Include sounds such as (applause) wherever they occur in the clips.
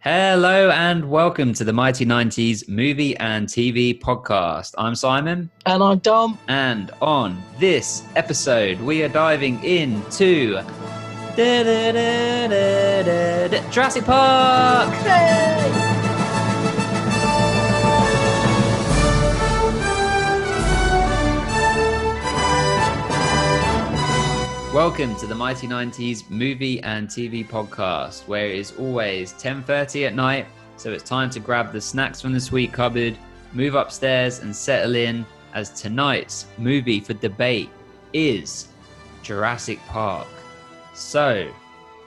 Hello and welcome to the Mighty 90s Movie and TV podcast. I'm Simon. And I'm Dom. And on this episode, we are diving into Jurassic Park. Welcome to the Mighty 90s Movie and TV podcast, where it is always 10:30 at night, so it's time to grab the snacks from the sweet cupboard, move upstairs and settle in as tonight's movie for debate is Jurassic Park. So,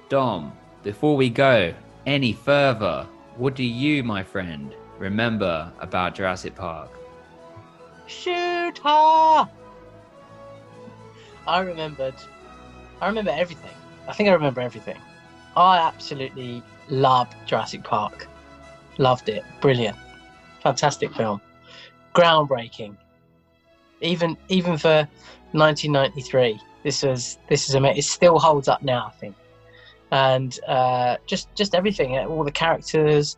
Dom, before we go any further, what do you, my friend, remember about Jurassic Park? Shoot her! I remembered. I remember everything. I think I remember everything. I absolutely loved Jurassic Park. Loved it. Brilliant. Fantastic film. Groundbreaking. Even even for 1993, this was this is amazing. It still holds up now, I think. And uh, just just everything, all the characters,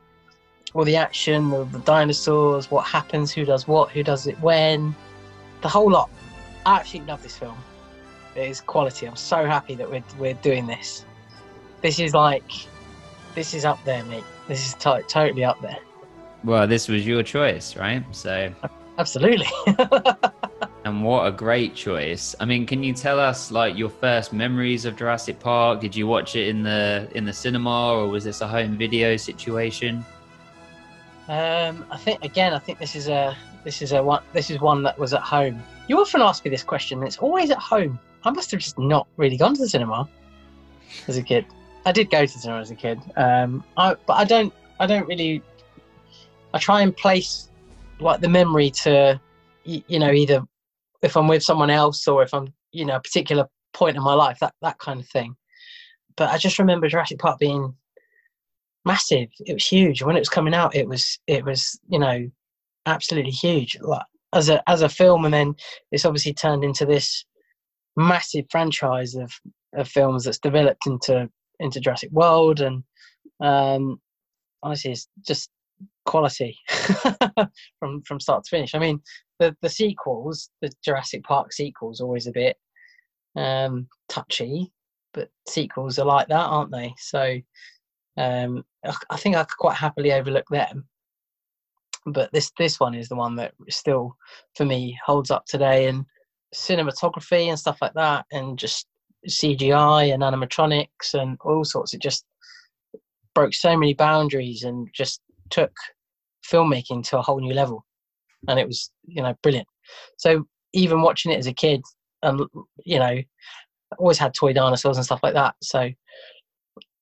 all the action, the, the dinosaurs, what happens, who does what, who does it when, the whole lot. I absolutely love this film. It is quality. I'm so happy that we're we're doing this. This is like, this is up there, mate. This is to- totally up there. Well, this was your choice, right? So, Absolutely. (laughs) and what a great choice. I mean, can you tell us like your first memories of Jurassic Park? Did you watch it in the in the cinema or was this a home video situation? um, I think again, I think this is a this is a one this is one that was at home. You often ask me this question. and It's always at home. I must have just not really gone to the cinema as a kid. I did go to the cinema as a kid, um, I, but I don't. I don't really. I try and place like the memory to, you know, either if I'm with someone else or if I'm, you know, a particular point in my life, that that kind of thing. But I just remember Jurassic Park being massive. It was huge. When it was coming out, it was it was you know absolutely huge. Like as a as a film, and then it's obviously turned into this massive franchise of, of films that's developed into into Jurassic World and um honestly it's just quality (laughs) from from start to finish. I mean the the sequels, the Jurassic Park sequels always a bit um touchy, but sequels are like that, aren't they? So um I I think I could quite happily overlook them. But this this one is the one that still for me holds up today and cinematography and stuff like that, and just CGI and animatronics and all sorts. It just broke so many boundaries and just took filmmaking to a whole new level, and it was you know brilliant. So even watching it as a kid, and you know, always had toy dinosaurs and stuff like that. So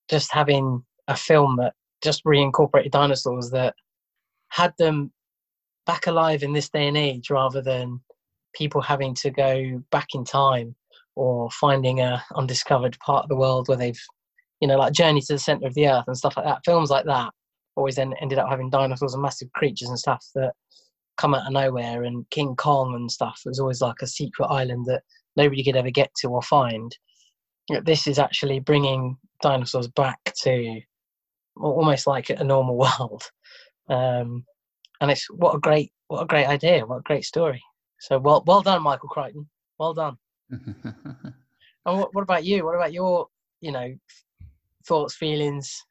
just having a film that just reincorporated dinosaurs that had them back alive in this day and age rather than people having to go back in time or finding a undiscovered part of the world where they've you know like journey to the center of the earth and stuff like that. Films like that always then ended up having dinosaurs and massive creatures and stuff that come out of nowhere and king kong and stuff it was always like a secret island that nobody could ever get to or find. This is actually bringing dinosaurs back to almost like a normal (laughs) world. Um, and it's what a great what a great idea what a great story so well well done michael crichton well done (laughs) and what, what about you what about your you know thoughts feelings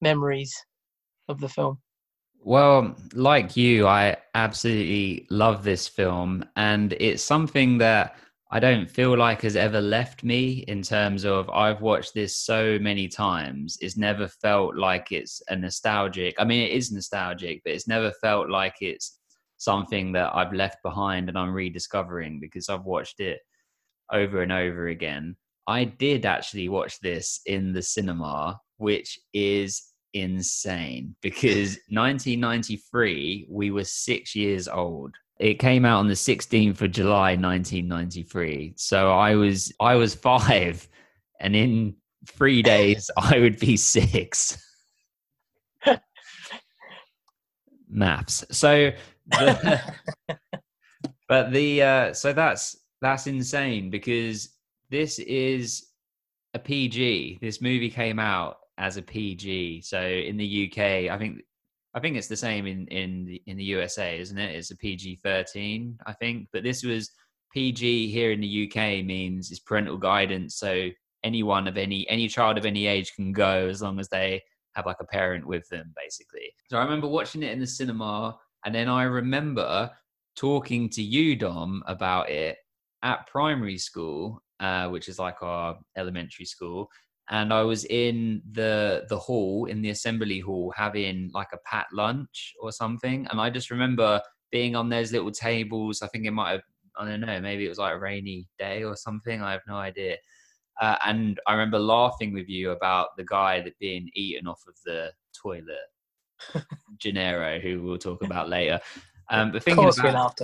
memories of the film Well, like you, I absolutely love this film, and it's something that I don't feel like has ever left me in terms of I've watched this so many times. It's never felt like it's a nostalgic. I mean, it is nostalgic, but it's never felt like it's something that I've left behind and I'm rediscovering because I've watched it over and over again. I did actually watch this in the cinema, which is insane because 1993 we were 6 years old. It came out on the 16th of July 1993 so I was I was 5 and in 3 days (laughs) I would be 6 (laughs) maths. So (laughs) but the uh so that's that's insane because this is a PG this movie came out as a PG. So in the UK, I think I think it's the same in in the, in the USA, isn't it? It's a PG thirteen, I think. But this was PG here in the UK means it's parental guidance, so anyone of any any child of any age can go as long as they have like a parent with them, basically. So I remember watching it in the cinema, and then I remember talking to you, Dom, about it at primary school, uh, which is like our elementary school and I was in the the hall in the assembly hall having like a pat lunch or something, and I just remember being on those little tables. I think it might have I don't know maybe it was like a rainy day or something. I have no idea. Uh, and I remember laughing with you about the guy that being eaten off of the toilet, Gennaro, who we'll talk about later. (laughs) Um, but thinking about,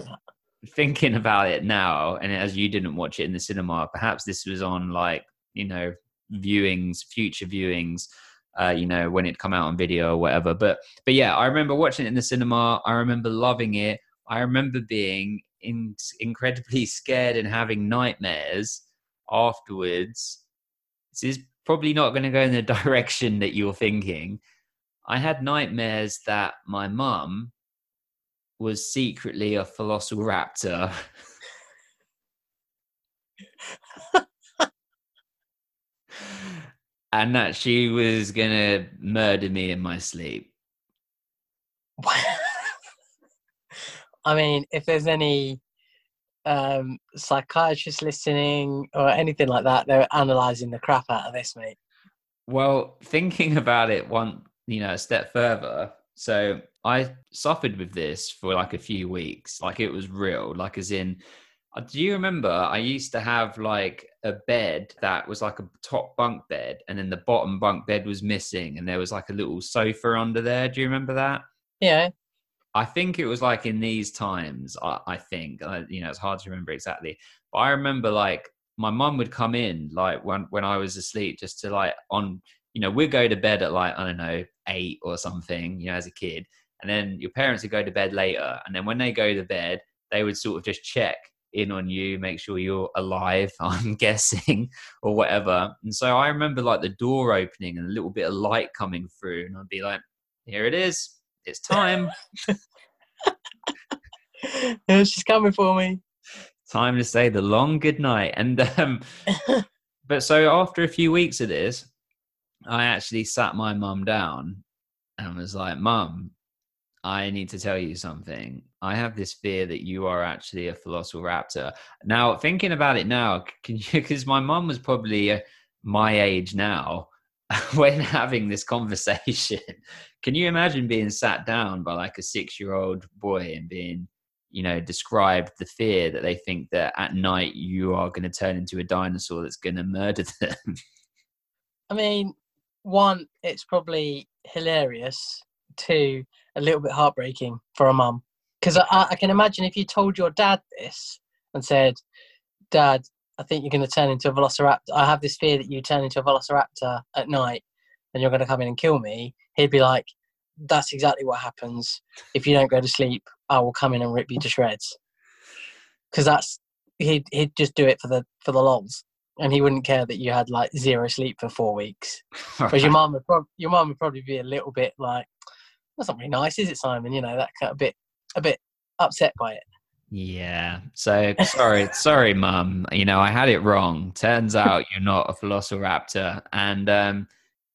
thinking about it now, and as you didn't watch it in the cinema, perhaps this was on like you know viewings, future viewings, uh, you know, when it come out on video or whatever. But but yeah, I remember watching it in the cinema. I remember loving it. I remember being in, incredibly (laughs) scared and having nightmares afterwards. This is probably not going to go in the (laughs) direction that you're thinking. I had nightmares that my mum was secretly a velociraptor. (laughs) and that she was gonna murder me in my sleep. (laughs) I mean, if there's any um, psychiatrists listening or anything like that, they're analysing the crap out of this, mate. Well, thinking about it one, you know, a step further. So I suffered with this for like a few weeks. Like it was real. Like as in, uh, do you remember I used to have like a bed that was like a top bunk bed and then the bottom bunk bed was missing and there was like a little sofa under there. Do you remember that? Yeah. I think it was like in these times, I, I think, uh, you know, it's hard to remember exactly, but I remember like my mum would come in like when, when I was asleep just to like on, you know, we'd go to bed at like, I don't know, eight or something, you know, as a kid. And then your parents would go to bed later. And then when they go to bed, they would sort of just check in on you, make sure you're alive, (laughs) I'm guessing, or whatever. And so I remember like the door opening and a little bit of light coming through, and I'd be like, here it is, it's time. (laughs) (laughs) She's coming for me. Time to say the long good night. And um, but so after a few weeks of this, I actually sat my mum down and was like, Mum, I need to tell you something. I have this fear that you are actually a velociraptor. Now, thinking about it now, can you, because my mom was probably uh, my age now (laughs) when having this conversation. (laughs) Can you imagine being sat down by like a six year old boy and being, you know, described the fear that they think that at night you are going to turn into a dinosaur that's going to murder (laughs) them? I mean, one, it's probably hilarious. Two, a little bit heartbreaking for a mum because I, I, can imagine if you told your dad this and said, "Dad, I think you're going to turn into a velociraptor. I have this fear that you turn into a velociraptor at night, and you're going to come in and kill me." He'd be like, "That's exactly what happens if you don't go to sleep. I will come in and rip you to shreds." Because that's he'd he'd just do it for the for the lols, and he wouldn't care that you had like zero sleep for four weeks. (laughs) Because your mum would prob- your mum would probably be a little bit like, that's not really nice, is it, Simon? You know, that kind of bit a bit upset by it. Yeah. So sorry, sorry, mum. You know, I had it wrong. Turns out you're not a velociraptor. And um,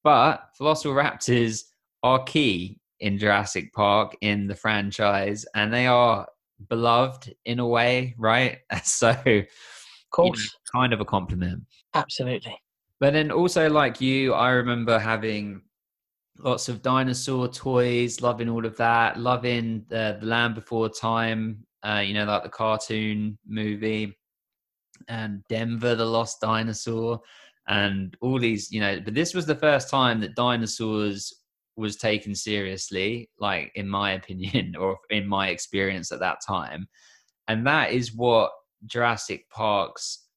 but velociraptors are key in Jurassic Park in the franchise, and they are beloved in a way, right? (laughs) So, course, you know, kind of a compliment. Absolutely. But then also, like you, I remember having lots of dinosaur toys, loving all of that, loving the, the Land Before Time, uh, you know, like the cartoon movie, and Denver the Lost Dinosaur, and all these, you know. But this was the first time that dinosaurs was taken seriously, like in my (laughs) opinion, or in my experience at that time, and that is what Jurassic Park's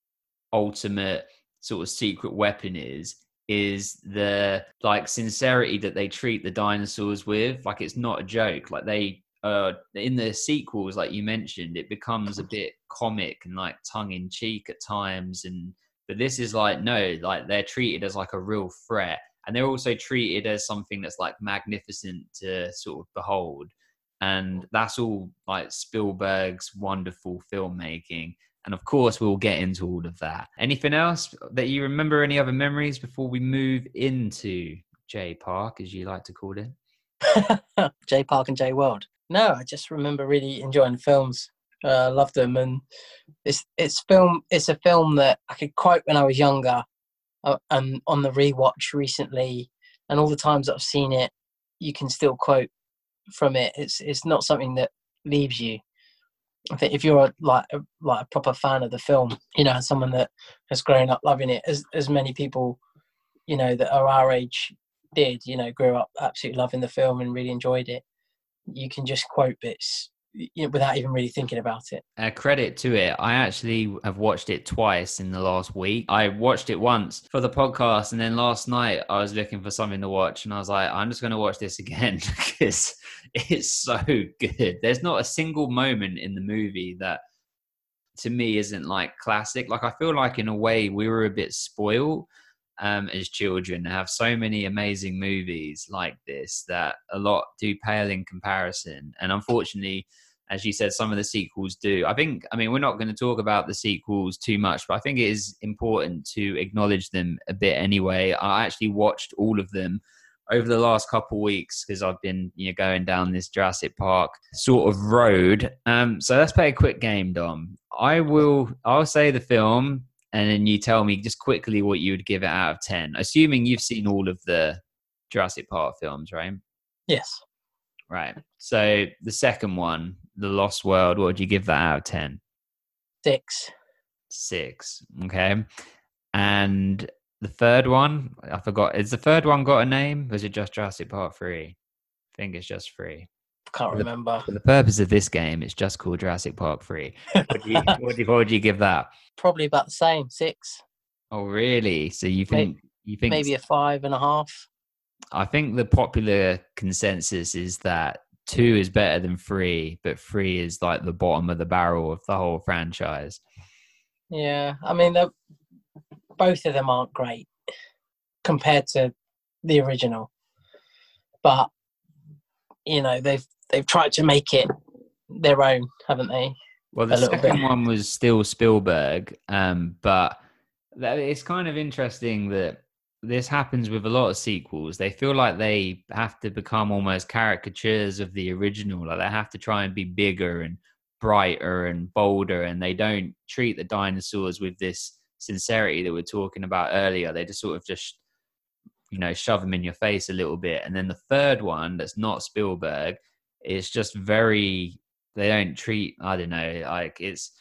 ultimate sort of secret weapon is is the like sincerity that they treat the dinosaurs with. Like it's not a joke. Like they uh in the sequels like you mentioned it becomes a bit comic and like tongue in cheek at times and but this is like no like they're treated as like a real threat. And they're also treated as something that's like magnificent to sort of behold and that's all like Spielberg's wonderful filmmaking. And of course, we'll get into all of that. Anything else that you remember? Any other memories before we move into J Park, as you like to call it? (laughs) J Park and J World. No, I just remember really enjoying films. I uh, loved them, and it's it's film. It's a film that I could quote when I was younger, uh, and on the rewatch recently, and all the times that I've seen it, you can still quote from it. It's it's not something that leaves you. I think if you're a, like a, like a proper fan of the film, you know, someone that has grown up loving it, as as many people, you know, that are our age did, you know, grew up absolutely loving the film and really enjoyed it. You can just quote bits you know, without even really thinking about it. Uh, credit to it. I actually have watched it twice in the last week. I watched it once for the podcast, and then last night I was looking for something to watch, and I was like, I'm just going to watch this again (laughs) because it's so good. There's not a single moment in the movie that to me isn't like classic. Like, I feel like in a way we were a bit spoiled. Um, as children have so many amazing movies like this that a lot do pale in comparison and unfortunately as you said, some of the sequels do. I think, I mean, we're not going to talk about the sequels too much, but I think it is important to acknowledge them a bit anyway. I actually watched all of them over the last couple of weeks because I've been, you know, going down this Jurassic Park sort of road. Um, so let's play a quick game, Dom. I will, I'll say the film, and then you tell me just quickly what you would give it out of ten, assuming you've seen all of the Jurassic Park films, right? Yes. Right. So the second one, The Lost World, what would you give that out of 10? Six. Six. Okay. And the third one, I forgot. Is the third one got a name? Or is it just Jurassic Park 3? I think it's just 3. Can't remember. For the purpose of this game, it's just called Jurassic Park 3. What, you, (laughs) what, what would you give that? Probably about the same, six. Oh, really? So you think maybe, you think maybe a five and a half? I think the popular consensus is that two is better than three, but three is like the bottom of the barrel of the whole franchise. Yeah, I mean, both of them aren't great compared to the original, but you know they've they've tried to make it their own, haven't they? Well, the second bit. one was still Spielberg, um, but it's kind of interesting that this happens with a lot of sequels. They feel like they have to become almost caricatures of the original. Like they have to try and be bigger and brighter and bolder, and they don't treat the dinosaurs with this sincerity that we are talking about earlier. They just sort of just, you know, shove them in your face a little bit. And then the third one, that's not Spielberg, is just very. They don't treat. I don't know. Like it's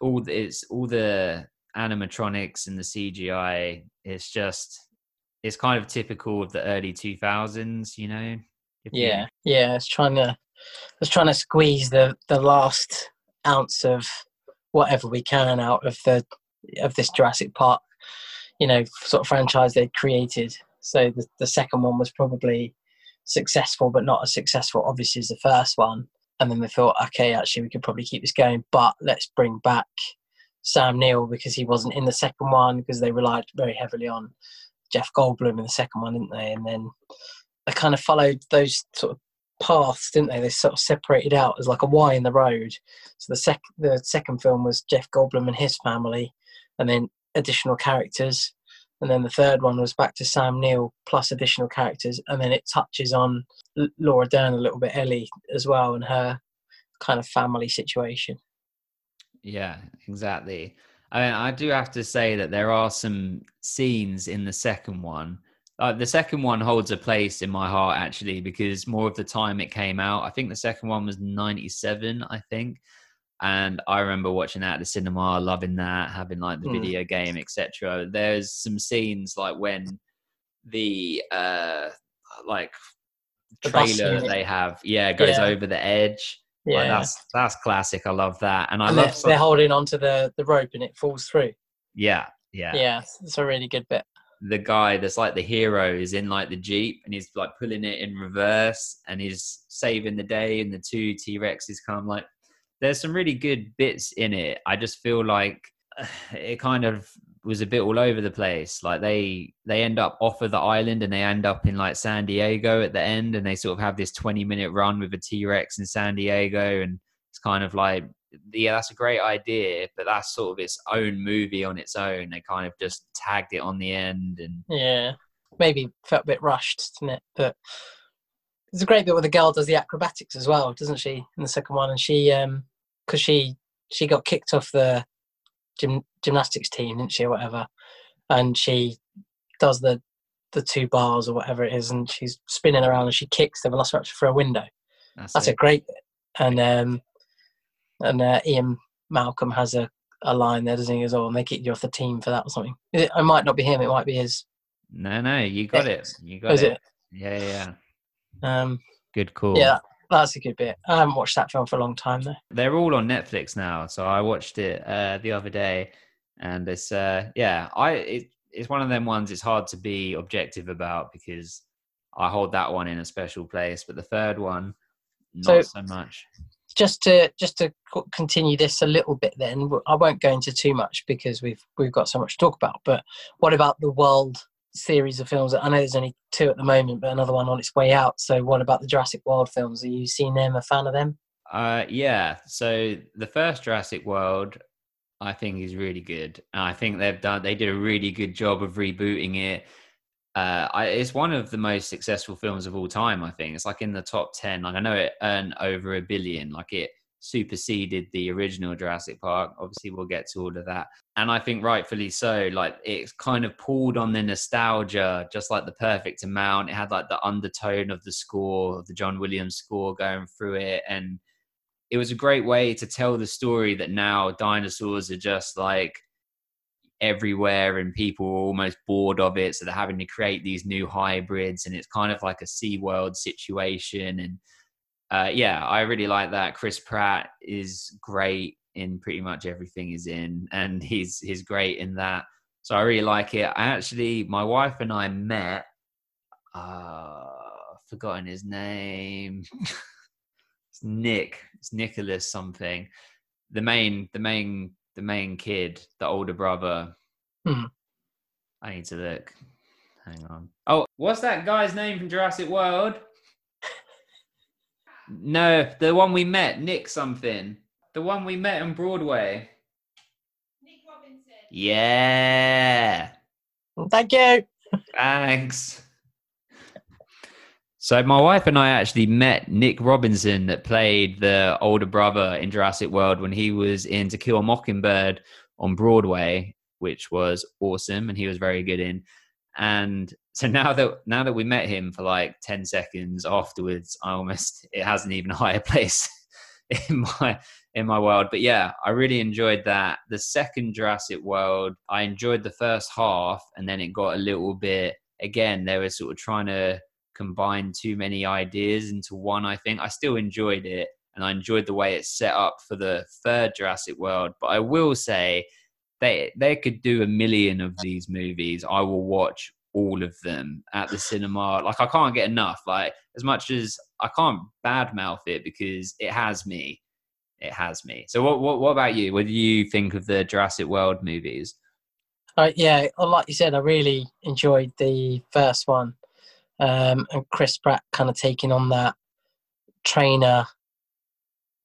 all. It's all the animatronics and the CGI. It's just it's kind of typical of the early 2000s you know yeah you... yeah it's trying to it's trying to squeeze the the last ounce of whatever we can out of the of this Jurassic Park you know sort of franchise they created so the, the second one was probably successful but not as successful obviously as the first one and then they thought okay actually we could probably keep this going but let's bring back Sam Neill because he wasn't in the second one because they relied very heavily on Jeff Goldblum in the second one, didn't they? And then they kind of followed those sort of paths, didn't they? They sort of separated out as like a Y in the road. So the sec the second film was Jeff Goldblum and his family, and then additional characters. And then the third one was back to Sam Neill plus additional characters, and then it touches on Laura Dern a little bit, Ellie as well, and her kind of family situation. Yeah, exactly. I mean, I do have to say that there are some scenes in the second one. Uh, the second one holds a place in my heart actually because more of the time it came out. I think the second one was '97, I think, and I remember watching that at the cinema, loving that, having like the mm. video game, etc. There's some scenes like when the uh like trailer the they have, yeah, goes yeah. over the edge yeah, like that's that's classic. I love that, and I and love they're, they're, holding onto the the rope and it falls through. Yeah, yeah, yeah. It's a really good bit. The guy that's like the hero is in like the jeep and he's like pulling it in reverse and he's saving the day, and the two T Rexes come. Like, there's some really good bits in it. I just feel like (sighs) it kind of was a bit all over the place. Like they they end up off of the island and they end up in like San Diego at the end, and they sort of have this twenty minute run with a T Rex in San Diego, and it's kind of like yeah, that's a great idea, but that's sort of its own movie on its own. They kind of just tagged it on the end, and yeah, maybe felt a bit rushed, didn't it? But it's a great bit where the girl does the acrobatics as well, doesn't she? In the second one, and she um because she she got kicked off the gym, gymnastics team, didn't she, or whatever, and she does the the two bars or whatever it is, and she's spinning around and she kicks the velociraptor through a window. that's, That's a great bit. And um, and uh, Ian Malcolm has a, a line there, doesn't he, as well? And they kicked you off the team for that or something. It, it might not be him. It might be his. no, no, you got it. Ex. You got it. it? Yeah, yeah, Um, good call. Yeah, that's a good bit. I haven't watched that film for a long time though. they're all on Netflix now. So I watched it uh, the other day, and it's uh, yeah, I it, it's one of them ones. It's hard to be objective about because I hold that one in a special place, but the third one, not so, So- much. Just to just to continue this a little bit, then I won't go into too much because we've we've got so much to talk about. But what about the world series of films? I know there's only two at the moment, but another one on its way out. So what about the Jurassic World films? Are you seen them? A fan of them? Uh, yeah. So the first Jurassic World, I think is really good. And I think they've done they did a really good job of rebooting it. Uh, I, it's one of the most successful films of all time. I think it's like in the top ten. Like I know it earned over a billion. Like it superseded the original Jurassic Park. Obviously, we'll get to all of that, and I think rightfully so. Like it's kind of pulled on the nostalgia, just like the perfect amount. It had like the undertone of the score, of the John Williams score going through it, and it was a great way to tell the story that now dinosaurs are just like everywhere and people are almost bored of it so they're having to create these new hybrids and it's kind of like a sea world situation and uh, yeah i really like that. Chris pratt is great in pretty much everything he's in and (laughs) he's he's great in that. So i really like it. I actually my wife and i met uh forgotten his name. (laughs) It's nick it's nicholas something. The main the main the main kid the older brother. Hmm. i need to look. Hang on. Oh what's that guy's name from jurassic world no the one we met nick something the one we met on broadway Nick Robinson. yeah Thank you. Thanks. So my wife and I actually met Nick Robinson that played the older brother in Jurassic World when he was in To Kill a Mockingbird on Broadway, which was awesome and he was very good in. And so now that now that we met him for like 10 seconds afterwards, I almost it has an even (laughs) higher place in my in my world. But yeah, I really enjoyed that. The second Jurassic World, I enjoyed the first half, and then it got a little bit. Again, they were sort of trying to combine too many ideas into one. I think I still enjoyed it, and I enjoyed the way it's set up for the third Jurassic World. But I will say, they they could do a million of these movies. I will watch all of them at the cinema. Like I can't get enough. Like as much as I can't badmouth it because it has me. It has me. So what what what about you? What do you think of the Jurassic World movies? Uh, yeah, like you said, I really enjoyed the first one, um, and Chris Pratt kind of taking on that trainer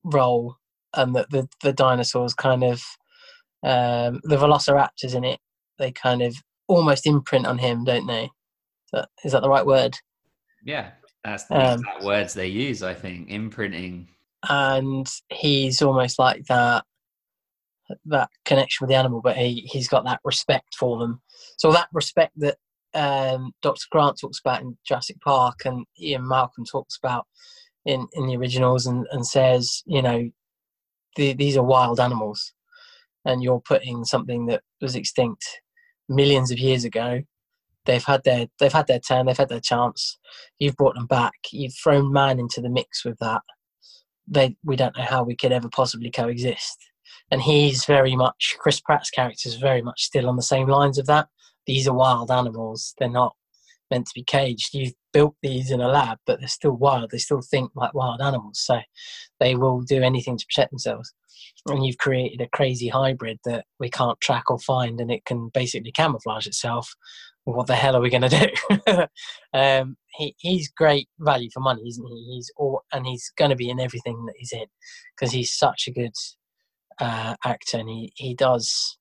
role, and the the, the dinosaurs kind of um, the Velociraptors in it. They kind of almost imprint on him, don't they? Is that, is that the right word? Yeah, that's the Um, exact words they use. I think imprinting. and he's almost like that that connection with the animal but he, he's got that respect for them so that respect that um, dr grant talks about in jurassic park and ian malcolm talks about in, in the originals and, and says you know the, these are wild animals and you're putting something that was extinct millions of years ago they've had their they've had their turn they've had their chance you've brought them back you've thrown man into the mix with that they we don't know how we could ever possibly coexist. And he's very much Chris Pratt's character is very much still on the same lines of that. These are wild animals; they're not meant to be caged. You built these in a lab, but they're still wild. They still think like wild animals, so they will do anything to protect themselves. And you've created a crazy hybrid that we can't track or find, and it can basically camouflage itself. What the hell are we going to do? (laughs) um, he, he's great value for money, isn't he? He's all, and he's going to be in everything that he's in because he's such a good uh, actor, and he he does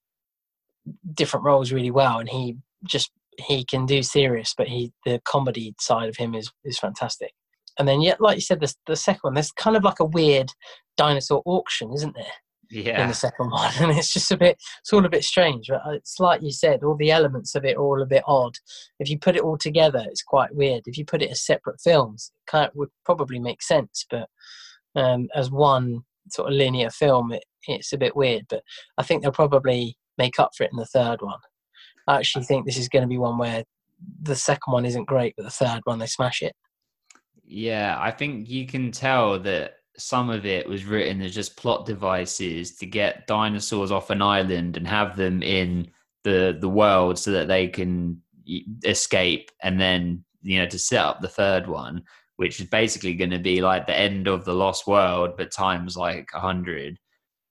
different roles really well, and he just he can do serious, but he the comedy side of him is is fantastic. And then yet, like you said, the the second one, there's kind of like a weird dinosaur auction, isn't there? Yeah. In the second (laughs) one, and it's just a bit, it's all a bit strange. But it's like you said, all the elements of it are all a bit odd. If you put it all together, it's quite weird. If you put it as separate films, it kind of would probably make sense. But um, as one sort of linear film, it, it's a bit weird. But I think they'll probably make up for it in the third one. I actually think this is going to be one where the second one isn't great, but the third one they smash it. Yeah, I think you can tell that some of it was written as just plot devices to get dinosaurs off an island and have them in the the world so that they can escape and then you know to set up the third one which is basically going to be like the end of the lost world but times like a hundred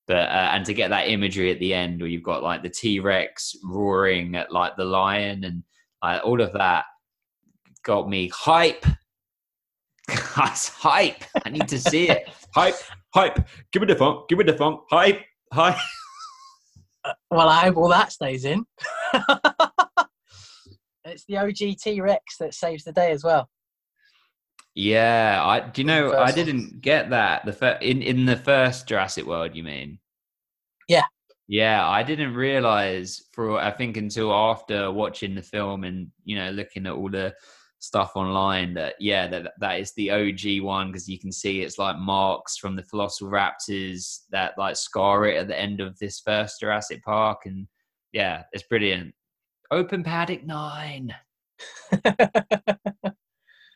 but uh, and to get that imagery at the end where you've got like the t-rex roaring at like the lion and like all of that got me hype (laughs) Guys, hype. I need to see it. (laughs) hype, hype. Give me the funk. Give me the funk. Hype, hype. (laughs) Well, I hope all that stays in. it's the OG T Rex that saves the day as well. Yeah, I. Do you know? I didn't get that. The fir- in in the first Jurassic World, you mean? Yeah. Yeah, I didn't realize for I think until after watching the film and you know looking at all the stuff online that yeah that that is the OG one because you can see it's like marks from the Velociraptors that like scar it at the end of this first Jurassic Park and yeah, it's brilliant. Open Paddock Nine. (laughs)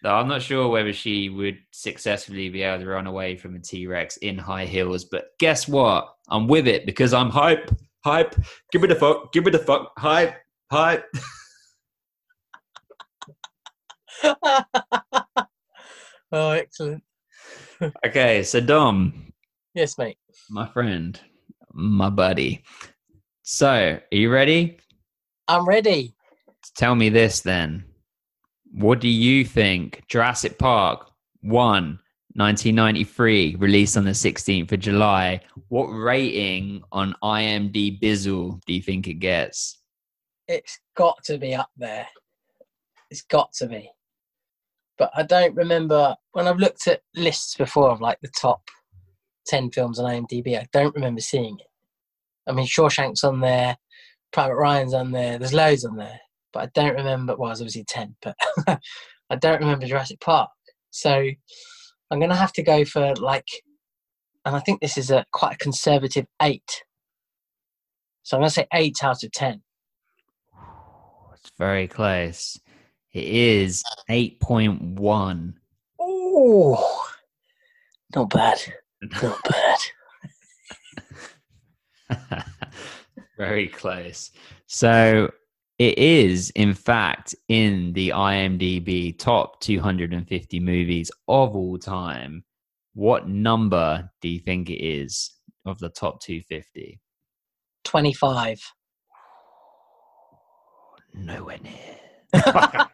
Though I'm not sure whether she would successfully be able to run away from a T Rex in high heels, but guess what? I'm with it because I'm hype, hype. Give me the fuck, give me the fuck, hype, hype. (laughs) oh, excellent. (laughs) Okay, so Dom, Yes, mate. my friend, my buddy. So, are you ready? I'm ready. Tell me this then. What do you think Jurassic Park 1, 1993, released on the 16th of July, what rating on IMDb Bizzle do you think it gets? It's got to be up there. It's got to be. But I don't remember when I've looked at lists before of like the top 10 films on IMDb, I don't remember seeing it. I mean, Shawshank's on there, Private Ryan's on there, there's loads on there. But I don't remember, well, was obviously 10, but (laughs) I don't remember Jurassic Park. So I'm going to have to go for like, and I think this is a quite a conservative eight. So I'm going to say eight out of 10. It's very close. It is 8.1. Oh, not bad. (laughs) Not bad. (laughs) very close. So it is, in fact, in the IMDb top 250 movies of all time. What number do you think it is of the top 250? 25. Nowhere near. (laughs)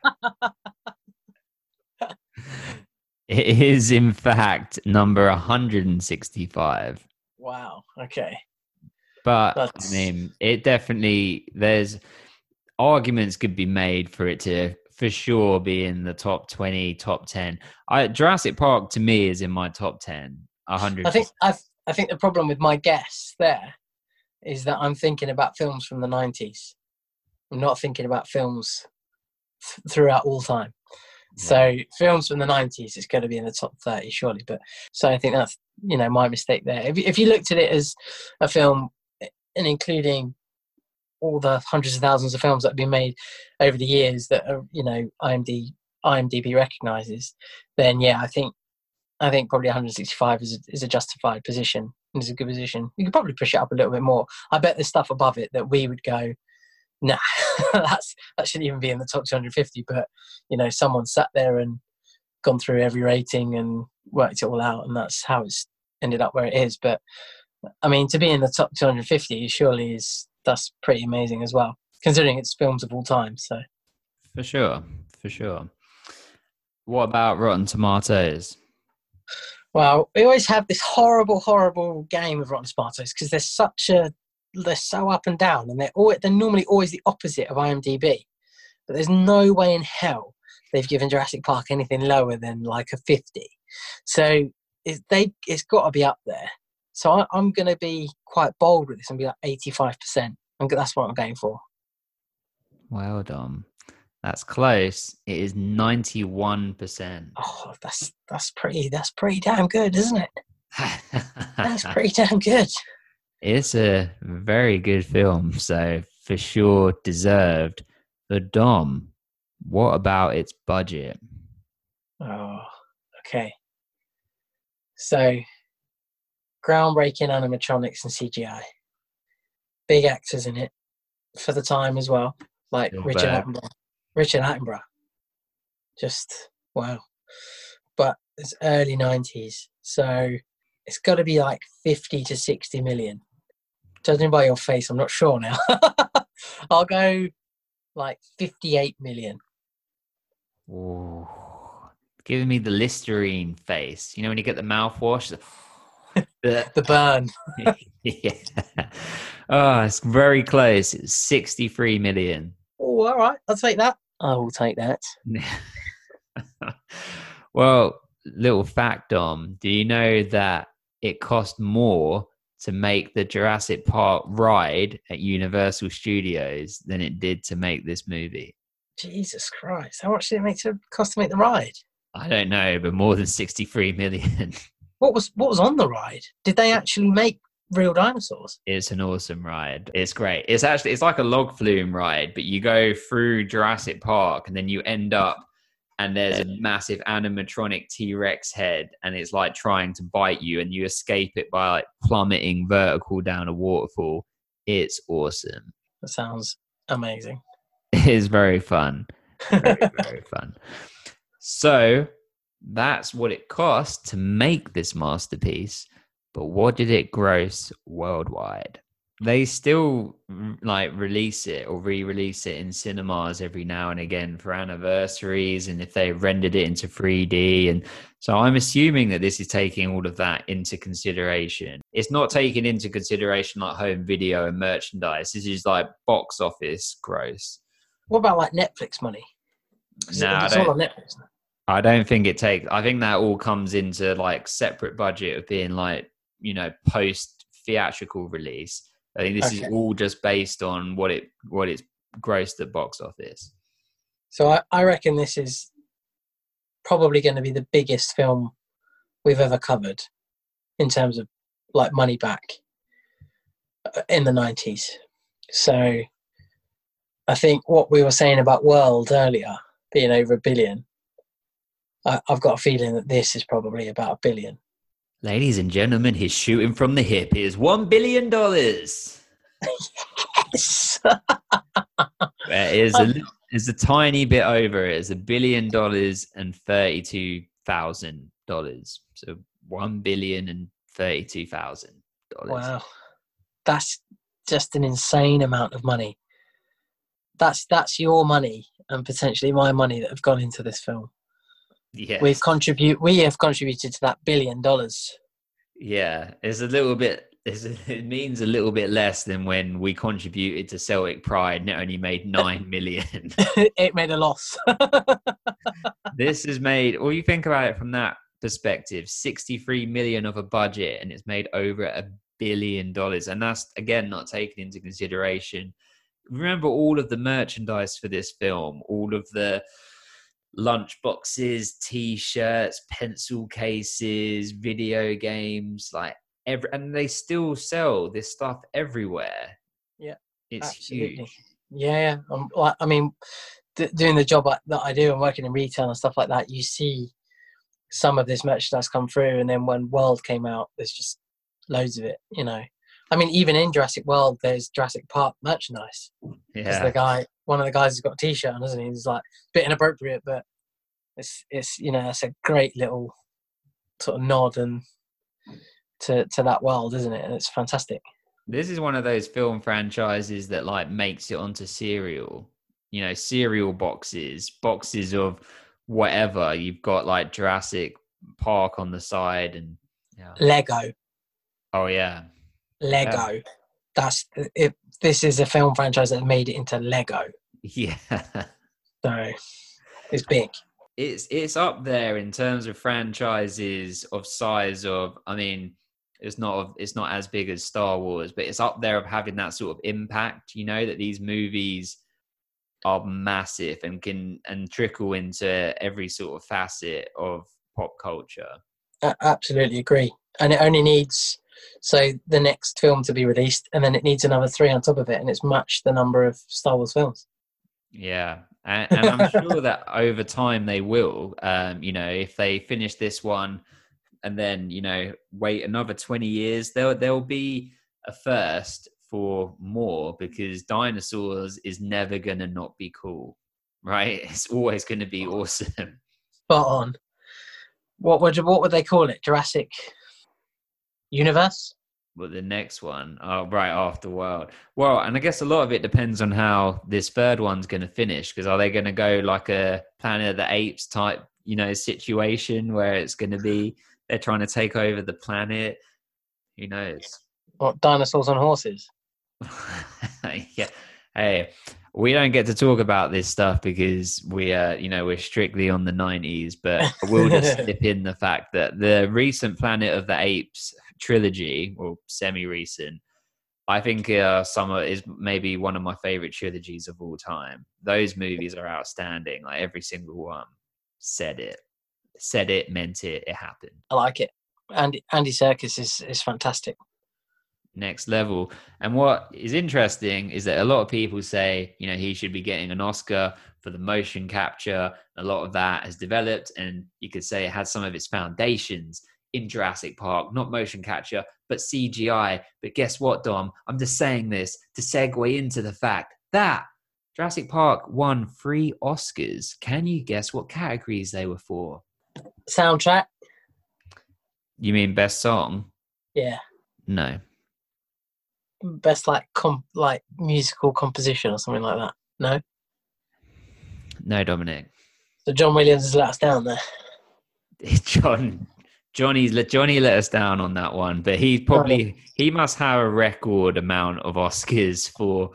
(laughs) it is, in fact, number 165. Wow. Okay. But That's- I mean, it definitely there's arguments could be made for it to for sure be in the top 20, top 10. I Jurassic Park to me is in my top 10. 100 I think I I think the problem with my guess there is that I'm thinking about films from the 90s. I'm not thinking about films th- throughout all time. So films from the 90s is going to be in the top 30 surely. But so I think that's you know my mistake there. If if you looked at it as a film and including all the hundreds of thousands of films that have been made over the years that are you know IMD IMDb recognizes, then yeah, I think I think probably 165 is a, is a justified position and is a good position. You could probably push it up a little bit more. I bet there's stuff above it that we would go, (laughs) that's that shouldn't even be in the top 250. But you know, someone sat there and gone through every rating and worked it all out, and that's how it's ended up where it is. But I mean, to be in the top 250 surely is that's pretty amazing as well, considering it's films of all time. So For sure, for sure. What about Rotten Tomatoes? Well, we always have this horrible, horrible game of Rotten Tomatoes because they're such a they're so up and down, and they're always, they're normally always the opposite of IMDb. But there's no way in hell they've given Jurassic Park anything lower than like a fifty. So it's they it's got to be up there. So I, I'm going to be quite bold with this and be like eighty five percent. And that's what I'm going for. Well done. That's close. It is 91%. Oh, that's that's pretty that's pretty damn good, isn't it? (laughs) That's pretty damn good. It's a very good film, so for sure deserved. The Dom, what about its budget? Oh, okay. So, groundbreaking animatronics and CGI. Big actors in it for the time as well, like Richard Burr. Attenborough. Richard Attenborough. Just wow. But it's early 90s, so it's got to be like 50 to 60 million. Judging by your face, I'm not sure now. (laughs) I'll go like 58 million. Ooh, giving me the Listerine face. You know when you get the mouthwash? The- (laughs) The burn. (laughs) yeah. Oh, it's very close. It's 63 million. Oh, all right. I'll take that. I will take that. (laughs) well, little fact, Dom. Do you know that it cost more to make the Jurassic Park ride at Universal Studios than it did to make this movie? Jesus Christ! How much did it make to cost to make the ride? I don't know, but more than 63 million. What was what was on the ride? Did they actually make real dinosaurs? it's an awesome ride. It's great. It's actually it's like a log flume ride, but you go through Jurassic Park and then you end up and there's a massive animatronic T-Rex head and it's like trying to bite you and you escape it by like plummeting vertical down a waterfall. It's awesome. That sounds amazing. (laughs) It is very fun. Very, (laughs) very fun. So that's what it cost to make this masterpiece. But what did it gross worldwide? They still like release it or re-release it in cinemas every now and again for anniversaries, and if they rendered it into 3D. And so I'm assuming that this is taking all of that into consideration. It's not taking into consideration like home video and merchandise. This is like box office gross. What about like Netflix money? No, it's all on Netflix. now. I don't think it takes. I think that all comes into like separate budget of being like you know post theatrical release. I think this is all just based on what it what it's grossed at box office. So I, I reckon this is probably going to be the biggest film we've ever covered in terms of like money back uh, in the 90s. So I think what we were saying about World earlier being over a billion, I, I've got a feeling that this is probably about a billion. Ladies and gentlemen, he's shooting from the hip. Here's one billion dollars. (laughs) It is a it's a tiny bit over. It's a billion dollars and thirty two thousand dollars. So one billion and thirty two thousand dollars. Wow, that's just an insane amount of money. That's that's your money and potentially my money that have gone into this film. Yeah. We've contribute we have contributed to that billion dollars. Yeah, it's a little bit. It's, it means a little bit less than when we contributed to Celtic Pride and it only made (laughs) nine million. (laughs) it made a loss. (laughs) this has made. Well, you think about it from that perspective: sixty-three million of a budget, and it's made over a billion dollars, and that's again not taken into consideration. Remember all of the merchandise for this film, all of the lunch boxes, t-shirts, pencil cases, video games, like every, and they still sell this stuff everywhere. Yeah, it's absolutely. huge. yeah, um, like, I mean, d- doing the job I, that I do and working in retail and stuff like that, you see some of this merchandise come through, and then when World came out, there's just loads of it. You know, I mean, even in Jurassic World, there's Jurassic Park merchandise. Yeah. the guy, one of the guys has got a T-shirt on, doesn't he? He's like a bit inappropriate, but it's it's you know it's a great little sort of nod and to to that world, isn't it? And it's fantastic. This is one of those film franchises that like makes it onto cereal. You know, cereal boxes, boxes of whatever. You've got like Jurassic Park on the side and yeah. Lego, Oh yeah. Lego. That's it. This is a film franchise that made it into Lego, Yeah. so it's big. it's it's up there in terms of franchises of size of I mean it's not of- it's not as big as Star Wars but it's up there of having that sort of impact you know that these movies are massive and can and trickle into every sort of facet of pop culture I absolutely agree. And it only needs so the next film to be released, and then it needs another three on top of it, and it's matched the number of Star Wars films. Yeah, and, and I'm sure that over time they will. Um, you know, if they finish this one and then you know wait another 20 years, there there'll be a first for more because dinosaurs is never gonna not be cool, right? (laughs) It's always gonna be awesome. Spot on. What would what would they call it? Jurassic Universe. But the next one, oh, right after World. Well, and I guess a lot of it depends on how this third one's going to finish. Because are they going to go like a Planet of the Apes type, you know, situation where it's going to be they're trying to take over the planet? Who knows? What dinosaurs on horses? (laughs) yeah. Hey, we don't get to talk about this stuff because we are, you know, we're strictly on the 90s. But we'll just (laughs) slip in the fact that the recent Planet of the Apes trilogy, or semi-recent, I think uh, summer is maybe one of my favorite trilogies of all time. Those movies are outstanding. Like every single one said it, said it, meant it, it happened. I like it. Andy Andy Serkis is is fantastic. next level. And what is interesting is that a lot of people say, you know, he should be getting an Oscar for the motion capture. A lot of that has developed, and you could say it had some of its foundations in Jurassic Park, not motion capture, but CGI. But guess what, Dom? I'm just saying this to segue into the fact that Jurassic Park won three Oscars. Can you guess what categories they were for? Soundtrack. You mean best song? Yeah. No. Best like com like musical composition or something like that. No. No, Dominic. So John Williams has let us down there. (laughs) John Johnny's let Johnny let us down on that one, but he probably he must have a record amount of Oscars for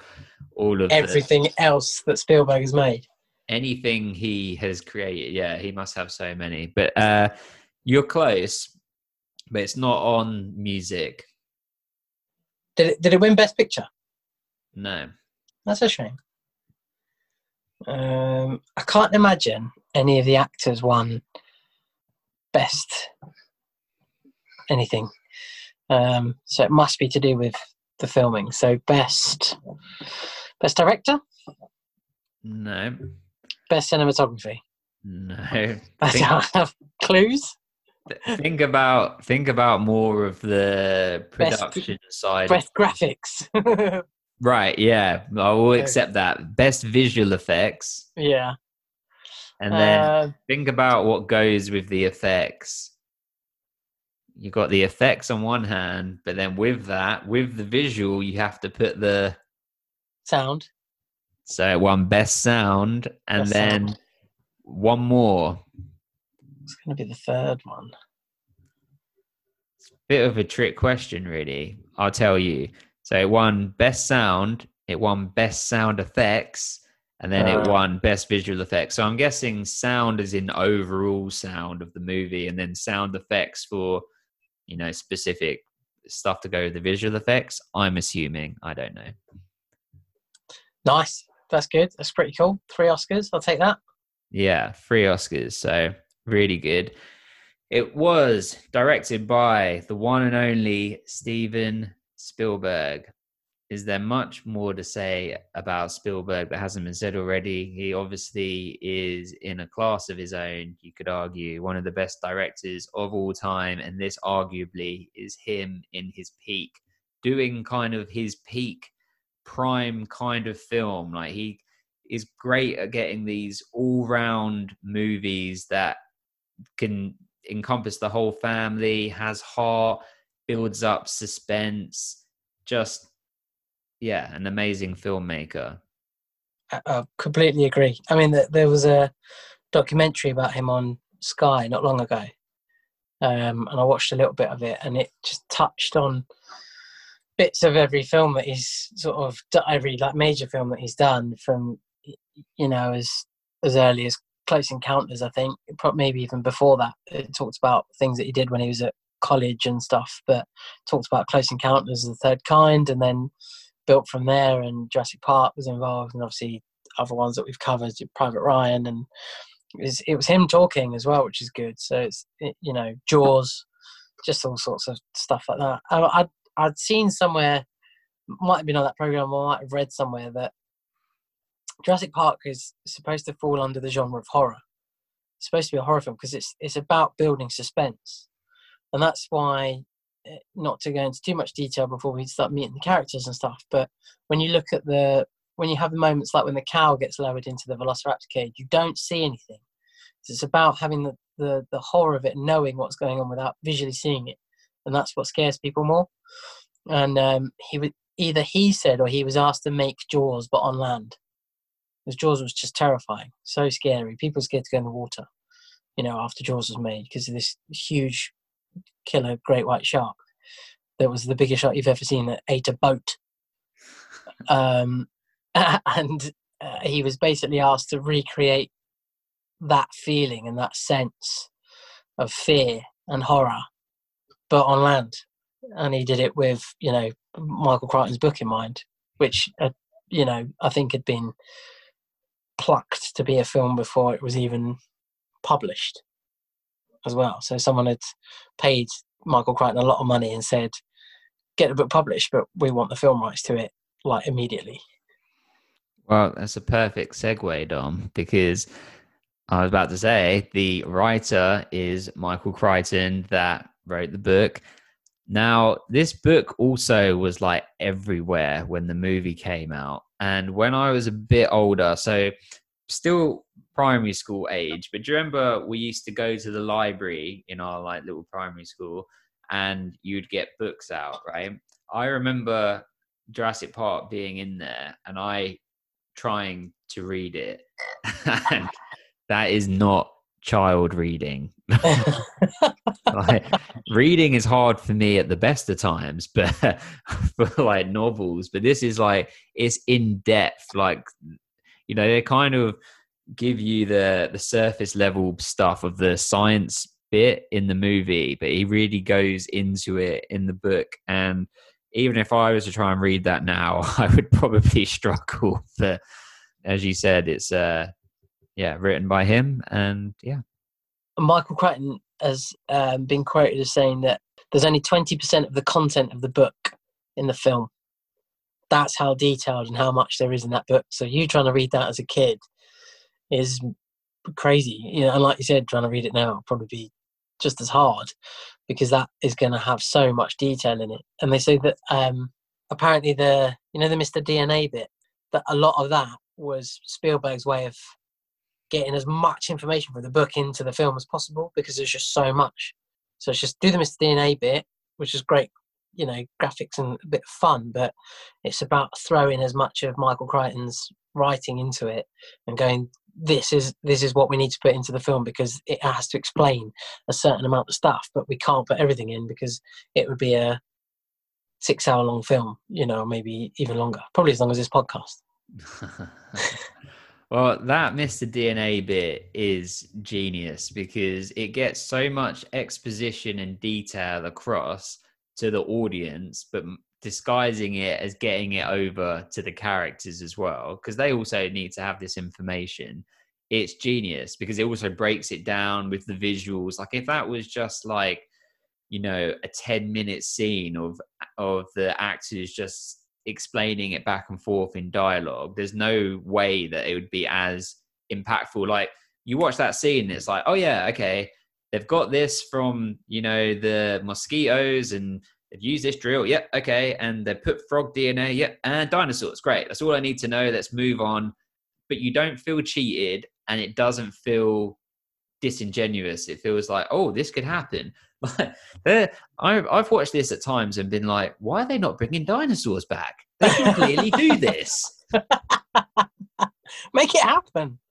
all of the- Everything else that Spielberg has made. anything he has created. Yeah, he must have so many. But uh you're close, but it's not on music. Did it did it win Best Picture? No. That's a shame. Um, I can't imagine any of the actors won best anything. Um, so it must be to do with the filming. So best best director, No. best cinematography. No. (laughs) I Think- don't have clues. think about think about more of the Best- production side. Best graphics. (laughs) Right, yeah. I will accept that. Best visual effects. yeah. And then Uh, think about what goes with the effects. You got the effects on one hand, but then with that, with the visual, you have to put the sound. so one best sound, and Best then sound. one more. It's going to be the third one. It's a bit of a trick question, really. I'll tell you. So it won best sound, it won best sound effects, and then it Uh. won best visual effects. So I'm guessing sound is in overall sound of the movie, and then sound effects for you know specific stuff to go with the visual effects. I'm assuming. I don't know. Nice. That's good. That's pretty cool. Three Oscars. I'll take that. Yeah, three Oscars. So really good. It was directed by the one and only Steven Spielberg. Is there much more to say about Spielberg that hasn't been said already? He obviously is in a class of his own, you could argue, one of the best directors of all time. And this arguably is him in his peak. doing kind of his peak prime kind of film. Like he is great at getting these all round movies that can encompass the whole family, has heart, builds up suspense. Just, yeah, an amazing filmmaker. I, I completely agree. I mean, th- there was a documentary about him on Sky not long ago, um, and I watched a little bit of it, and it just touched on bits of every film that he's sort of every like major film that he's done from you know as as early as Close Encounters. I think maybe even before that, it talked about things that he did when he was at college and stuff. But talked about Close Encounters of the Third Kind, and then built from there. And Jurassic Park was involved, and obviously other ones that we've covered, Private Ryan, and it was, it was him talking as well, which is good. So it's it, you know Jaws, just all sorts of stuff like that. I, I'd I'd seen somewhere, might have been on that program, or might have read somewhere that Jurassic Park is supposed to fall under the genre of horror. It's supposed to be a horror film because it's it's about building suspense, and that's why. Eh, Not to go into too much detail before we start meeting the characters and stuff, but when you look at the when you have the moments like when the cow gets lowered into the Velociraptor cage, you don't see anything. It's about having the, the, the horror of it, knowing what's going on without visually seeing it, and that's what scares people more. And um, he would either he said or he was asked to make Jaws, but on land. Because Jaws was just terrifying, so scary. People scared to go in the water, you know, after Jaws was made because of this huge killer great white shark that was the biggest shark you've ever seen that ate a boat. Um, (laughs) and uh, he was basically asked to recreate that feeling and that sense of fear and horror, but on land. And he did it with, you know, Michael Crichton's book in mind, which, uh, you know, I think had been plucked to be a film before it was even published as well. So someone had paid Michael Crichton a lot of money and said, get the book published, but we want the film rights to it like immediately. Well, that's a perfect segue, Dom, because I was about to say the writer is Michael Crichton that wrote the book. Now, this book also was like everywhere when the movie came out. And when I was a bit older, so still primary school age, but do you remember we used to go to the library in our like little primary school and you'd get books out, right? I remember Jurassic Park being in there and I trying to read it. (laughs) and that is not child reading. (laughs) like, reading is hard for me at the best of times, but (laughs) for like novels, but this is like it's in depth. Like you know, they're kind of give you the the surface level stuff of the science bit in the movie, but he really goes into it in the book. And even if I was to try and read that now, (laughs) I would probably (laughs) struggle. But as you said, it's uh yeah, written by him and yeah. Michael Crichton has um, been quoted as saying that there's only 20% of the content of the book in the film. That's how detailed and how much there is in that book. So you trying to read that as a kid is crazy. You know, and like you said, trying to read it now probably be just as hard because that is going to have so much detail in it. And they say that um, apparently the you know the Mr. DNA bit that a lot of that was Spielberg's way of getting as much information from the book into the film as possible because there's just so much. So it's just do the Mr. DNA bit, which is great, you know, graphics and a bit of fun, but it's about throwing as much of Michael Crichton's writing into it and going, this is this is what we need to put into the film because it has to explain a certain amount of stuff, but we can't put everything in because it would be a six hour long film, you know, maybe even longer, probably as long as this podcast. (laughs) well, that Mr. DNA bit is genius because it gets so much exposition and detail across to the audience, but disguising it as getting it over to the characters as well, because they also need to have this information. It's genius because it also breaks it down with the visuals. Like if that was just like, you know, a 10 minute scene of of the actors just explaining it back and forth in dialogue, there's no way that it would be as impactful. Like you watch that scene, it's like, oh yeah, okay, they've got this from you know the mosquitoes and they've used this drill. Yep, okay, and they put frog DNA. Yep, and dinosaurs. Great. That's all I need to know. Let's move on. But you don't feel cheated, and it doesn't feel disingenuous. It feels like, oh, this could happen. (laughs) Like, they're- I- I've watched this at times and been like, why are they not bringing dinosaurs back? They can clearly do this. (laughs) Make it happen. (laughs)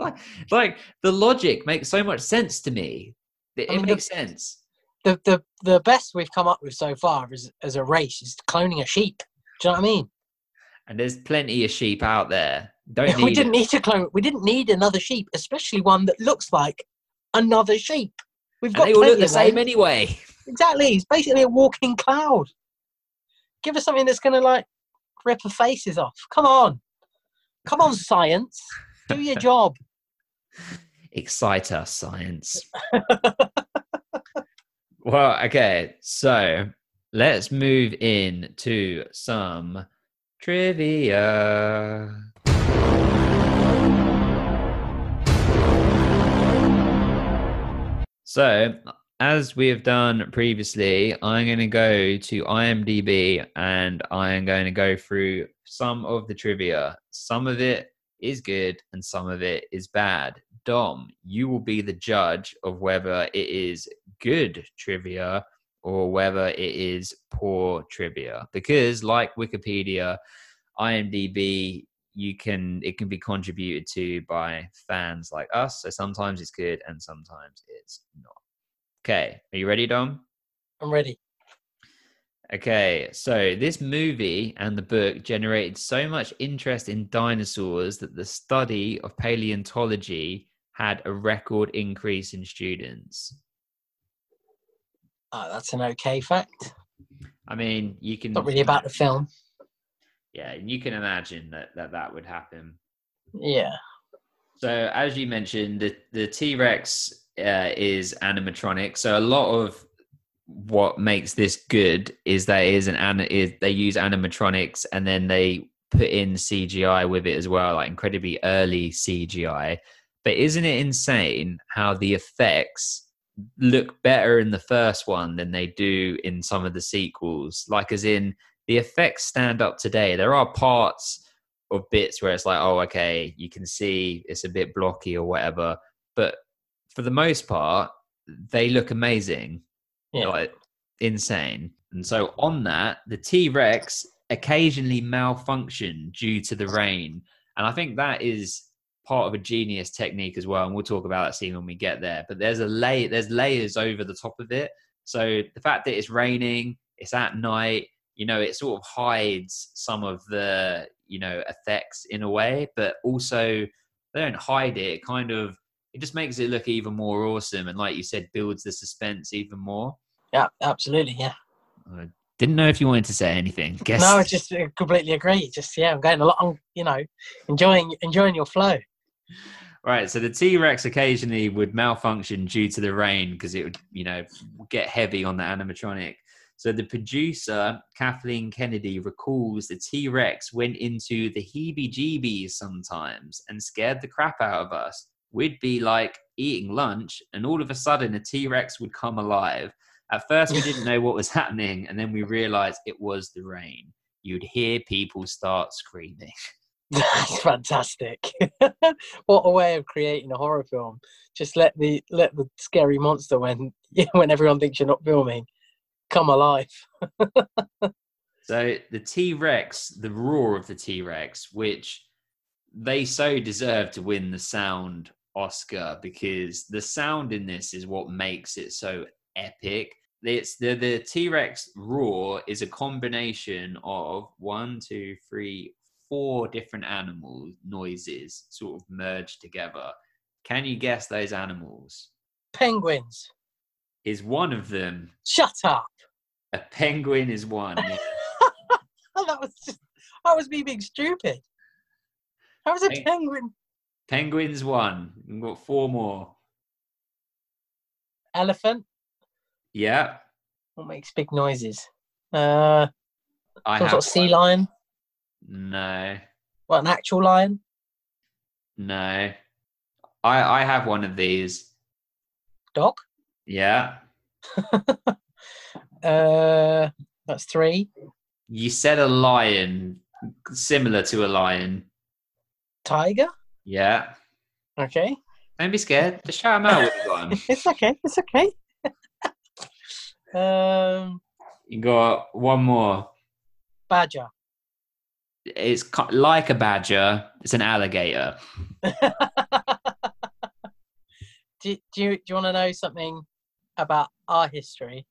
Like, like the logic makes so much sense to me. It, I mean, the- makes sense. The the the best we've come up with so far as as a race is cloning a sheep. Do you know what I mean? And there's plenty of sheep out there. Don't (laughs) we didn't need to clone. We didn't need another sheep, especially one that looks like another sheep. We've and got they all look the same anyway. (laughs) Exactly. It's basically a walking cloud. Give us something that's going to like rip our faces off. Come on. Come on, (laughs) science. Do your job. Excite us, science. Well, okay, so let's move in to some trivia. So, as we have done previously, I'm going to go to IMDb and I am going to go through some of the trivia. Some of it is good and some of it is bad. Dom, you will be the judge of whether it is good trivia or whether it is poor trivia. Because, like Wikipedia, IMDb, you can it can be contributed to by fans like us. So sometimes it's good and sometimes it's not. Okay, are you ready, Dom? I'm ready. Okay, so this movie and the book generated so much interest in dinosaurs that the study of paleontology had a record increase in students. Oh, that's an okay fact. I mean, you can Not really about the film. yeah, and you can imagine that that, that would happen. Yeah. So, as you mentioned, the the T Rex uh, is animatronic. So, a lot of what makes this good is that it is an is they use animatronics and then they put in CGI with it as well, like incredibly early CGI. But isn't it insane how the effects look better in the first one than they do in some of the sequels? Like, as in the effects stand up today. There are parts of bits where it's like, oh, okay, you can see it's a bit blocky or whatever. But for the most part, they look amazing, Yeah. like insane. And so on that, the T Rex occasionally malfunction due to the rain, and I think that is part of a genius technique as well. And we'll talk about that scene when we get there. But there's a lay, there's layers over the top of it. So the fact that it's raining, it's at night, you know, it sort of hides some of the you know effects in a way, but also they don't hide it. It kind of it just makes it look even more awesome, and like you said, builds the suspense even more. Yeah, absolutely. Yeah. I didn't know if you wanted to say anything. (laughs) Guess No, I just uh, completely agree. Just yeah, I'm going a lot. I'm, you know, enjoying enjoying your flow. Right, so the T Rex occasionally would malfunction due to the rain because it would, you know, get heavy on the animatronic. So the producer, Kathleen Kennedy, recalls the T Rex went into the heebie jeebies sometimes and scared the crap out of us. We'd be like eating lunch, and all of a sudden a T Rex would come alive. At first, we didn't know what was happening, and then we realized it was the rain. You'd hear people start screaming. (laughs) That's fantastic. (laughs) what a way of creating a horror film. Just let the let the scary monster when (laughs) when everyone thinks you're not filming come alive. So the T Rex, the roar of the T Rex, which they so deserve to win the sound Oscar because the sound in this is what makes it so epic. It's the the T Rex roar is a combination of one, two, three, four different animal noises sort of merged together. Can you guess those animals? Penguins. Is one of them Shut up. a penguin? Is one. (laughs) That was just that was me being stupid. How was a penguin? Penguins one. We've got four more. Elephant. Yeah, What makes big noises? Uh, I some have. sort of sea one. lion. No, What an actual lion? no. I I have one of these. Dog. Yeah, (laughs) Uh, that's three. You said a lion, similar to a lion. Tiger. Yeah. Okay. Don't be scared. Just shout him out when you got. It's okay. It's okay. Um, You got one more. badger. It's like a badger. It's an alligator. (laughs) do, do you do you want to know something about our history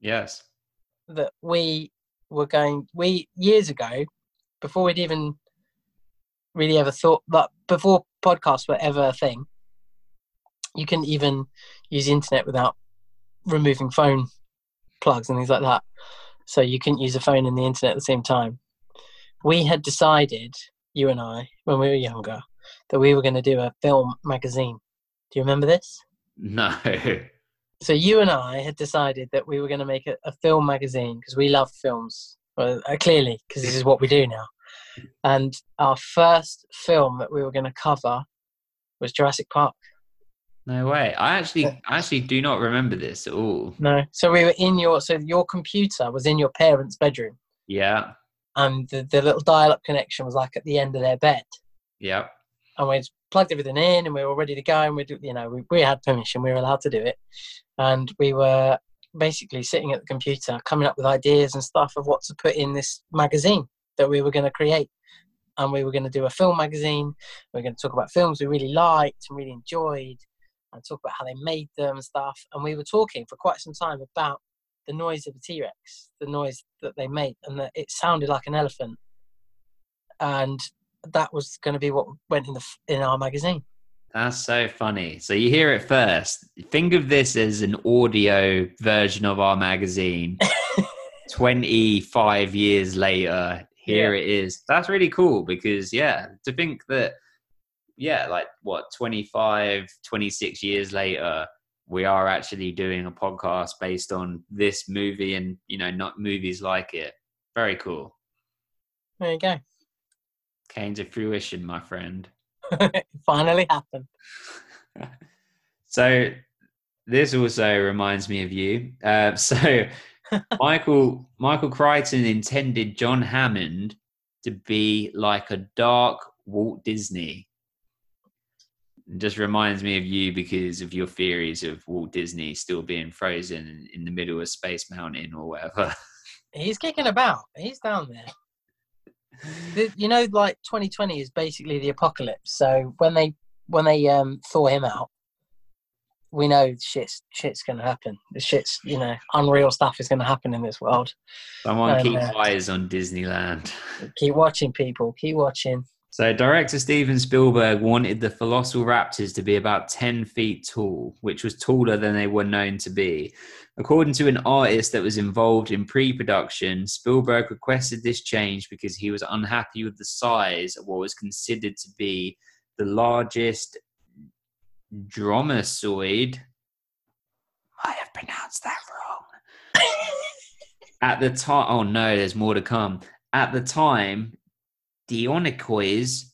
Yes. that we were going we years ago before we'd even really ever thought that before podcasts were ever a thing you couldn't even use the internet without removing phone plugs and things like that so you couldn't use a phone and the internet at the same time we had decided you and i when we were younger that we were going to do a film magazine do you remember this No. (laughs) so you and I had decided that we were going to make a, a film magazine because we love films. Well, uh, clearly, because this is what we do now. And our first film that we were going to cover was Jurassic Park. No way. I actually, I actually do not remember this at all. No, so we were in your so your computer was in your parents' bedroom, Yeah. and the, the little dial-up connection was like at the end of their bed, Yep. and we plugged everything in, and we were ready to go, and we do, you know we, we had permission, we were allowed to do it, and we were basically sitting at the computer coming up with ideas and stuff of what to put in this magazine that we were going to create. And we were going to do a film magazine. We were going to talk about films we really liked and really enjoyed and talk about how they made them and stuff and we were talking for quite some time about the noise of a t-rex the noise that they made and that it sounded like an elephant and that was going to be what went in the in our magazine That's so funny. So you hear it first. Think of this as an audio version of our magazine. (laughs) 25 years later, here it is. That's really cool because, yeah, to think that, yeah, like what, 25, 26 years later, we are actually doing a podcast based on this movie and, you know, not movies like it. Very cool. there you go Came to fruition, my friend. (laughs) finally happened (laughs) so this also reminds me of you. Uh, (laughs) so Michael Michael Crichton intended John Hammond to be like a dark Walt Disney. Just reminds me of you because of your theories of Walt Disney still being frozen in the middle of Space Mountain or whatever. (laughs) he's kicking about he's down there you know like 2020 is basically the apocalypse so when they when they um thaw him out we know shit's shit's gonna happen the shit's you know unreal stuff is gonna happen in this world Someone Oh, keep man. eyes on Disneyland. keep watching people keep watching So, director Steven Spielberg wanted the Velociraptors to be about 10 feet tall, which was taller than they were known to be. According to an artist that was involved in pre production, Spielberg requested this change because he was unhappy with the size of what was considered to be the largest dromosoid. I have pronounced that wrong. (laughs) At the time, oh no, there's more to come. At the time, Dionyscois.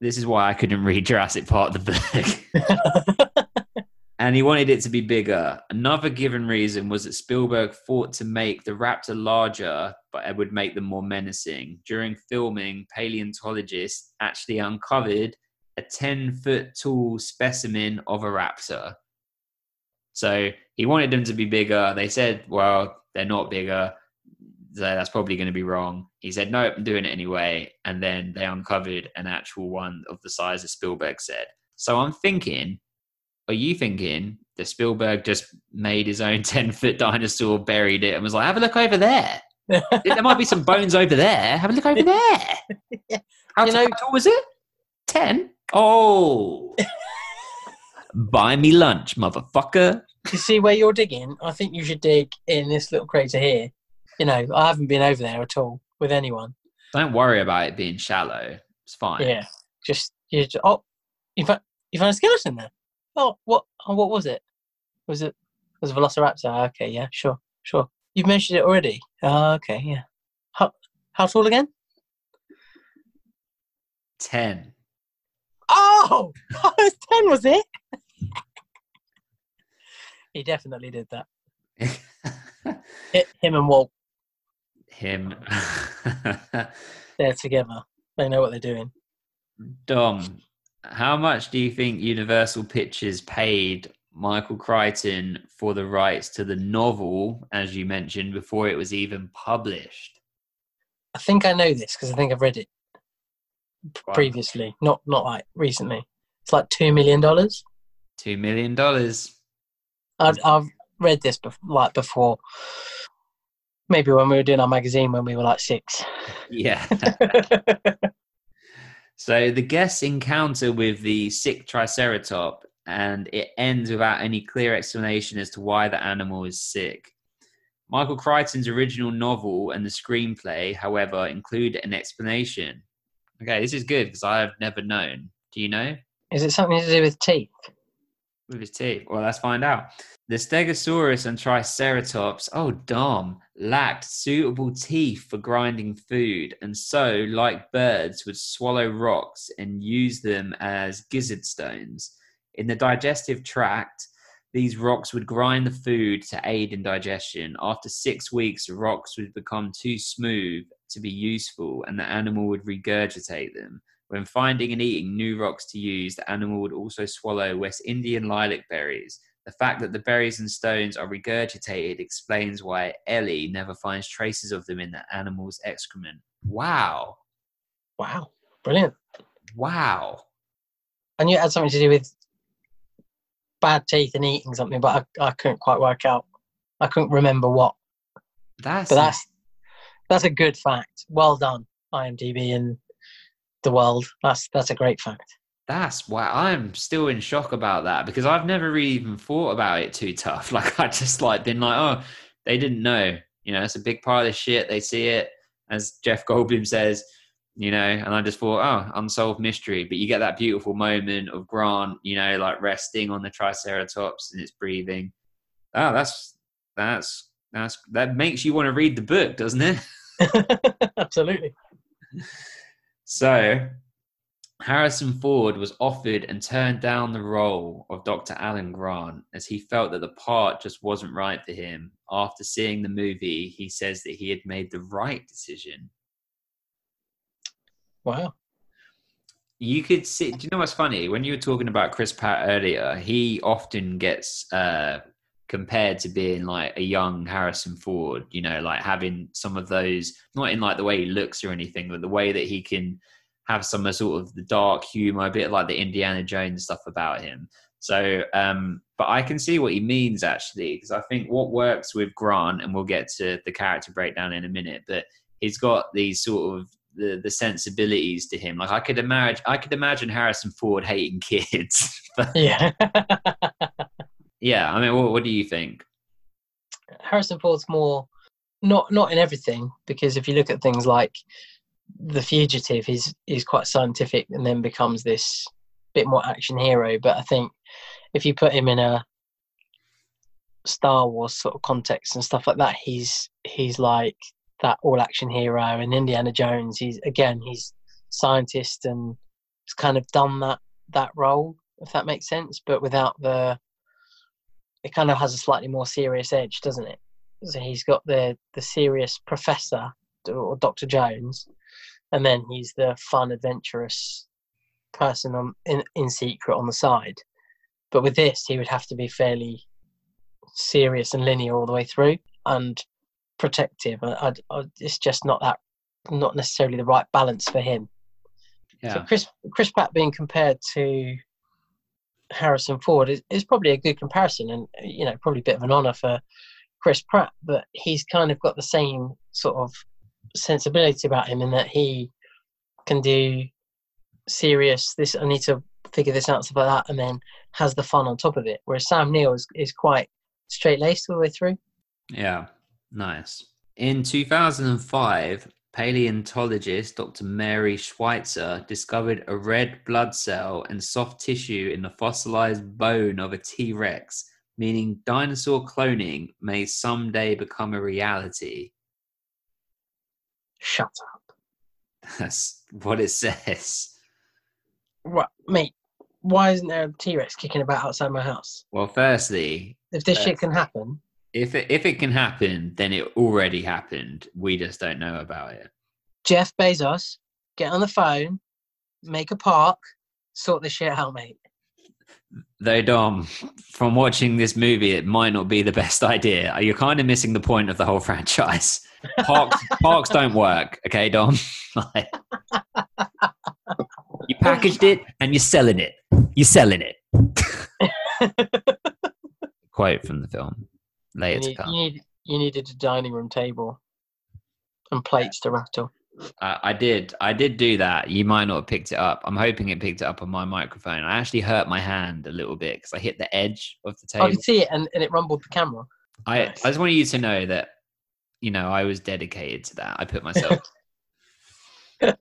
This is why I couldn't read Jurassic Park of the book. (laughs) (laughs) and he wanted it to be bigger. Another given reason was that Spielberg thought to make the raptor larger, but it would make them more menacing. During filming, paleontologists actually uncovered a 10 foot tall specimen of a raptor. So he wanted them to be bigger. They said, well, they're not bigger. So that's probably going to be wrong. He said, nope, I'm doing it anyway. And then they uncovered an actual one of the size that Spielberg said. So I'm thinking, are you thinking that Spielberg just made his own (laughs) 10 foot dinosaur, buried it, and was like, have a look over there? (laughs) there might be some bones over there. Have a look over there. (laughs) How, You know- how tall was it? 10? Oh. Buy me lunch, motherfucker. you see where you're digging i think you should dig in this little crater here you know i haven't been over there at all with anyone. Don't worry about it being shallow. It's fine. yeah. Just you just, oh you found you found a skeleton there. Oh what oh, what was it? Was it was it a velociraptor? Ah, okay yeah sure sure. You've mentioned it already? Oh, okay yeah. How how tall again? 10. oh! (laughs) It was 10 was it? (laughs) He definitely did that. (laughs) Hi- Him and Walt, Him. (laughs) they're together. They know what they're doing. Dom, how much do you think Universal Pictures paid Michael Crichton for the rights to the novel, as you mentioned, before it was even published? I think I know this because I think I've read it Wow. previously, not not like recently. It's like two million dollars. Two million dollars. I've I've read this bef- like before. Maybe when we were doing our magazine when we were like six. Yeah. (laughs) So the guests encounter with the sick Triceratop, and it ends without any clear explanation as to why the animal is sick. Michael Crichton's original novel and the screenplay, however, include an explanation. Okay, this is good because I have never known. Do you know? Is it something to do with teeth? With his teeth. Well, let's find out. The Stegosaurus and Triceratops, oh, Dom, lacked suitable teeth for grinding food, and so, like birds, would swallow rocks and use them as gizzard stones. In the digestive tract, these rocks would grind the food to aid in digestion. After six weeks, rocks would become too smooth to be useful, and the animal would regurgitate them. When finding and eating new rocks to use, the animal would also swallow West Indian lilac berries. The fact that the berries and stones are regurgitated explains why Ellie never finds traces of them in the animal's excrement. Wow. Wow, brilliant! Wow. I knew it had something to do with bad teeth and eating something, but I, I couldn't quite work out. I couldn't remember what. That's, But that's that's a good fact. Well done, IMDb and the world. That's that's a great fact. That's why I'm still in shock about that because I've never really even thought about it too tough. (laughs) Like I just like been like, oh, they didn't know. You know, it's a big part of the shit. They see it, as Jeff Goldblum says, you know, and I just thought, oh, unsolved mystery. But you get that beautiful moment of Grant, you know, like resting on the Triceratops and it's breathing. Oh, that's that's that's that makes you want to read the book, doesn't it? (laughs) Absolutely. (laughs) So, Harrison Ford was offered and turned down the role of Dr. Alan Grant as he felt that the part just wasn't right for him. After seeing the movie, he says that he had made the right decision. Wow. You could see, do you know what's funny? When you were talking about Chris Pratt earlier, he often gets uh, compared to being like a young Harrison Ford, you know, like having some of those, not in like the way he looks or anything, but the way that he can have some of sort of the dark humor, a bit like the Indiana Jones stuff about him. So, um, but I can see what he means actually, because I think what works with Grant, and we'll get to the character breakdown in a minute, but he's got these sort of the, the sensibilities to him. Like I could imagine, I could imagine Harrison Ford hating kids. (laughs) but Yeah. yeah, I mean, what, what do you think? Harrison Ford's more not not in everything because if you look at things like The Fugitive, is he's quite scientific and then becomes this bit more action hero. But I think if you put him in a Star Wars sort of context and stuff like that, he's he's like that all action hero. And Indiana Jones, he's again he's scientist and he's kind of done that that role if that makes sense, but without the it kind of has a slightly more serious edge, doesn't it? So he's got the the serious professor or Doctor Jones, and then he's the fun, adventurous person on in in secret on the side. But with this, he would have to be fairly serious and linear all the way through, and protective. I, I, I, it's just not that, not necessarily the right balance for him. So Yeah, Chris Chris Pratt being compared to Harrison Ford is, is probably a good comparison, and you know probably a bit of an honour for Chris Pratt. But he's kind of got the same sort of sensibility about him in that he can do serious. This I need to figure this out stuff like that, and then has the fun on top of it. Whereas Sam Neill is is quite straight laced all the way through. yeah, nice. In 2005, paleontologist Dr. Mary Schweitzer discovered a red blood cell and soft tissue in the fossilized bone of a T Rex, meaning dinosaur cloning may someday become a reality. Shut up, That's what it says. right, mate. Why isn't there a T Rex kicking about outside my house? Well, firstly, If this shit can happen, If it if it can happen, then it already happened. We just don't know about it. Jeff Bezos, get on the phone, make a park, sort this shit out, mate. Though Dom, from watching this movie, it might not be the best idea. You're kind of missing the point of the whole (laughs) franchise. Parks parks don't work, okay, Dom. (laughs) Like, you packaged it and you're selling it. You're selling it. (laughs) Quote from the film. You, Later to come. you, need, you needed a dining room table and plates to rattle. I, I did. I did do that. You might not have picked it up. I'm hoping it picked it up on my microphone. I actually hurt my hand a little bit because I hit the edge of the oh, table. I could see it and, and it rumbled the camera. I. I just want you to know that, you know, I was dedicated to that. I put myself. (laughs)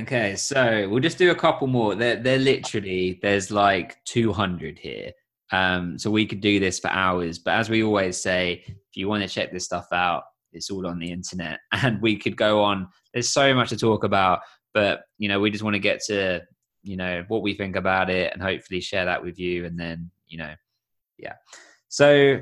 okay, so we'll just do a couple more. They're, they're literally, there's like 200 here. Um, so we could do this for hours. But as we always say, if you want to check this stuff out, it's all on the internet. (laughs) And we could go on. There's so much to talk about. But, you know, we just want to get to, you know, what we think about it and hopefully share that with you. And then, you know, yeah. So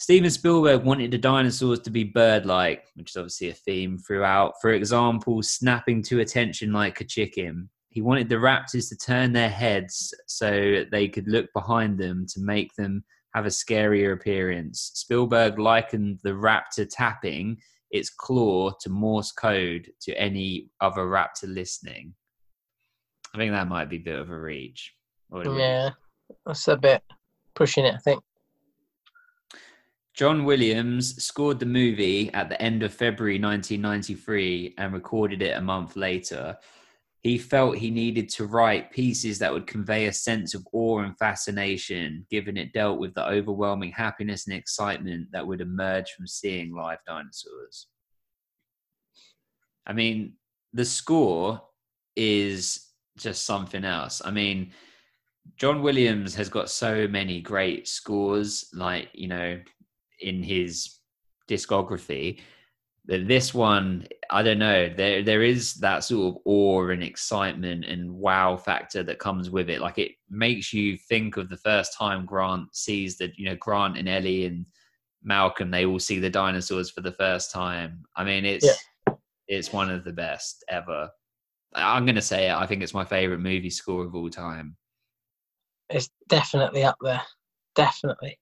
Steven Spielberg wanted the dinosaurs to be bird-like, which is obviously a theme throughout. For example, snapping to attention like a chicken. He wanted the raptors to turn their heads so they could look behind them to make them have a scarier appearance. Spielberg likened the raptor tapping its claw to Morse code to any other raptor listening. I think that might be a bit of a reach. What do you- Yeah, that's a bit pushing it, I think. John Williams scored the movie at the end of February 1993 and recorded it a month later. He felt he needed to write pieces that would convey a sense of awe and fascination, given it dealt with the overwhelming happiness and excitement that would emerge from seeing live dinosaurs. I mean, the score is just something else. I mean, John Williams has got so many great scores, like, you know, in his discography. But this one, I don't know. There, there is that sort of awe and excitement and wow factor that comes with it. Like it makes you think of the first time Grant sees that, you know, Grant and Ellie and Malcolm. They all see the dinosaurs for the first time. I mean, it's it's one of the best ever. I'm gonna say it. I think it's my favorite movie score of all time. It's definitely up there. Definitely.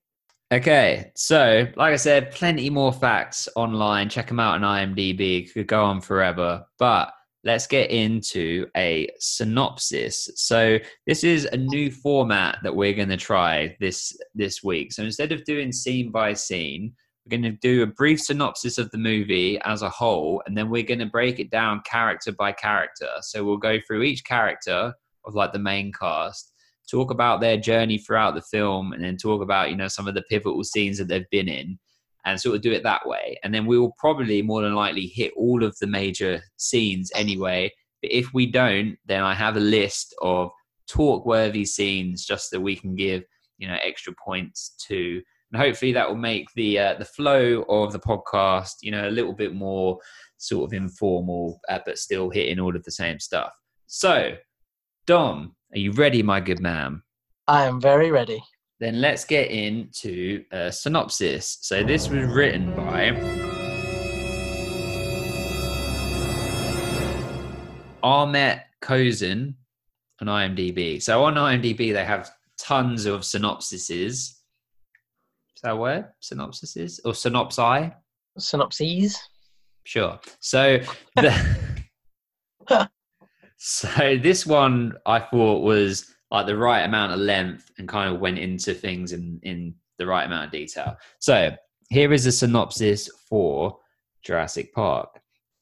Okay, so like I said, plenty more facts online. Check them out on IMDb. Could go on forever, but let's get into a synopsis. So this is a new format that we're going to try this this week. So instead of doing scene by scene, we're going to do a brief synopsis of the movie as a whole, and then we're going to break it down character by character. So we'll go through each character of like the main cast talk about their journey throughout the film and then talk about you know some of the pivotal scenes that they've been in and sort of do it that way. And then we will probably more than likely hit all of the major scenes anyway. But if we don't then i have a list of talk worthy scenes just that we can give you know extra points to. And hopefully that will make the uh, the flow of the podcast you know a little bit more sort of informal uh, but still hitting all of the same stuff. So dom are you ready, my good man? I am very ready. Then let's get into a synopsis. So this was written by Ahmet Kozan on IMDb. So on IMDb they have tons of synopsises. Is that a word? Synopsises or synopsi? Synopses. Sure. So the (laughs) (laughs) so (laughs) this one I thought was like the right amount of length and kind of went into things in in the right amount of detail. So here is a synopsis for Jurassic Park.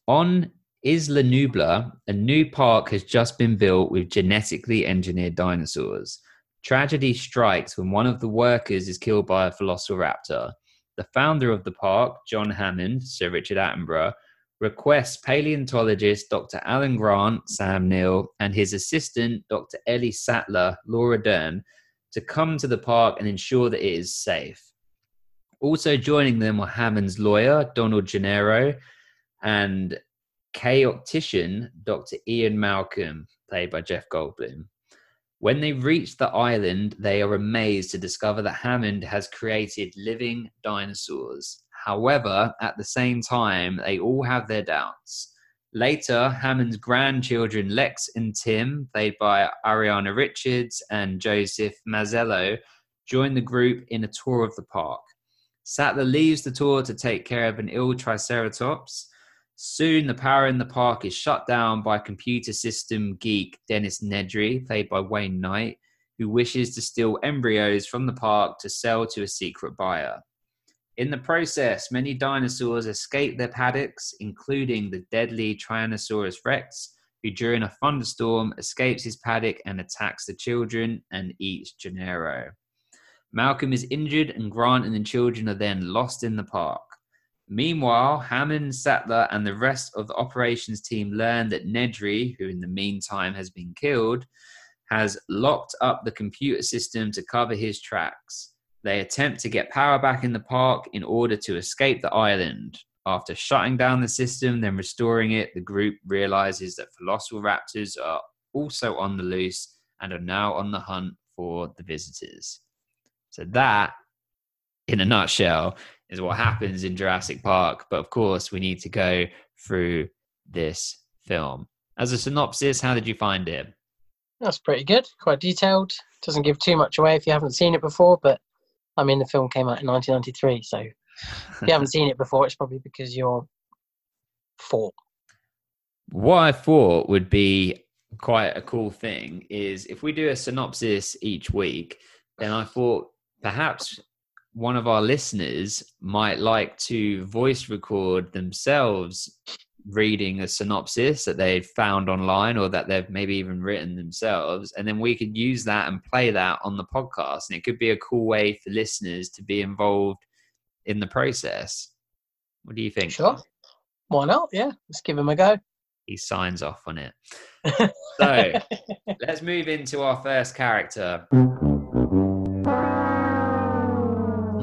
On Isla Nublar, a new park has just been built with genetically engineered dinosaurs. Tragedy strikes when one of the workers is killed by a velociraptor. The founder of the park, John Hammond, Sir Richard Attenborough, requests paleontologist Dr. Alan Grant, Sam Neill, and his assistant, Dr. Ellie Sattler, Laura Dern, to come to the park and ensure that it is safe. Also joining them were Hammond's lawyer, Donald Gennaro, and chaotician, Dr. Ian Malcolm, played by Jeff Goldblum. When they reach the island, they are amazed to discover that Hammond has created living dinosaurs. However, at the same time, they all have their doubts. Later, Hammond's grandchildren, Lex and Tim, played by Ariana Richards and Joseph Mazzello, join the group in a tour of the park. Sattler leaves the tour to take care of an ill Triceratops. Soon, the power in the park is shut down by computer system geek Dennis Nedry, played by Wayne Knight, who wishes to steal embryos from the park to sell to a secret buyer. In the process, many dinosaurs escape their paddocks, including the deadly Tyrannosaurus rex, who during a thunderstorm escapes his paddock and attacks the children and eats Gennaro. Malcolm is injured, and Grant and the children are then lost in the park. Meanwhile, Hammond, Sattler, and the rest of the operations team learn that Nedry, who in the meantime has been killed, has locked up the computer system to cover his tracks. They attempt to get power back in the park in order to escape the island. After shutting down the system, then restoring it, the group realizes that velociraptors are also on the loose and are now on the hunt for the visitors. So, that, in a nutshell, is what happens in Jurassic Park. But of course, we need to go through this film. As a synopsis, how did you find it? That's pretty good. Quite detailed. Doesn't give too much away if you haven't seen it before, but I mean, the film came out in 1993, so if you haven't seen it before, it's probably because you're four. I thought would be quite a cool thing is if we do a synopsis each week, then I thought perhaps one of our listeners might like to voice record themselves reading a synopsis that they've found online or that they've maybe even written themselves and then we could use that and play that on the podcast and it could be a cool way for listeners to be involved in the process what do you think Sure. Why not? Yeah, let's give him a go. he signs off on it (laughs) so let's move into our first character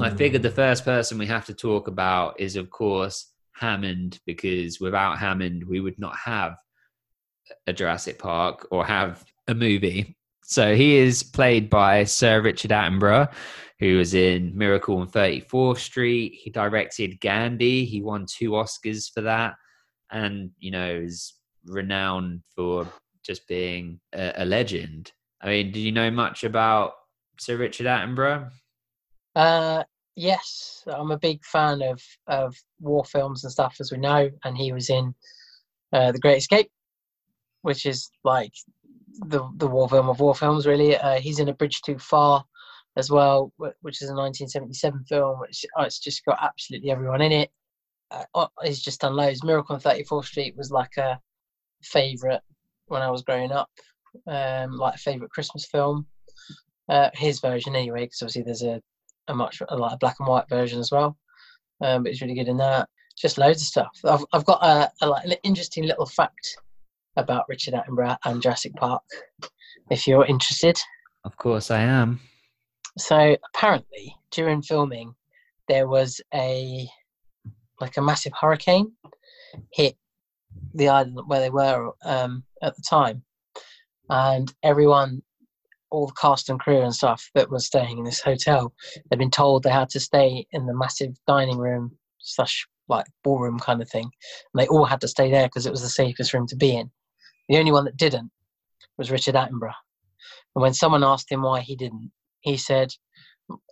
i figured the first person we have to talk about is of course Hammond because without Hammond, we would not have a Jurassic Park or have a movie. So he is played by Sir Richard Attenborough, who was in Miracle on 34th Street. He directed Gandhi. He won two Oscars for that. And, you know, is renowned for just being a, a legend. I mean, do you know much about Sir Richard Attenborough? Uh, yes, I'm a big fan of of war films and stuff, as we know, and he was in uh, The Great Escape, which is like the the war film of war films, really. Uh, he's in A Bridge Too Far as well, which is a 1977 film, which oh, it's just got absolutely everyone in it. Uh, oh, he's just done loads. Miracle on 34th Street was like a favorite when I was growing up, um, like a favorite Christmas film. Uh, his version, anyway, because obviously there's a a much a, like a black and white version as well. Um, but it's really good in that. Just loads of stuff. I've I've got a, a like an interesting little fact about Richard Attenborough and Jurassic Park, if you're interested. Of course, I am. So apparently, during filming, there was a like a massive hurricane hit the island where they were um, at the time, and everyone, all the cast and crew and stuff that was staying in this hotel, they'd been told they had to stay in the massive dining room slash like ballroom kind of thing, and they all had to stay there because it was the safest room to be in. The only one that didn't was Richard Attenborough, and when someone asked him why he didn't, he said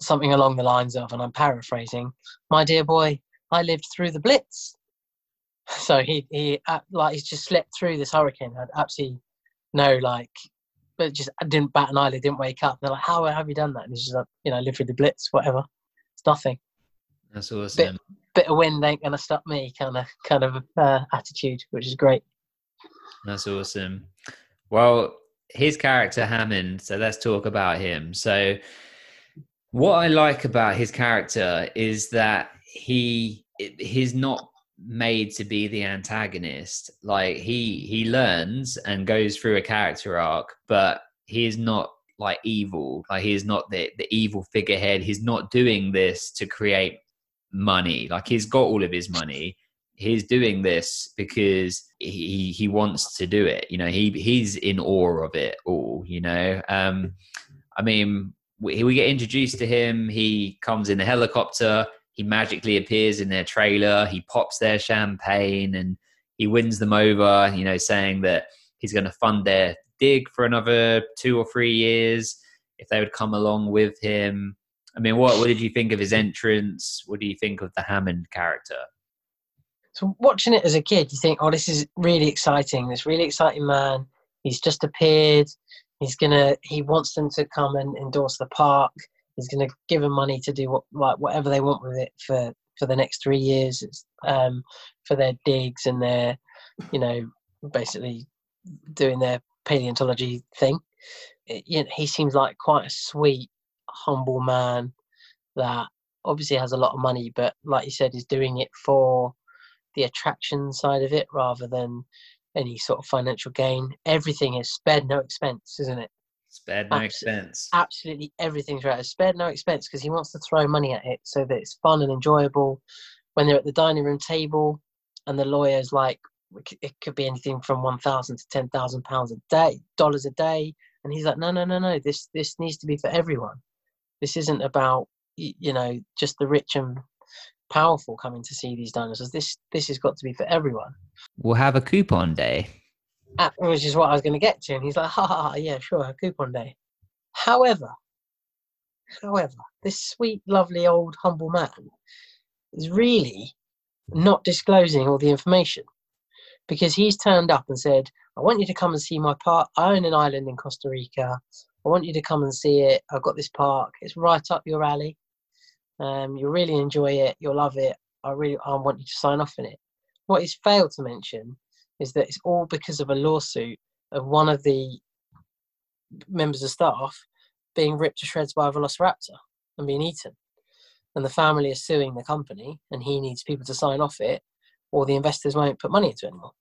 something along the lines of, and I'm paraphrasing, "My dear boy, I lived through the Blitz." (laughs) So he he uh, like he's just slept through this hurricane, had absolutely no like, but just didn't bat an eyelid, didn't wake up. They're like, "How have you done that?" And he's just like, "You know, lived through the Blitz, whatever. It's nothing. That's awesome. Bit of wind ain't gonna stop me." Kind of kind of uh, attitude, which is great. That's awesome. Well, his character Hammond. So let's talk about him. So, what I like about his character is that he he's not made to be the antagonist. Like he he learns and goes through a character arc, but he is not like evil. Like he is not the the evil figurehead. He's not doing this to create money. Like he's got all of his money. he's doing this because he he wants to do it. You know, he he's in awe of it all. You know, um, I mean, we, we get introduced to him. He comes in a helicopter. He magically appears in their trailer. He pops their champagne and he wins them over. You know, saying that he's going to fund their dig for another two or three years if they would come along with him. I mean, what what did you think of his entrance? What do you think of the Hammond character? So watching it as a kid, you think, oh, this is really exciting. This really exciting man. He's just appeared. He's gonna. He wants them to come and endorse the park. He's gonna give them money to do what, like, whatever they want with it for for the next three years. Um, for their digs and their, you know, basically doing their paleontology thing. It, you know, he seems like quite a sweet, humble man that obviously has a lot of money, but like you said, is doing it for the attraction side of it rather than any sort of financial gain. Everything is spared no expense, isn't it? Spared no Abso- expense. Absolutely everything's right. It's spared no expense because he wants to throw money at it so that it's fun and enjoyable. When they're at the dining room table and the lawyer's like, it could be anything from one thousand to ten thousand pounds a day, dollars a day, and he's like, no, no, no, no. This this needs to be for everyone. This isn't about you know just the rich and powerful coming to see these dinosaurs. This this has got to be for everyone. We'll have a coupon day. Which is what I was going to get to. And he's like, ha ha, ha yeah, sure, coupon day. However, however, this sweet, lovely old humble man is really not disclosing all the information because he's turned up and said, I want you to come and see my park. I own an island in Costa Rica. I want you to come and see it. I've got this park. It's right up your alley. Um, you'll really enjoy it. You'll love it. I really, I want you to sign off in it. What he's failed to mention is that it's all because of a lawsuit of one of the members of staff being ripped to shreds by a velociraptor and being eaten. And the family is suing the company, and he needs people to sign off it, or the investors won't put money into it anymore.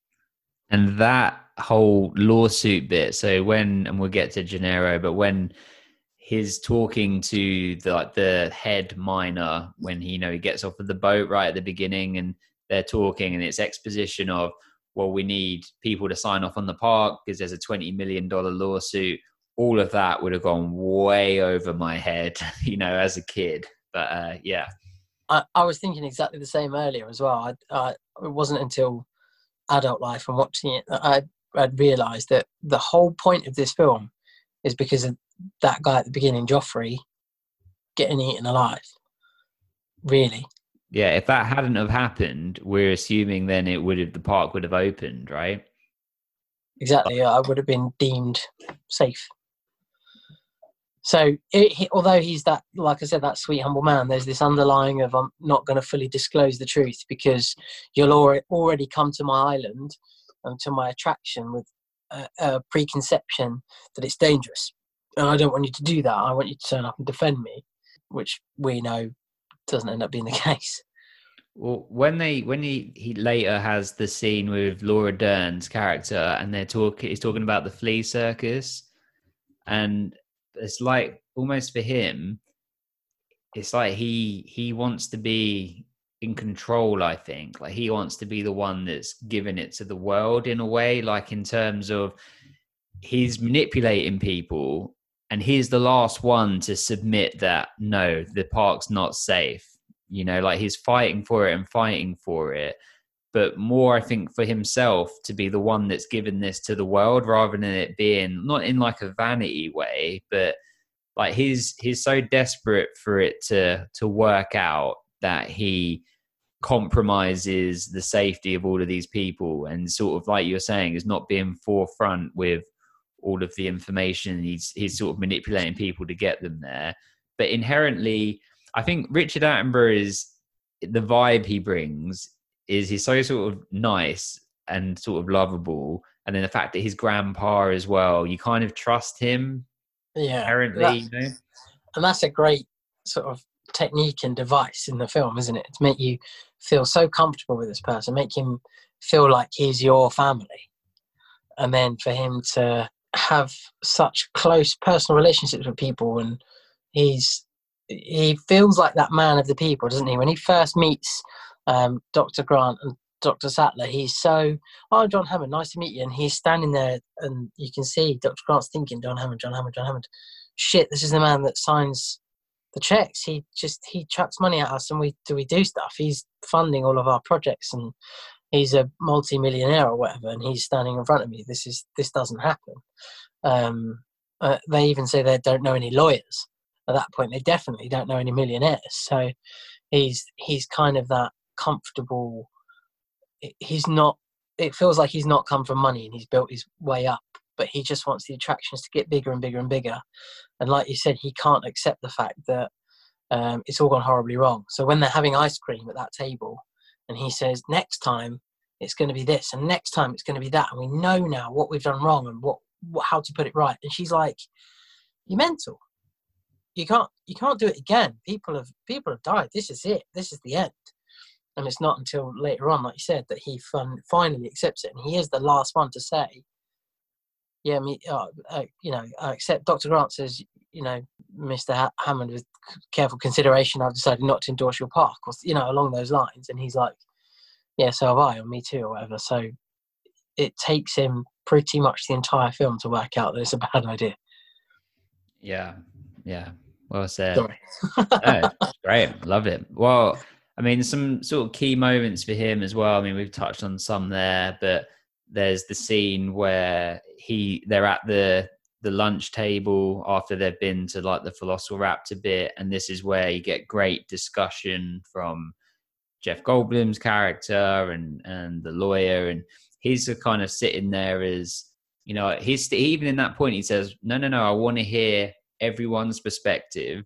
And that whole lawsuit bit. So when, and we'll get to Gennaro, but when he's talking to the like the head miner when he you know he gets off of the boat right at the beginning, and they're talking, and it's exposition of well, we need people to sign off on the park because there's a twenty million dollar lawsuit. All of that would have gone way over my head, (laughs) you know, as a kid. But uh, yeah, I, I was thinking exactly the same earlier as well. I, I, it wasn't until adult life and watching it that I, I'd realised that the whole point of this film is because of that guy at the beginning, Joffrey, getting eaten alive. Really. Yeah. If that hadn't have happened, we're assuming then it would have the park would have opened, right? Exactly. I would have been deemed safe. So, it, he, although he's that, like I said, that sweet, humble man, there's this underlying of I'm not going to fully disclose the truth because you'll already, already come to my island and to my attraction with a, a preconception that it's dangerous. And I don't want you to do that. I want you to turn up and defend me, which we know doesn't end up being the (laughs) case. Well, when they when he he later has the scene with Laura Dern's character, and they're talking, he's talking about the flea circus, and it's like almost for him, it's like he he wants to be in control. I think like he wants to be the one that's giving it to the world in a way, like in terms of he's manipulating people, and he's the last one to submit that no, the park's not safe. You know like he's fighting for it and fighting for it. But more i think for himself to be the one that's given this to the world rather than it being not in like a vanity way but like he's he's so desperate for it to to work out that he compromises the safety of all of these people and sort of like you're saying is not being forefront with all of the information he's he's sort of manipulating people to get them there but inherently I think Richard Attenborough is the vibe he brings is he's so sort of nice and sort of lovable, and then the fact that his grandpa as well, you kind of trust him Yeah. inherently. You know? and that's a great sort of technique and device in the film, isn't it? To make you feel so comfortable with this person, make him feel like he's your family, and then for him to have such close personal relationships with people, and he's he feels like that man of the people, doesn't he? When he first meets um, Dr. Grant and Dr. Sattler, he's so, oh, John Hammond, nice to meet you. And he's standing there, and you can see Dr. Grant's thinking, John Hammond, John Hammond, John Hammond. Shit, this is the man that signs the checks. He just he chucks money at us, and we do we do stuff. He's funding all of our projects, and he's a multi-millionaire or whatever. And he's standing in front of me. This is this doesn't happen. Um, uh, they even say they don't know any lawyers at that point. They definitely don't know any millionaires. So he's he's kind of that comfortable. He's not. It feels like he's not come from money and he's built his way up, but he just wants the attractions to get bigger and bigger and bigger. And like you said, he can't accept the fact that um, it's all gone horribly wrong. So when they're having ice cream at that table, and he says, "Next time it's going to be this, and next time it's going to be that," and we know now what we've done wrong and what, what how to put it right. And she's like, "You're mental. You can't you can't do it again. People have people have died. This is it. This is the end." And it's not until later on, like you said, that he finally accepts it, and he is the last one to say, yeah, me, uh, uh, you know, uh, except Dr. Grant says, you know, Mr. Hammond, with careful consideration, I've decided not to endorse your park, or you know, along those lines. And he's like, yeah, so have I, or me too, or whatever. So it takes him pretty much the entire film to work out that it's a bad idea. Yeah, yeah. Well said. Sorry. no, (laughs) great, love it. Well, I mean, some sort of key moments for him as well. I mean, we've touched on some there, but there's the scene where he they're at the the lunch table after they've been to like the Philosopher Velociraptor bit, and this is where you get great discussion from Jeff Goldblum's character and and the lawyer, and he's the kind of sitting there as you know he's even in that point he says, no, no, no, I want to hear everyone's perspective.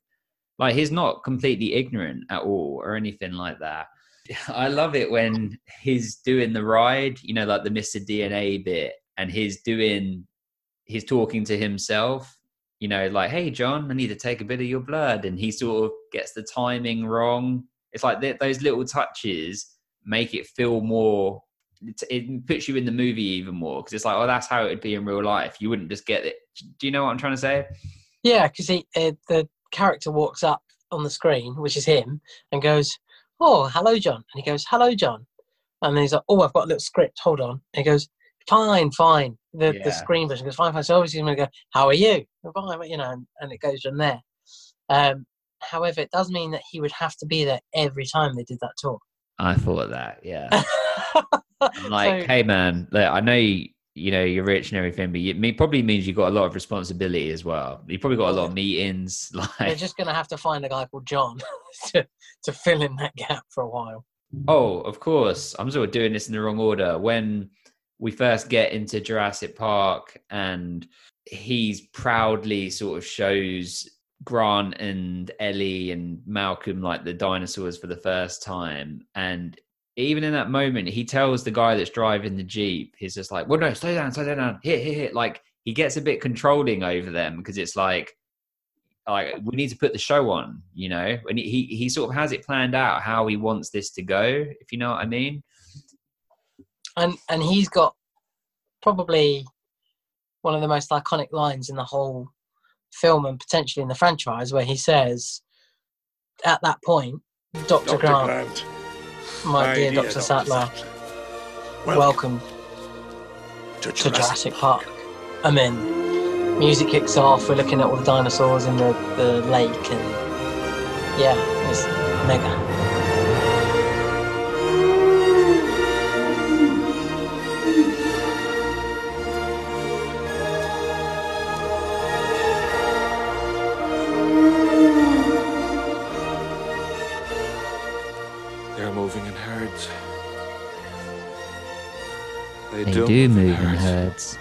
Like he's not completely ignorant at all or anything like that. (laughs) I love it when he's doing the ride, you know, like the Mr. DNA bit, and he's doing, he's talking to himself, you know, like, hey, John, I need to take a bit of your blood. And he sort of gets the timing wrong. It's like th- those little touches make it feel more, it, it puts you in the movie even more because it's like, oh, that's how it would be in real life. You wouldn't just get it. Do you know what I'm trying to say? Yeah, because he uh, the character walks up on the screen, which is him, and goes, "Oh, hello, John," and he goes, "Hello, John," and then he's like, "Oh, I've got a little script. Hold on." And he goes, "Fine, fine." The Yeah. the screen version goes, "Fine, fine." So obviously he's going to go, "How are you?" Fine, you know, and, and it goes from there. Um, however, it does mean that he would have to be there every time they did that tour. I thought that. Yeah. (laughs) I'm like, So- hey man, look, I know you, you know you're rich and everything, but you, it probably means you've got a lot of responsibility as well. You probably got a lot of meetings. (laughs) Like, they're just going to have to find a guy called John (laughs) to, to fill in that gap for a while. oh, of course, I'm sort of doing this in the wrong order. When we first get into Jurassic Park, and he's proudly sort of shows Grant and Ellie and Malcolm like the dinosaurs for the first time, and even in that moment, he tells the guy that's driving the jeep, he's just like, "Well, no, slow down, slow down, hit, hit, hit." Like he gets a bit controlling over them because it's like, like we need to put the show on, you know. And he he he sort of has it planned out how he wants this to go, if you know what I mean. And and he's got probably one of the most iconic lines in the whole film and potentially in the franchise where he says at that point dr, Dr. grant, Grant, my dear dr sattler welcome, to to jurassic park. And then music kicks off we're looking at all the dinosaurs in the, the lake and yeah it's mega They, They do, do move move in herds.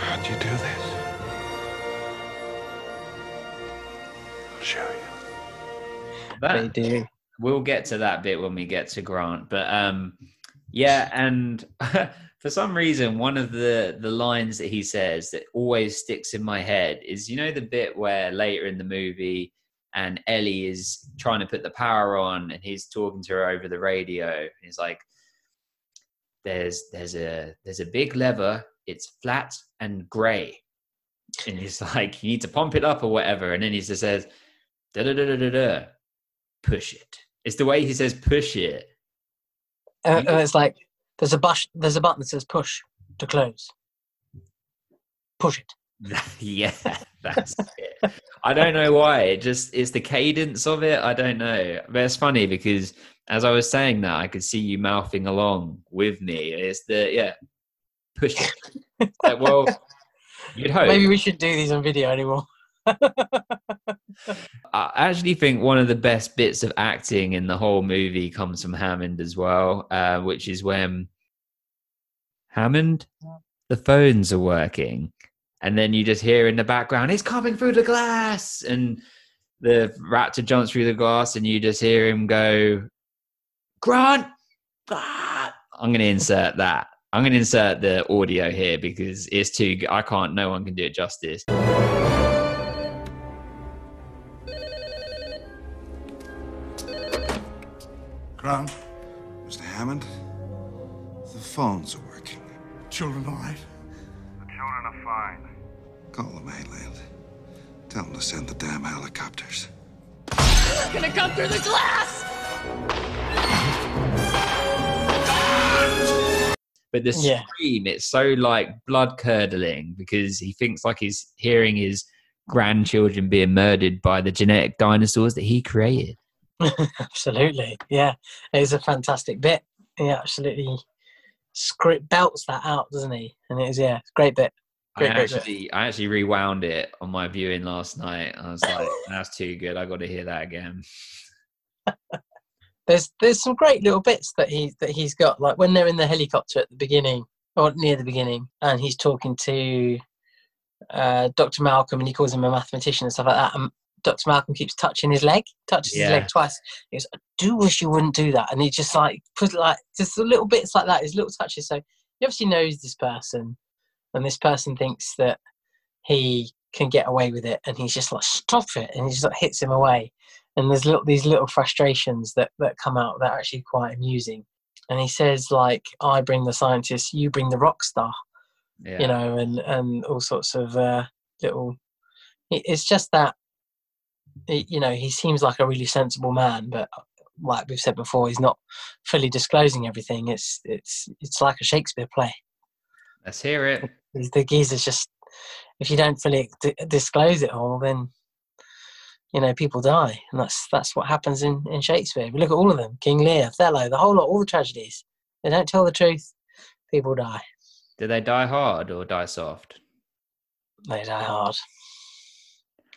How'd you do this? I'll show you. they do we'll get to that bit when we get to Grant. But um, yeah, and (laughs) for some reason, one of the the lines that he says that always sticks in my head is, you know, the bit where later in the movie, and Ellie is trying to put the power on, and he's talking to her over the radio. And he's like, "There's there's a there's a big lever. It's flat and gray and he's (laughs) like, "You need to pump it up or whatever," and then he just says, "Da da da da da da, push it." It's the way he says "push it." Uh, You- it's like there's a bush, there's a button that says push to close. Push it. (laughs) yeah, that's it. I don't know why. It just it's the cadence of it. I don't know. But it's funny because as I was saying that, I could see you mouthing along with me. It's the yeah, push it. Like, well, (laughs) you'd hope. Maybe we should do these on video anymore. (laughs) I actually think one of the best bits of acting in the whole movie comes from Hammond as well, uh, which is when Hammond, the phones are working, and then you just hear in the background, "It's coming through the glass," and the raptor jumps through the glass, and you just hear him go, "Grant!" ah." I'm going to insert that. I'm going to insert the audio here because it's too. i can't. No one can do it justice. Grant? Mr. Hammond? The phones are working. Children all right? Call the mainland. Tell them to send the damn helicopters. They're gonna come through the glass! but the Yeah. scream it's so like blood curdling because he thinks like he's hearing his grandchildren being murdered by the genetic dinosaurs that he created (laughs) absolutely. Yeah. It's a fantastic bit. He absolutely script belts that out, doesn't he? And it is, yeah, great a great. I Great, great actually I actually rewound it on my viewing last night I was like that's too good I got to hear that again (laughs) There's there's some great little bits that he that he's got, like when they're in the helicopter at the beginning or near the beginning, and he's talking to uh, Dr. Malcolm, and he calls him a mathematician and stuff like that. And Dr. Malcolm keeps touching his leg, touches his leg twice. He goes, "I do wish you wouldn't do that," and he just like put like just little bits like that, his little touches. So he obviously knows this person, and this person thinks that he can get away with it, and he's just like, "Stop it!" and he just like hits him away. And there's little these little frustrations that that come out that are actually quite amusing. And he says like i bring the scientist you bring the rock star yeah. you know and and all sorts of uh little it's just that you know he seems like a really sensible man but like we've said before he's not fully disclosing everything. It's it's it's like a shakespeare play let's hear it. The geezer's just if you don't fully d- disclose it all then you know people die. And that's that's what happens in in shakespeare. If you look at all of them king lear othello the whole lot all the tragedies they don't tell the truth. People die. Do they die hard or die soft? They die hard.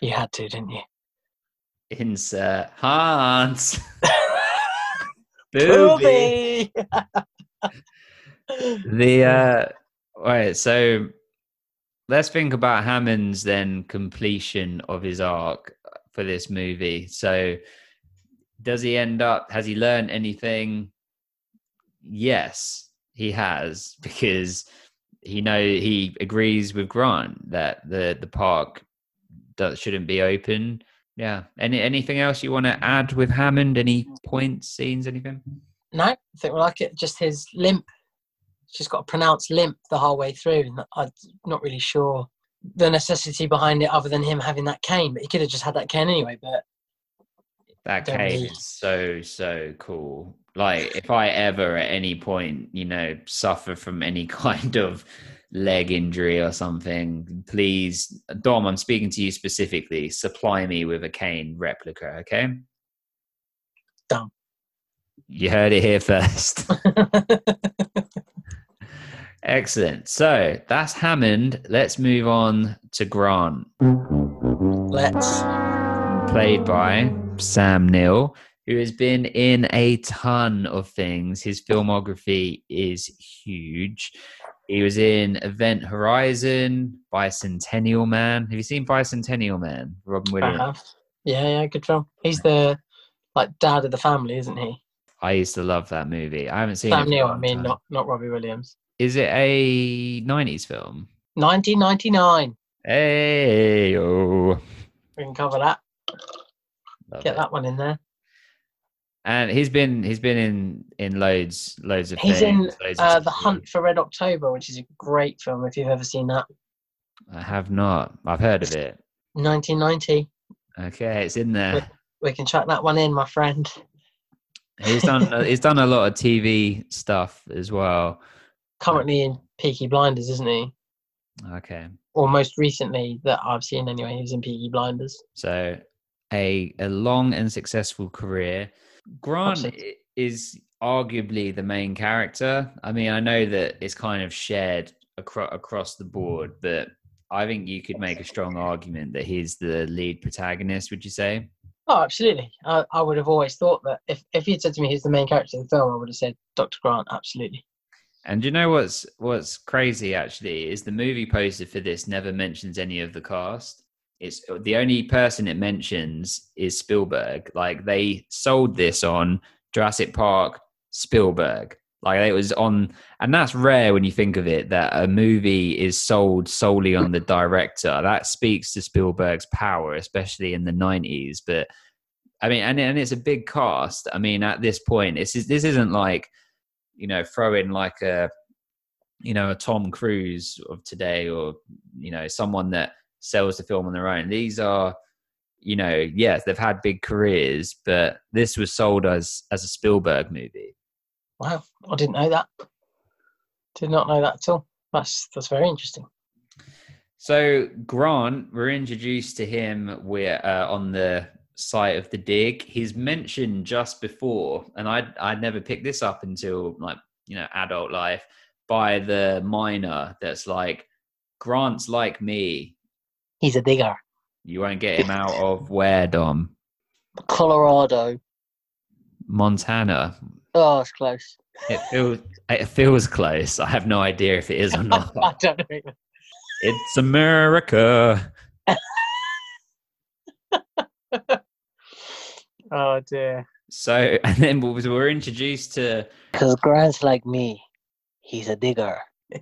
You had to didn't you? Insert Hans. (laughs) Booby! (laughs) the uh right so let's think about hammond's then completion of his arc uh, for this movie. So does he end up has he learned anything? Yes he has (laughs) because he know he agrees with grant that the the park that shouldn't be open. Yeah any anything else you want to add with hammond? Any points scenes anything? No i think we like it. Just his limp she's got a pronounced limp the whole way through and i'm not really sure the necessity behind it other than him having that cane but he could have just had that cane anyway but That cave need- is so so cool. Like if I ever at any point, you know, suffer from any (laughs) kind of leg injury or something, please, Dom, I'm speaking to you specifically. Supply me with a cane replica, okay? Dom. You heard it here first. (laughs) Excellent. So that's Hammond. Let's move on to Grant let's played by Sam Neill, who has been in a ton of things. His filmography is huge. He was in Event Horizon, Bicentennial Man. Have you seen Bicentennial Man? Robin Williams. I have. Yeah, yeah, good film. He's the like dad of the family, isn't he? I used to love that movie. I haven't seen. Sam for Neill, I mean, time. not not Robbie Williams. Is it a '90s film? 1999. Hey, oh, We can cover that. Get that one in there. And he's been he's been in in loads loads of He's in things. of uh, The Hunt for Red October, which is a great film if you've ever seen that. I have not. I've heard of it. 1990. Okay, it's in there. We can chuck that one in, my friend. He's done. he's done a lot of TV stuff as well. Currently in Peaky Blinders, isn't he? Okay, Or most recently that I've seen anyway, he was in Peaky Blinders. so a a long and successful career. Grant Absolutely. is arguably the main character. I mean, I know that it's kind of shared across across the board, but I think you could make a strong argument that he's the lead protagonist. Would you say? Oh, absolutely. I, I would have always thought that if, if you'd said to me he's the main character of the film, I would have said Dr. Grant, absolutely. And you know what's what's crazy actually is the movie poster for this never mentions any of the cast. It's the only person it mentions is Spielberg. Like they sold this on Jurassic Park, Spielberg. Like it was on, and that's rare when you think of it that a movie is sold solely on the director. That speaks to Spielberg's power, especially in the '90s. But I mean, and and it's a big cast. I mean, at this point, this is this isn't like you know throw in like a you know a Tom Cruise of today or you know someone that sells the film on their own. These are you know yes they've had big careers, but this was sold as as a Spielberg movie. Wow, I didn't know that. Did not know that at all. That's that's very interesting. So Grant, we're introduced to him. We're uh, on the site of the dig. He's mentioned just before, and I I'd never picked this up until like you know adult life by the miner. That's like Grant's like me. He's a digger. You won't get him out of where Dom Colorado. Montana. Oh, it's close. It feels it feels close. I have no idea if it is or (laughs) I not. don't know. it's America. (laughs) Oh dear. So (laughs) and then we we're introduced to Because Grant's like me. He's a digger. (laughs)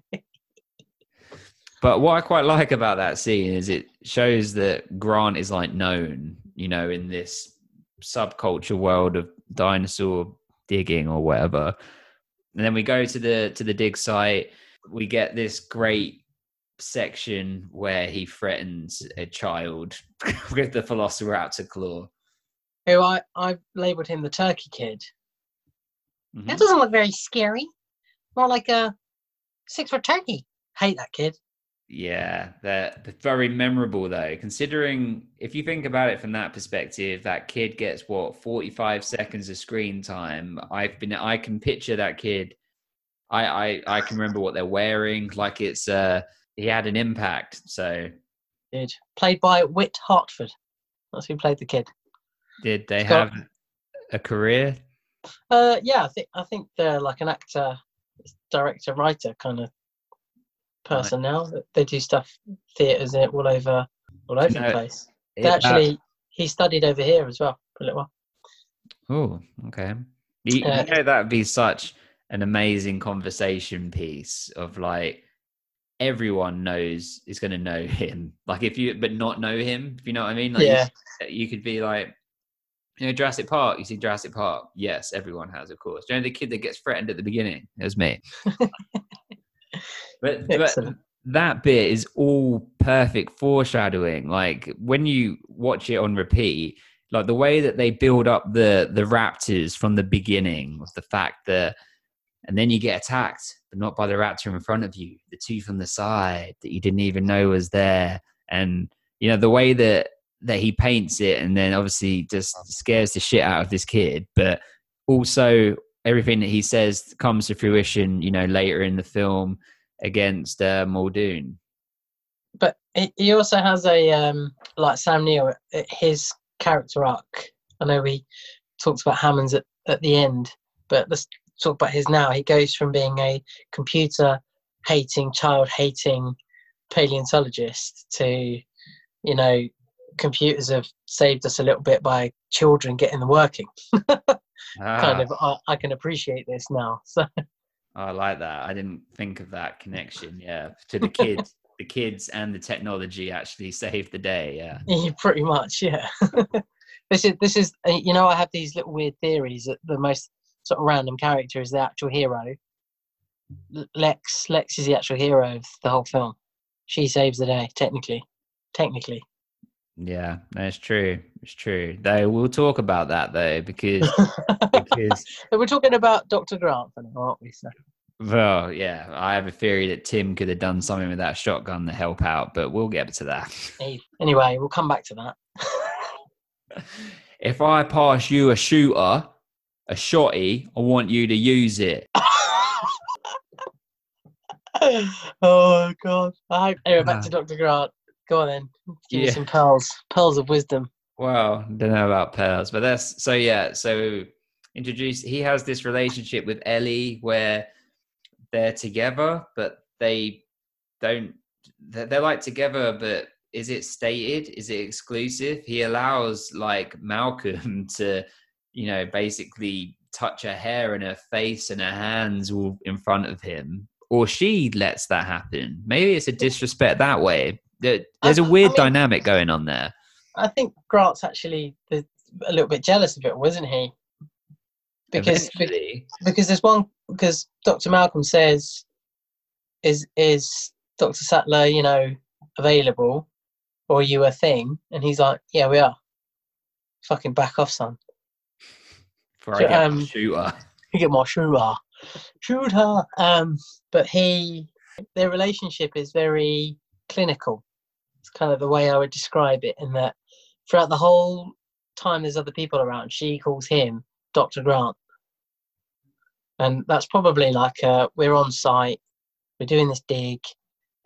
But what I quite like about that scene is it shows that Grant is like known, you know, in this subculture world of dinosaur digging or whatever. And then we go to the to the dig site. We get this great section where he threatens a child (laughs) with the Velociraptor claw. Who I, I labelled him the turkey kid. Mhm. That doesn't look very scary. More like a six foot turkey. Hate that kid. Yeah, they're, they're very memorable though. Considering if you think about it from that perspective, that kid gets what forty-five seconds of screen time. I've been, I can picture that kid. I, I, I can remember what they're wearing. Like it's, uh, he had an impact. So Did played by Whit Hertford. That's who played the kid. Did they Scott- have a career? Uh, yeah, I think I think they're like an actor, director, writer kind of person now. They do stuff theaters all over all over the place. They actually he studied over here as well for a little while. Oh, okay. You, Uh, you know that would be such an amazing conversation piece of like everyone knows is going to know him. Like if you but not know him, if you know what I mean. Like you- Yeah. you, could be like, you know, Jurassic Park. You see Jurassic Park. Yes, everyone has, of course. Do you know the kid that gets threatened at the beginning? It was me. but, (laughs) but that bit is all perfect foreshadowing. Like when you watch it on repeat, like the way that they build up the the raptors from the beginning with the fact that and then you get attacked but not by the raptor in front of you the two from the side that you didn't even know was there and you know the way that that he paints it and then obviously just scares the shit out of this kid but also everything that he says comes to fruition you know later in the film against uh, muldoon But he, he also has a um like Sam Neill, uh, his character arc. I know we talked about Hammond's at, at the end, but let's talk about his now. He goes from being a computer hating, child hating paleontologist to, you know, computers have saved us a little bit by children getting them working. (laughs) kind Ah, of, I, I can appreciate this now. (laughs) So i like that i didn't think of that connection yeah to the kids (laughs) the kids and the technology actually saved the day yeah Yeah, pretty much, yeah. this is this is uh, you know I have these little weird theories that the most sort of random character is the actual hero. Lex Lex is the actual hero of the whole film. she saves the day. Technically, technically. Yeah, that's true. It's true. Though we'll talk about that though, because (laughs) because We're talking about Doctor Grant, for now, aren't we? So. well, yeah, I have a theory that Tim could have done something with that shotgun to help out, but we'll get to that. Anyway, we'll come back to that. if I pass you a shooter, a shotty, I want you to use it. (laughs) oh god! I hope. Anyway, back to ah. Doctor Grant. Go on then. Give me Yeah. some pearls, pearls of wisdom. Well, don't know about pearls, but that's so yeah. So introduce. He has this relationship with Ellie where they're together, but they don't. They're, they're like together, but is it stated? Is it exclusive? He allows like Malcolm (laughs) to, you know, basically touch her hair and her face and her hands all in front of him, or she lets that happen. Maybe it's a disrespect that way. There- There's a I- I weird mean- dynamic going on there. I think Grant's actually the, a little bit jealous of it, wasn't he? Because Eventually. because there's one because Dr. Malcolm says is is Dr. Sattler, you know, available or are you a thing? And he's like, Yeah, we are. Fucking back off, son. before So, I (laughs) get um, the shooter. You get more shooter. Shooter. Um but he their relationship is very clinical. It's kind of the way I would describe it in that throughout the whole time there's other people around, she calls him Dr. Grant. And that's probably like uh, we're on site, we're doing this dig.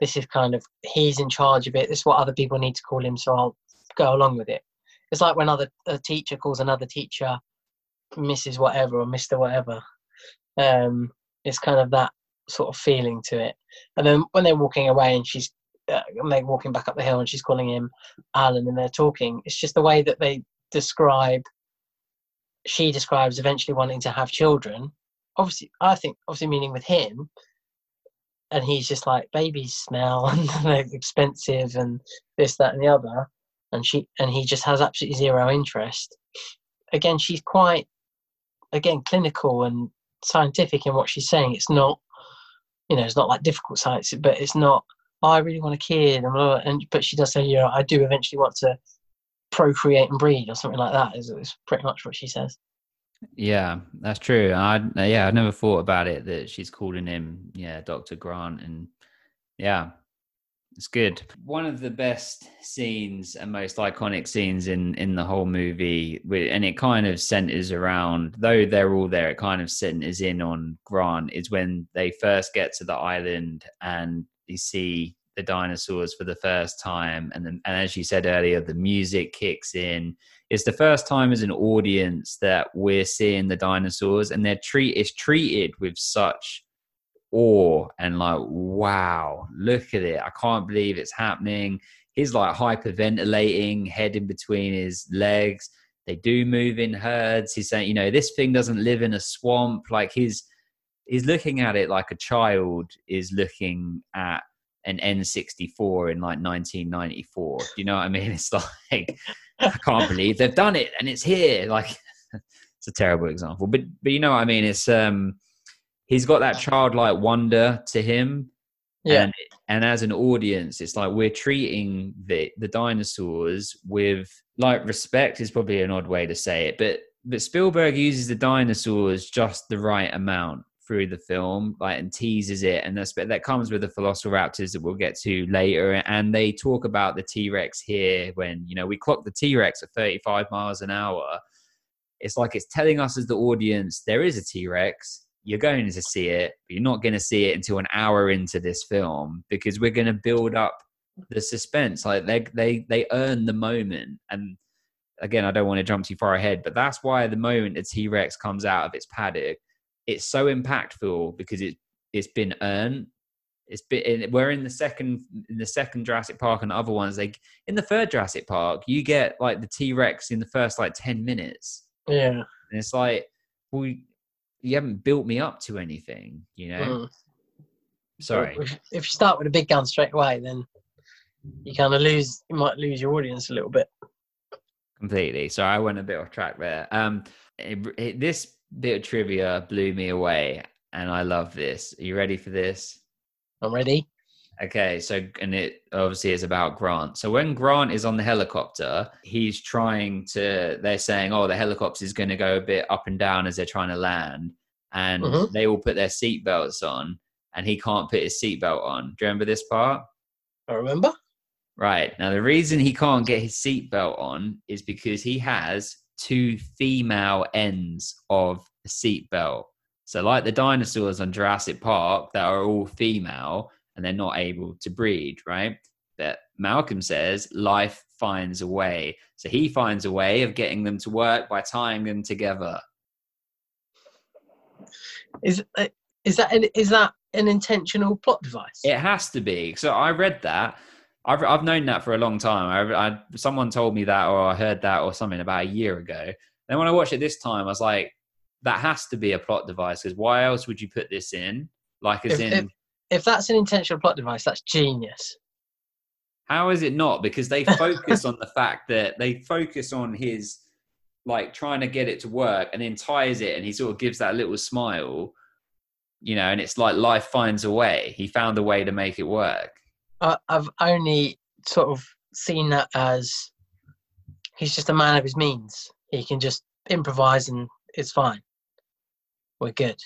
This is kind of he's in charge of it. This is what other people need to call him, so I'll go along with it. It's like when other a teacher calls another teacher Mrs. Whatever or Mister Whatever. Um, it's kind of that sort of feeling to it. And then when they're walking away and she's uh, they're walking back up the hill and she's calling him Alan and they're talking. It's just the way that they describe. She describes eventually wanting to have children. Obviously, I think obviously meaning with him, and he's just like babies smell (laughs) and they're expensive and this that and the other, and she and he just has absolutely zero interest. Again, she's quite again clinical and scientific in what she's saying. It's not, you know, it's not like difficult science, but it's not. "Oh, I really want a kid, and, blah, blah," and but she does say, know, I do eventually want to procreate and breed or something like that. Is, is pretty much what she says. Yeah, that's true. I yeah, I never thought about it that she's calling him yeah, Dr. Grant and yeah. It's good. One of the best scenes and most iconic scenes in in the whole movie and it kind of centers around though they're all there it kind of centers in on Grant is when they first get to the island and you see the dinosaurs for the first time. And then and as you said earlier the music kicks in. It's the first time as an audience that we're seeing the dinosaurs and they're treat it's treated with such awe and like wow look at it. I can't believe it's happening. He's like hyperventilating head in between his legs. They do move in herds. He's saying you know this thing doesn't live in a swamp. Like he's he's looking at it like a child is looking at an n64 in like 1994 do you know what i mean (laughs) it's like I can't believe they've done it and it's here. Like (laughs) it's a terrible example, but but you know what I mean. It's um he's got that childlike wonder to him, Yeah. and and as an audience, it's like we're treating the the dinosaurs with like respect is probably an odd way to say it, but but Spielberg uses the dinosaurs just the right amount through the film, like and teases it, and that's that comes with the Velociraptors that we'll get to later. And they talk about the T Rex here when you know we clock the T Rex at 35 miles an hour. It's like it's telling us as the audience there is a T Rex. You're going to see it, but you're not going to see it until an hour into this film because we're going to build up the suspense. Like they they they earn the moment, and again, I don't want to jump too far ahead, but that's why the moment the T Rex comes out of its paddock, it's so impactful because it it's been earned. It's been we're in the second in the second Jurassic Park and the other ones. Like in the third Jurassic Park, you get like the T Rex in the first like ten minutes, Yeah. and it's like, well, you haven't built me up to anything, you know. Mm. Sorry. If, if you start with a big gun straight away, then you kind of lose. You might lose your audience a little bit. completely. So I went a bit off track there. Um, it, it- this bit of trivia blew me away, and I love this. Are you ready for this? I'm ready. Okay, so and it obviously is about Grant. So when Grant is on the helicopter, he's trying to. They're saying, "Oh, the helicopter is going to go a bit up and down as they're trying to land," and Mhm. they all put their seatbelts on, and he can't put his seatbelt on. Do you remember this part? I remember. Right now, the reason he can't get his seatbelt on is because he has two female ends of the seatbelt. So, like the dinosaurs on Jurassic Park that are all female and they're not able to breed, right? But Malcolm says life finds a way. So, he finds a way of getting them to work by tying them together. Is uh, is that an, is that an intentional plot device? It has to be. So, I read that. I've, I've known that for a long time. I, I, someone told me that, or I heard that, or something about a year ago. Then when I watched it this time, I was like, that has to be a plot device because why else would you put this in? Like, as If- in, if- If that's an intentional plot device, that's genius. how is it not? Because they focus on the fact that they focus on his like trying to get it to work and then ties it and he sort of gives that little smile, you know, and it's like life finds a way. He found a way to make it work. I, I've only sort of seen that as he's just a man of his means. He can just improvise and it's fine. We're good.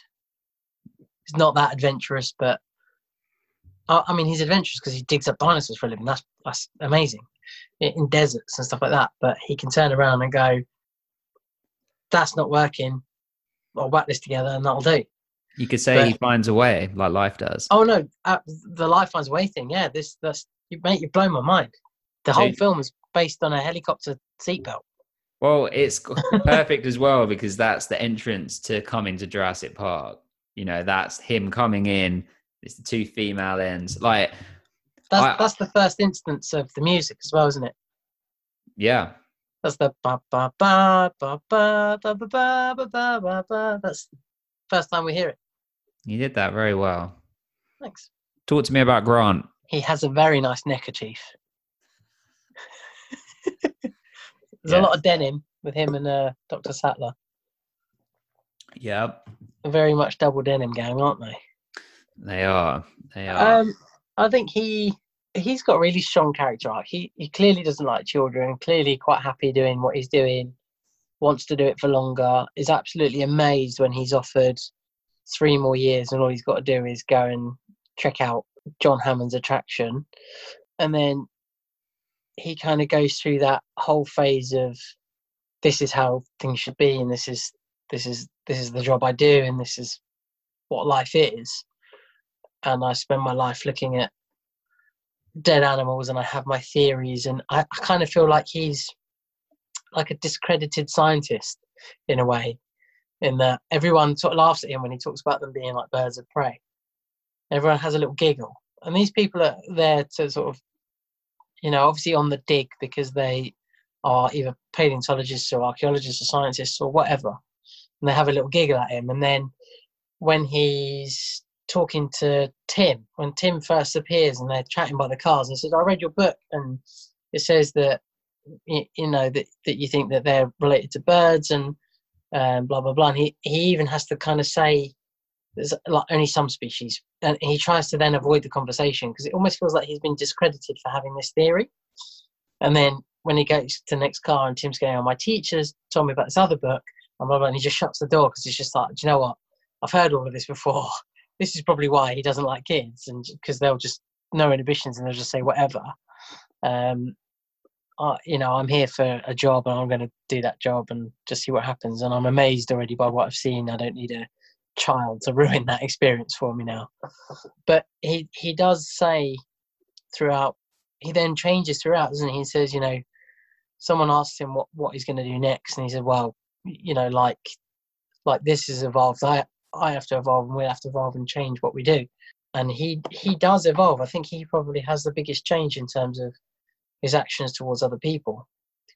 He's not that adventurous, but I, I mean, he's adventurous because he digs up dinosaurs for a living. That's that's amazing in, in deserts and stuff like that. But he can turn around and go, "That's not working. I'll whack this together and that'll do." You could say But- he finds a way, like life does. Oh no, uh, the life finds a way thing. Yeah, this that's you mate. You blow my mind. The So- whole film is based on a helicopter seatbelt. Well, it's perfect as well because that's the entrance to coming to Jurassic Park. You know, that's him coming in. It's the two female ends. Like, That's I- that's the first instance of the music as well, isn't it? yeah, That's the ba ba ba ba ba ba ba ba ba ba ba ba. That's the first time we hear it. You did that very well. Thanks. Talk to me about Grant. He has a very nice neckerchief. There's Yeah. a lot of denim with him and uh, Dr. Sattler. Yeah. Very much double denim gang, aren't they? they are. They are. Um, I think he he's got a really strong character arc. He he clearly doesn't like children. Clearly, quite happy doing what he's doing. Wants to do it for longer. Is absolutely amazed when he's offered three more years, and all he's got to do is go and check out John Hammond's attraction, and then he kind of goes through that whole phase of this is how things should be, and this is this is this is the job I do, and this is what life is. And I spend my life looking at dead animals and I have my theories and I, I kind of feel like he's like a discredited scientist in a way in that everyone sort of laughs at him when he talks about them being like birds of prey. Everyone has a little giggle. And these people are there to sort of you know obviously on the dig because they are either paleontologists or archaeologists or scientists or whatever. And they have a little giggle at him. And then when he's talking to Tim when Tim first appears and they're chatting by the cars and says, I read your book. And it says that you know that, that you think that they're related to birds. And um, blah blah blah. And he, he even has to kind of say there's like only some species and he tries to then avoid the conversation because it almost feels like he's been discredited for having this theory. And then when he goes to the next car and Tim's going, oh, my teachers told me about this other book? And blah blah and he just shuts the door because he's just like, do you know what? I've heard all of this before. (laughs) This is probably why he doesn't like kids and because they'll just no inhibitions and they'll just say whatever. Um I, you know i'm here for a job and i'm going to do that job and just see what happens. And i'm amazed already by what i've seen. I don't need a child to (laughs) ruin that experience for me now. But he he does say throughout he then changes throughout doesn't he? He says you know someone asked him what what he's going to do next and he said well you know like like this has evolved. I I have to evolve and we'll have to evolve and change what we do. And he he does evolve. I think he probably has the biggest change in terms of his actions towards other people.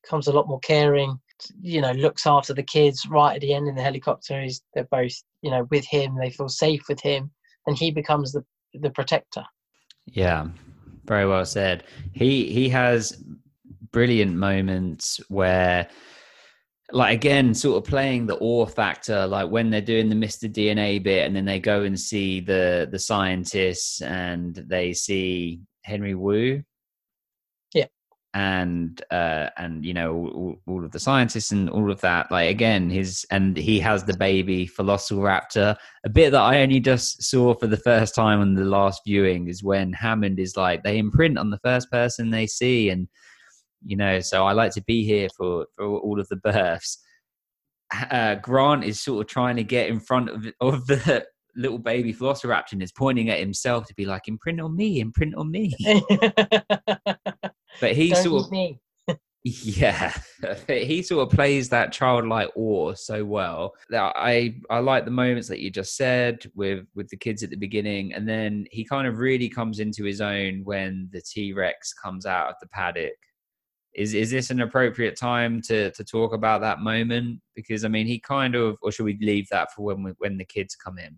Becomes a lot more caring, you know, looks after the kids right at the end in the helicopter. He's they're both, you know, with him, they feel safe with him, and he becomes the the protector. Yeah, very well said. He he has brilliant moments where like again, sort of playing the awe factor, like when they're doing the Mr. DNA bit, and then they go and see the the scientists, and they see Henry Wu. And uh, and you know all, all of the scientists and all of that. Like again, his and he has the baby Velociraptor. A bit that I only just saw for the first time on the last viewing is when Hammond is like they imprint on the first person they see, and you know. So I like to be here for for all of the births. Uh, Grant is sort of trying to get in front of of the (laughs) little baby Velociraptor and is pointing at himself to be like, imprint on me, imprint on me. (laughs) But he Don't sort of me. yeah, (laughs) he sort of plays that childlike awe so well. That I I like the moments that you just said with with the kids at the beginning, and then he kind of really comes into his own when the T Rex comes out of the paddock. Is is this an appropriate time to to talk about that moment? Because I mean, he kind of, or should we leave that for when we, when the kids come in?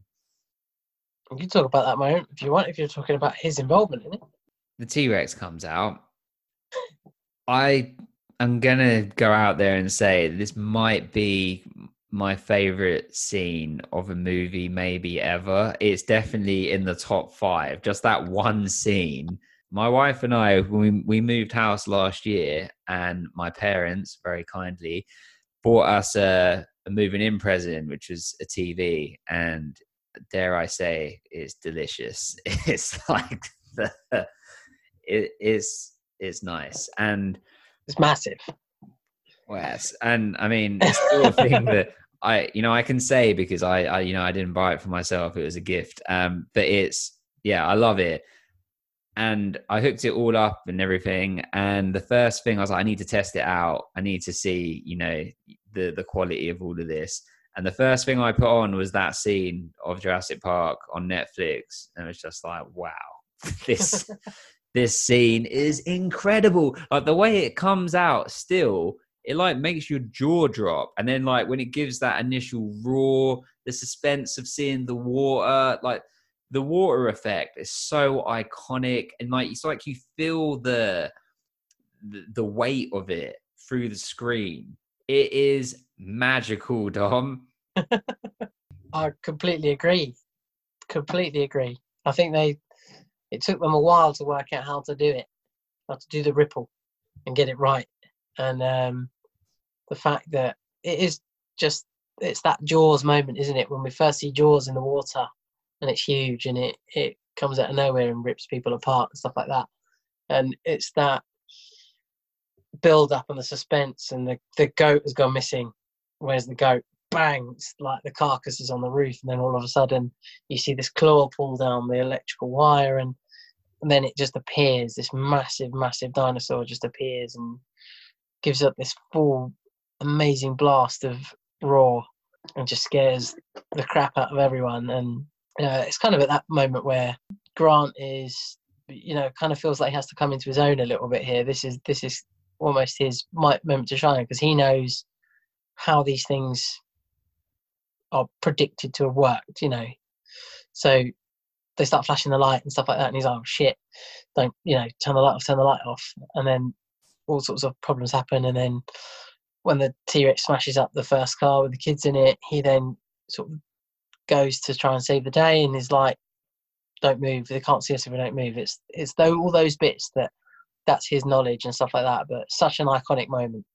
You can talk about that moment if you want, if you're talking about his involvement in it. the T Rex comes out, I am gonna go out there and say this might be my favorite scene of a movie, maybe ever. It's definitely in the top five. Just that one scene. My wife and I, we we moved house last year, and my parents very kindly bought us a, a moving in present, which was a TV, and dare I say, it's delicious. (laughs) It's like the it is it's nice. And It's massive. yes. And i mean it's still a thing (laughs) that i you know i can say because I, I you know i didn't buy it for myself. It was a gift. Um but it's yeah i love it. And i hooked it all up and everything. And the first thing i was like i need to test it out. I need to see you know the the quality of all of this. And the first thing i put on was that scene of jurassic park on netflix. And it was just like wow (laughs) this this scene is incredible. Like the way it comes out still, it like makes your jaw drop. And then like when it gives that initial roar, the suspense of seeing the water, like the water effect is so iconic. And like it's like you feel the the, the weight of it through the screen. It is magical, Dom. (laughs) I completely agree. Completely agree. I think they it took them a while to work out how to do it, how to do the ripple and get it right. And um, the fact that it is just it's that Jaws moment, isn't it? When we first see Jaws in the water and it's huge and it it comes out of nowhere and rips people apart and stuff like that. And it's that build up and the suspense and the, the goat has gone missing. Where's the goat? Bang! It's like the carcass is on the roof, and then all of a sudden you see this claw pull down the electrical wire, and, and then it just appears. This massive, massive dinosaur just appears and gives up this full, amazing blast of roar, and just scares the crap out of everyone. And uh, it's kind of at that moment where Grant is, you know, kind of feels like he has to come into his own a little bit here. This is this is almost his moment to shine because he knows how these things are predicted to have worked, you know. So they start flashing the light and stuff like that, and he's like, oh, "Shit, don't you know? Turn the light off, turn the light off." And then all sorts of problems happen, and then when the T Rex smashes up the first car with the kids in it, he then sort of goes to try and save the day, and is like, "Don't move. They can't see us if we don't move." It's it's though all those bits that that's his knowledge and stuff like that. But such an iconic moment.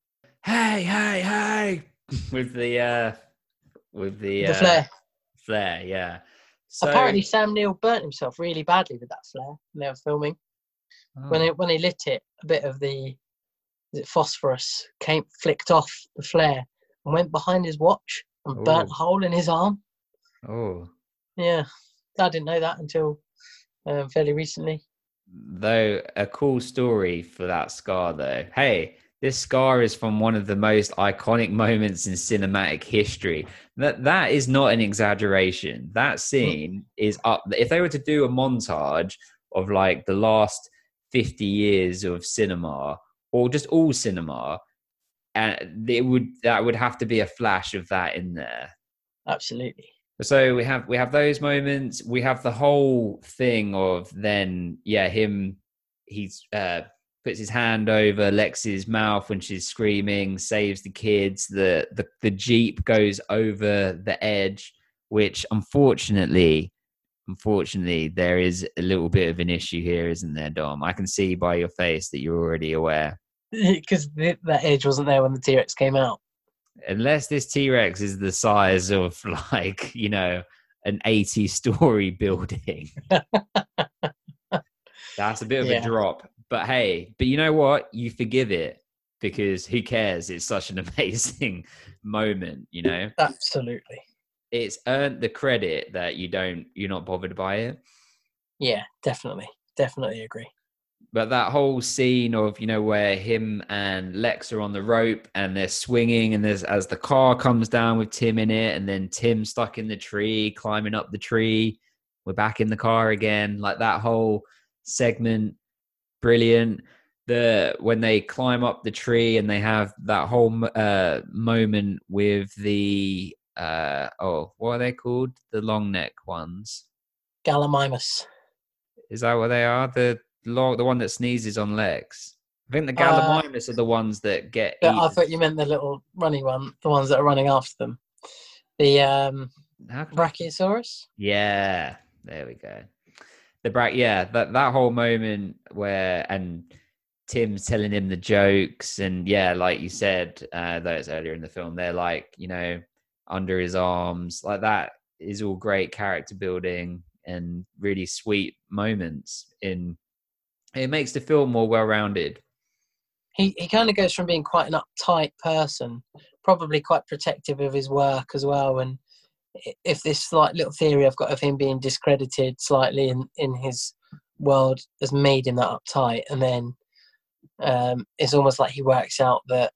Hey, hey, hey! with the uh with the, The uh, flare. flare, yeah. So, Apparently, Sam Neill burnt himself really badly with that flare when they were filming. When Oh. it when he lit it, a bit of the is it phosphorus came flicked off the flare and went behind his watch and burnt Ooh. a hole in his arm. oh. Yeah, I didn't know that until um, fairly recently. though a cool story for that scar though hey this scar is from one of the most iconic moments in cinematic history. That that is not an exaggeration. That scene is up if they were to do a montage of like the last 50 years of cinema or just all cinema and it would that would have to be a flash of that in there. Absolutely. so we have we have those moments. We have the whole thing of then yeah him he's uh puts his hand over Lex's mouth when she's screaming, saves the kids. The the, the jeep goes over the edge, which unfortunately, unfortunately, there is a little bit of an issue here, isn't there, Dom? I can see by your face that you're already aware. (laughs) because that edge wasn't there when the T Rex came out. Unless this T Rex is the size of (laughs) like you know an eighty story (laughs) building. That's a bit of Yeah. a drop. But hey, but you know what? You forgive it because who cares? It's such an (laughs) amazing moment, you know? Absolutely. It's earned the credit that you don't you're not bothered by it. Yeah, definitely. Definitely agree. But that whole scene of, you know, where him and Lex are on the rope and they're swinging and there's as the car comes down with Tim in it and then Tim stuck in the tree, climbing up the tree. We're back in the car again. Like that whole segment, brilliant. The when they climb up the tree and they have that whole uh, moment with the uh oh, what are they called? The long neck ones. Gallimimus. Is that what they are? The long, the one that sneezes on legs. I think the Uh, Gallimimus are the ones that get. But I thought you meant the little running one, the ones that are running after them. The um, How can I- Brachiosaurus. Yeah, there we go. The bra yeah, that that whole moment where and Tim's telling him the jokes, and yeah, like you said, uh, though it's earlier in the film, they're like you know under his arms, like that is all great character building and really sweet moments. In it makes the film more well rounded. He he kind of goes from being quite an uptight person, probably quite protective of his work as well. And if this like little theory I've got of him being discredited slightly in in his world has made him that uptight, and then um, it's almost like he works out that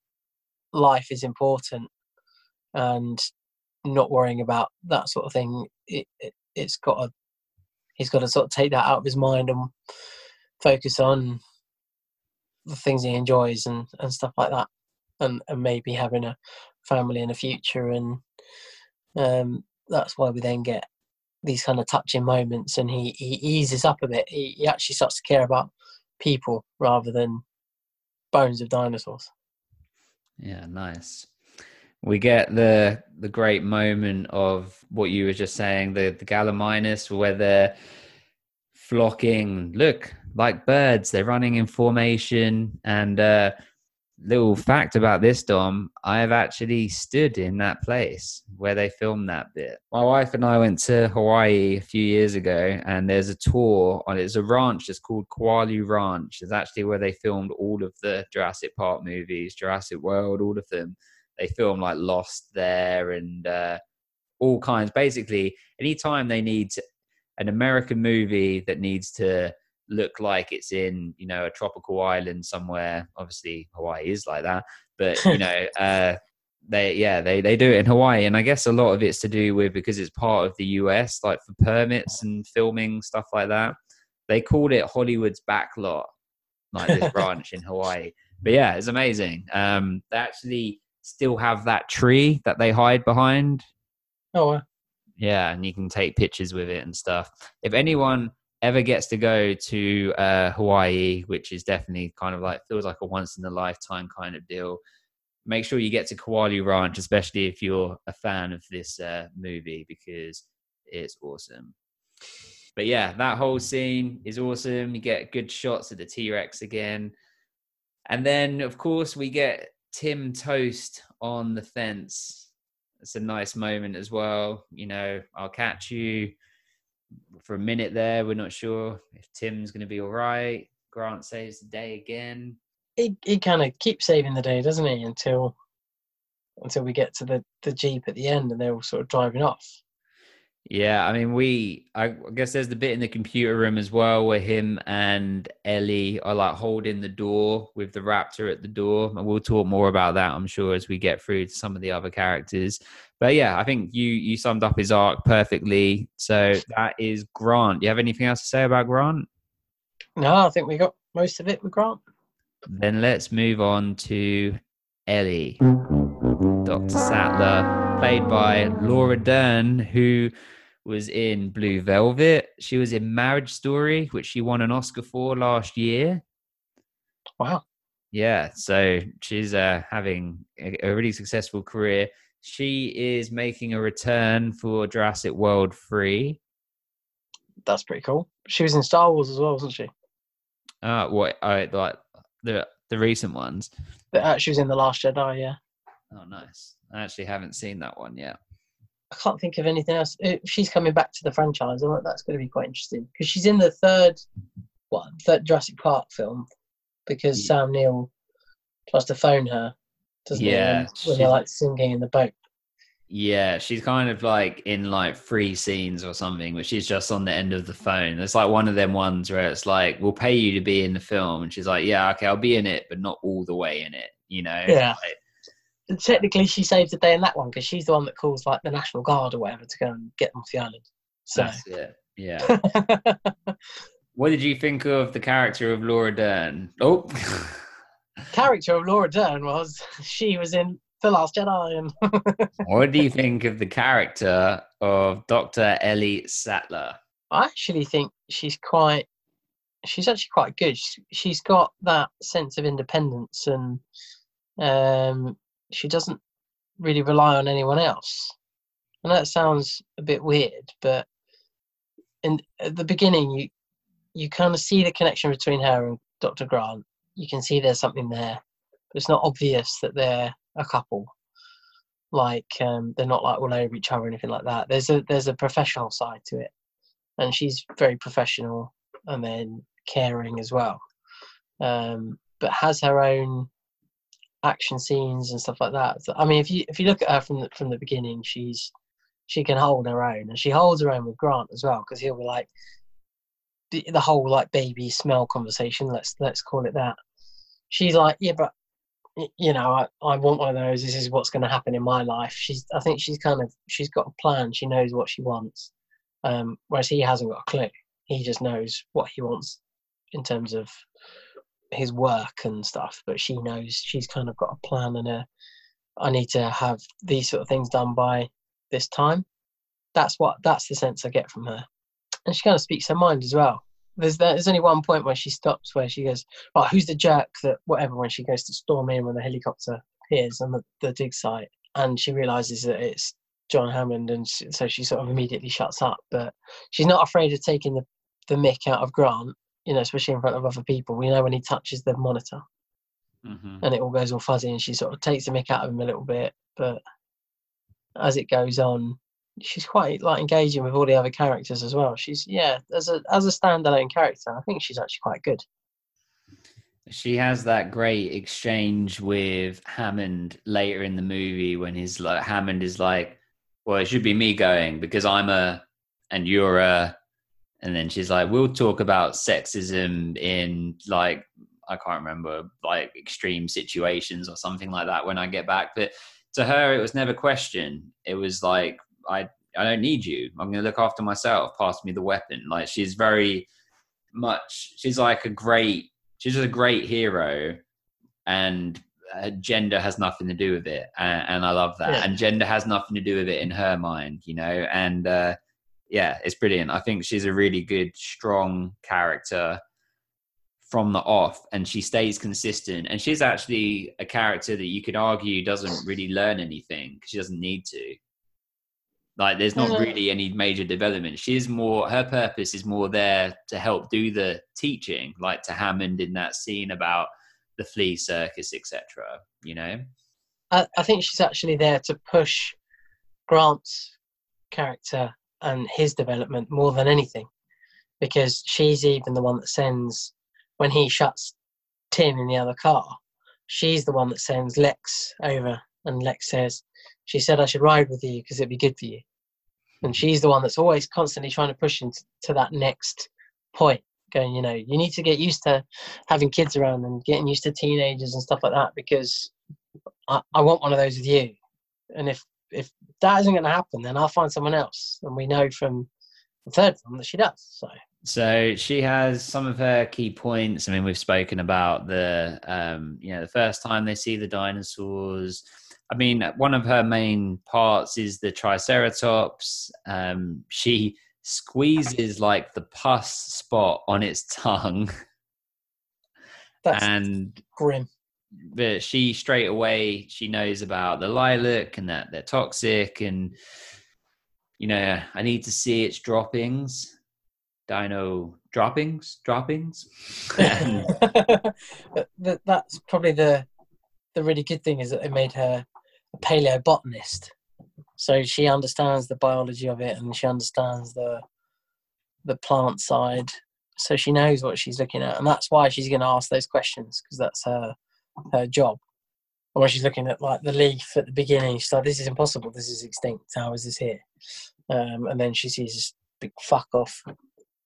life is important and not worrying about that sort of thing. It, it it's got to he's got to sort of take that out of his mind and focus on the things he enjoys and, and stuff like that and, and maybe having a family in the future and um, that's why we then get these kind of touching moments and he, he eases up a bit he, he actually starts to care about people rather than bones of dinosaurs Yeah, nice. We get the the great moment of what you were just saying, the the Gallimimus, where they're flocking. Look, like birds, they're running in formation. And uh, little fact about this, Dom, I have actually stood in that place where they filmed that bit. My wife and I went to Hawaii a few years ago, and there's a tour on. It's a ranch. It's called Kualoa Ranch. It's actually where they filmed all of the Jurassic Park movies, Jurassic World, all of them. They film like Lost there and uh, all kinds. Basically, anytime they need an American movie that needs to look like it's in you know a tropical island somewhere. Obviously hawaii is like that but you know (laughs) uh they yeah they they do it in hawaii and i guess a lot of it's to do with because it's part of the us like for permits and filming stuff like that they called it hollywood's backlot like this (laughs) branch in hawaii. But yeah it's amazing. Um they actually still have that tree that they hide behind. Oh yeah, and you can take pictures with it and stuff. If anyone ever gets to go to uh, Hawaii, which is definitely kind of like feels like a once in a lifetime kind of deal, make sure you get to Kualoa Ranch, especially if you're a fan of this uh, movie because it's awesome. But yeah, that whole scene is awesome. You get good shots of the T Rex again. And then, of course, we get Tim Toast on the fence. It's a nice moment as well. You know, I'll catch you for a minute there. We're not sure if Tim's going to be all right. Grant saves the day again. he, he kind of keeps saving the day doesn't he until until we get to the the jeep at the end and they're all sort of driving off Yeah, I mean, we, I guess there's the bit in the computer room as well where him and Ellie are like holding the door with the raptor at the door. And we'll talk more about that, I'm sure, as we get through to some of the other characters. But yeah, I think you you summed up his arc perfectly. So that is Grant. Do you have anything else to say about Grant? no i think we got most of it with grant Then let's move on to Ellie, Dr. Sattler, played by Laura Dern, who was in Blue Velvet. She was in Marriage Story, which she won an Oscar for last year. Wow. Yeah, so she's uh, having a, a really successful career. She is making a return for Jurassic World 3. That's pretty cool. She was in Star Wars as well, wasn't she? Uh, what, I like the the recent ones. But, uh, she was in The Last Jedi, yeah. Oh, nice. I actually haven't seen that one yet. I can't think of anything else. If she's coming back to the franchise, I that's going to be quite interesting because she's in the third, what, third Jurassic Park film because Yeah. Sam Neill tries to phone her, doesn't Yeah, he? When, they're like singing in the boat. Yeah, she's kind of like in like three scenes or something, but she's just on the end of the phone. It's like one of them ones where it's like, we'll pay you to be in the film. And she's like, yeah, okay, I'll be in it, but not all the way in it, you know? Yeah. Like, technically, she saves the day in that one because she's the one that calls like the National Guard or whatever to go and get them off the island. So, that's it. Yeah. (laughs) what did you think of the character of Laura Dern? Oh, (laughs) character of Laura Dern was she was in The Last Jedi and (laughs) what do you think of the character of Dr. Ellie Sattler? I actually think she's quite. She's actually quite good. She's, she's got that sense of independence, and um, she doesn't really rely on anyone else. And that sounds a bit weird, but in at the beginning, you you kind of see the connection between her and Doctor Grant. You can see there's something there, but it's not obvious that they're a couple. Like um, they're not like all over each other or anything like that. There's a there's a professional side to it and she's very professional and then caring as well um, but has her own action scenes and stuff like that. So, i mean if you if you look at her from the, from the beginning she's she can hold her own and she holds her own with grant as well because he'll be like the, the whole like baby smell conversation let's let's call it that. She's like yeah but you know I, I want one of those. This is what's going to happen in my life. She's i think she's kind of she's got a plan. She knows what she wants um, whereas he hasn't got a clue. He just knows what he wants in terms of his work and stuff. But she knows she's kind of got a plan and a. I need to have these sort of things done by this time. That's what. That's the sense I get from her, and she kind of speaks her mind as well. There's there's only one point where she stops where she goes, "Right, who's the jerk that whatever?" When she goes to storm in when the helicopter appears on the, the dig site, and she realizes that it's John Hammond, and so she sort of immediately shuts up. But she's not afraid of taking the, the mick out of Grant, you know, especially in front of other people. We know when he touches the monitor Mm-hmm. and it all goes all fuzzy, and she sort of takes the mick out of him a little bit. But as it goes on, she's quite like engaging with all the other characters as well. She's yeah, as a as a standalone character, I think she's actually quite good. She has that great exchange with Hammond later in the movie when he's like Hammond is like, "Well, it should be me going because I'm a and you're a," and then she's like, "We'll talk about sexism in like I can't remember like extreme situations or something like that when I get back." But to her, it was never questioned. It was like, "I I don't need you. I'm going to look after myself. Pass me the weapon." Like she's very much. She's like a great she's just a great hero and gender has nothing to do with it and, and i love that Yeah. and gender has nothing to do with it in her mind you know and uh, yeah it's brilliant. I think she's a really good strong character from the off and she stays consistent. And she's actually a character that you could argue doesn't really learn anything 'cause she doesn't need to. Like there's not Mhm. really any major development. She's more her purpose is more there to help do the teaching like to hammond in that scene about the flea circus etc you know? I, I think she's actually there to push Grant's character and his development more than anything, because she's even the one that sends when he shuts Tim in the other car. She's the one that sends Lex over, and Lex says, "She said I should ride with you because it'd be good for you." And she's the one that's always constantly trying to push him t- to that next point, going, you know, you need to get used to having kids around and getting used to teenagers and stuff like that because I, I want one of those with you. And if if that isn't going to happen, then I'll find someone else. And we know from the third film that she does. So So she has some of her key points. I mean, we've spoken about the, um, you know, the first time they see the dinosaurs. I mean, one of her main parts is the Triceratops. Um, she squeezes like the pus spot on its tongue. That's and grim. But she straight away she knows about the lilac and that they're toxic and you know i need to see its droppings dino droppings droppings. (laughs) But that's probably the the really good thing is that they made her a paleobotanist, so she understands the biology of it and she understands the the plant side. So she knows what she's looking at, and that's why she's going to ask those questions because that's her her job. And when she's looking at like the leaf at the beginning, she's like, "This is impossible. This is extinct. How is this here?" Um, and then she sees this big fuck off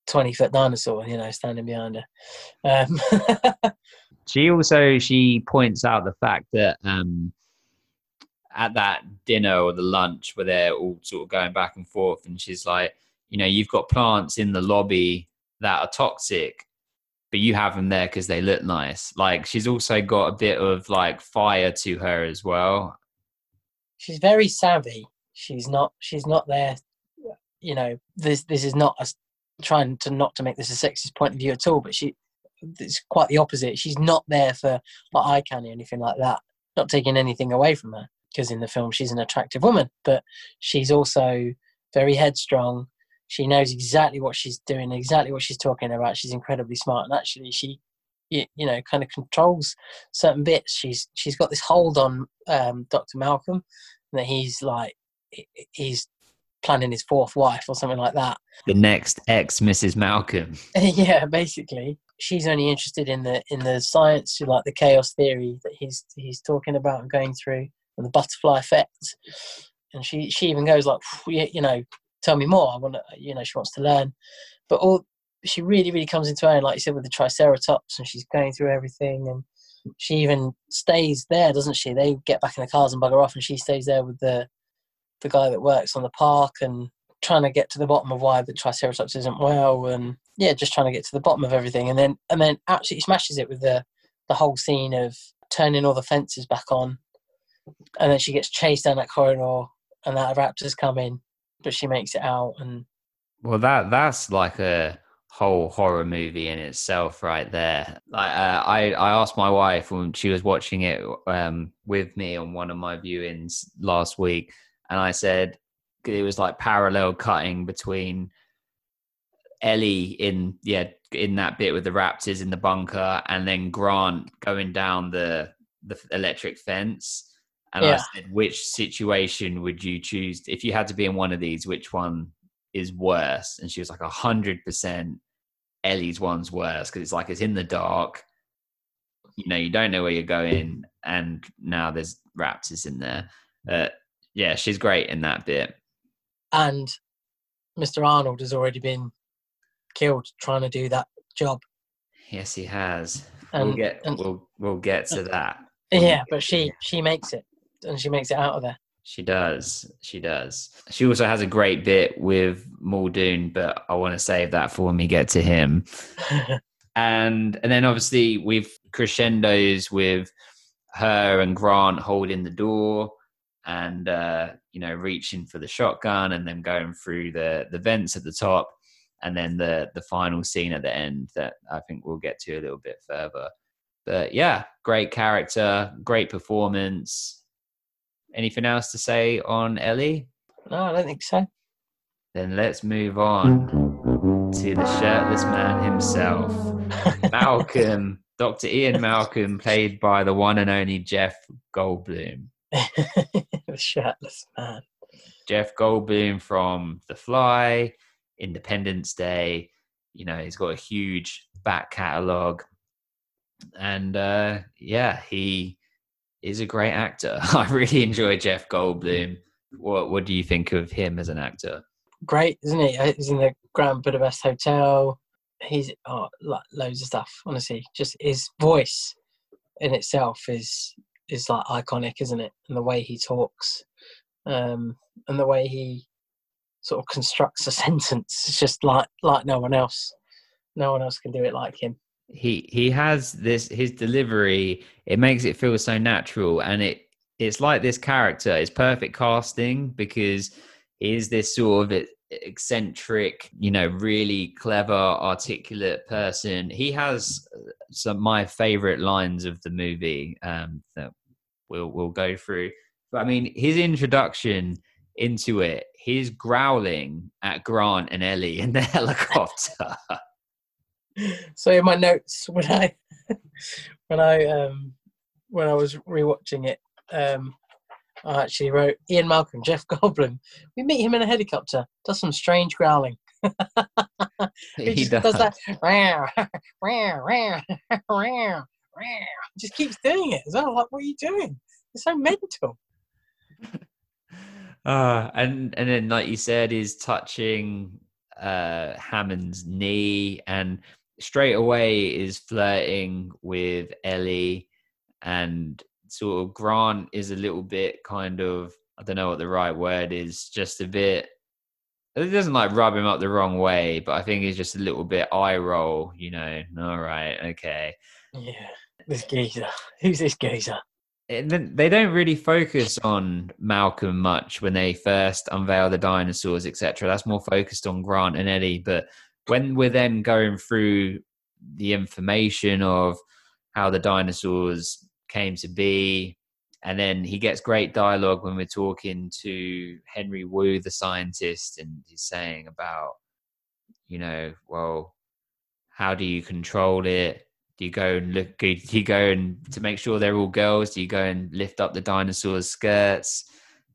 twenty foot dinosaur, you know, standing behind her. Um, (laughs) she also she points out the fact that um at that dinner or the lunch where they're all sort of going back and forth and she's like you know you've got plants in the lobby that are toxic but you have them there because they look nice like she's also got a bit of like fire to her as well she's very savvy. She's not. She's not there. You know, this this is not us trying to not to make this a sexist point of view at all. But she, it's quite the opposite. She's not there for like eye candy or anything like that. Not taking anything away from her because in the film she's an attractive woman, but she's also very headstrong. She knows exactly what she's doing, exactly what she's talking about. She's incredibly smart, and actually, she, you, you know, kind of controls certain bits. She's she's got this hold on um, Dr. Malcolm that he's like he's planning his fourth wife or something like that. the next ex mrs malcolm (laughs) yeah, basically, she's only interested in the in the science, like the chaos theory that he's he's talking about and going through, and the butterfly effect. And she she even goes like, you you know, tell me more. I want to, you know, she wants to learn, but all she really really comes into her own, like you said, with the Triceratops, and she's going through everything, and she even stays there, doesn't she? They get back in the cars and bugger off, and she stays there with the the guy that works on the park and trying to get to the bottom of why the Triceratops isn't well, and yeah, just trying to get to the bottom of everything, and then and then absolutely smashes it with the the whole scene of turning all the fences back on, and then she gets chased down that corridor, and that raptors come in, but she makes it out, and Well, that that's like a whole horror movie in itself, right there. Like, uh, I I asked my wife when she was watching it um, with me on one of my viewings last week, and I said it was like parallel cutting between Ellie in yeah in that bit with the Raptors in the bunker, and then Grant going down the the electric fence. And I said, which situation would you choose if you had to be in one of these? Which one is worse? And she was like, a hundred percent. Ellie's one's worse because it's like it's in the dark. You know, you don't know where you're going, and now there's raptors in there. Uh, yeah, she's great in that bit. and Mr. Arnold has already been killed trying to do that job, Yes, he has. and we'll get and- we'll we'll get to that. yeah, but she she makes it, and she makes it out of there. She does. She does. She also has a great bit with Muldoon, but I want to save that for when we get to him. (laughs) and and then obviously we've crescendos with her and Grant holding the door and uh, you know reaching for the shotgun and then going through the the vents at the top and then the the final scene at the end that I think we'll get to a little bit further. But yeah, great character, great performance. Anything else to say on Ellie? no, I don't think so. Then let's move on to the shirtless man himself. (laughs) Malcolm, Dr. Ian Malcolm, played by the one and only Jeff Goldblum. (laughs) the shirtless man. Jeff Goldblum from The Fly, Independence Day. You know, he's got a huge back catalogue. And uh, yeah, he is a great actor. (laughs) I really enjoy Jeff Goldblum. What What do you think of him as an actor? Great, isn't he? Uh, He's in the Grand Budapest Hotel. He's oh, lo- loads of stuff. Honestly, just his voice in itself is is like iconic, isn't it? And the way he talks, um, and the way he sort of constructs a (laughs) sentence, it's just like like no one else. No one else can do it like him. He he has this his delivery it makes it feel so natural and it it's like this character is perfect casting because he is this sort of eccentric, you know, really clever, articulate person. He has uh, some my favorite lines of the movie um, that we'll we'll go through. But I mean, his introduction into it, he's growling at Grant and Ellie in the (laughs) helicopter. So in my notes (laughs) when I when I um when I was rewatching it, um I actually wrote Ian Malcolm, Jeff Goldblum. We meet him in a helicopter, does some strange growling. (laughs) he, he just does. that. (laughs) Just keeps doing it as well. Like, what are you doing? It's so mental. Uh, and and then like you said, is touching uh Hammond's knee and straight away is flirting with Ellie and sort of Grant is a little bit kind of I don't know what the right word is, just a bit it doesn't like rub him up the wrong way, but I think he's just a little bit eye roll, you know. All right, okay. Yeah, this geezer. Who's this geezer? And then they don't really focus on Malcolm much when they first unveil the dinosaurs, etc. That's more focused on Grant and Eddie. But when we're then going through the information of how the dinosaurs came to be, and then he gets great dialogue when we're talking to Henry Wu, the scientist, and he's saying about, you know, well, how do you control it? Do you go and look? Do you go and to make sure they're all girls? Do you go and lift up the dinosaurs' skirts?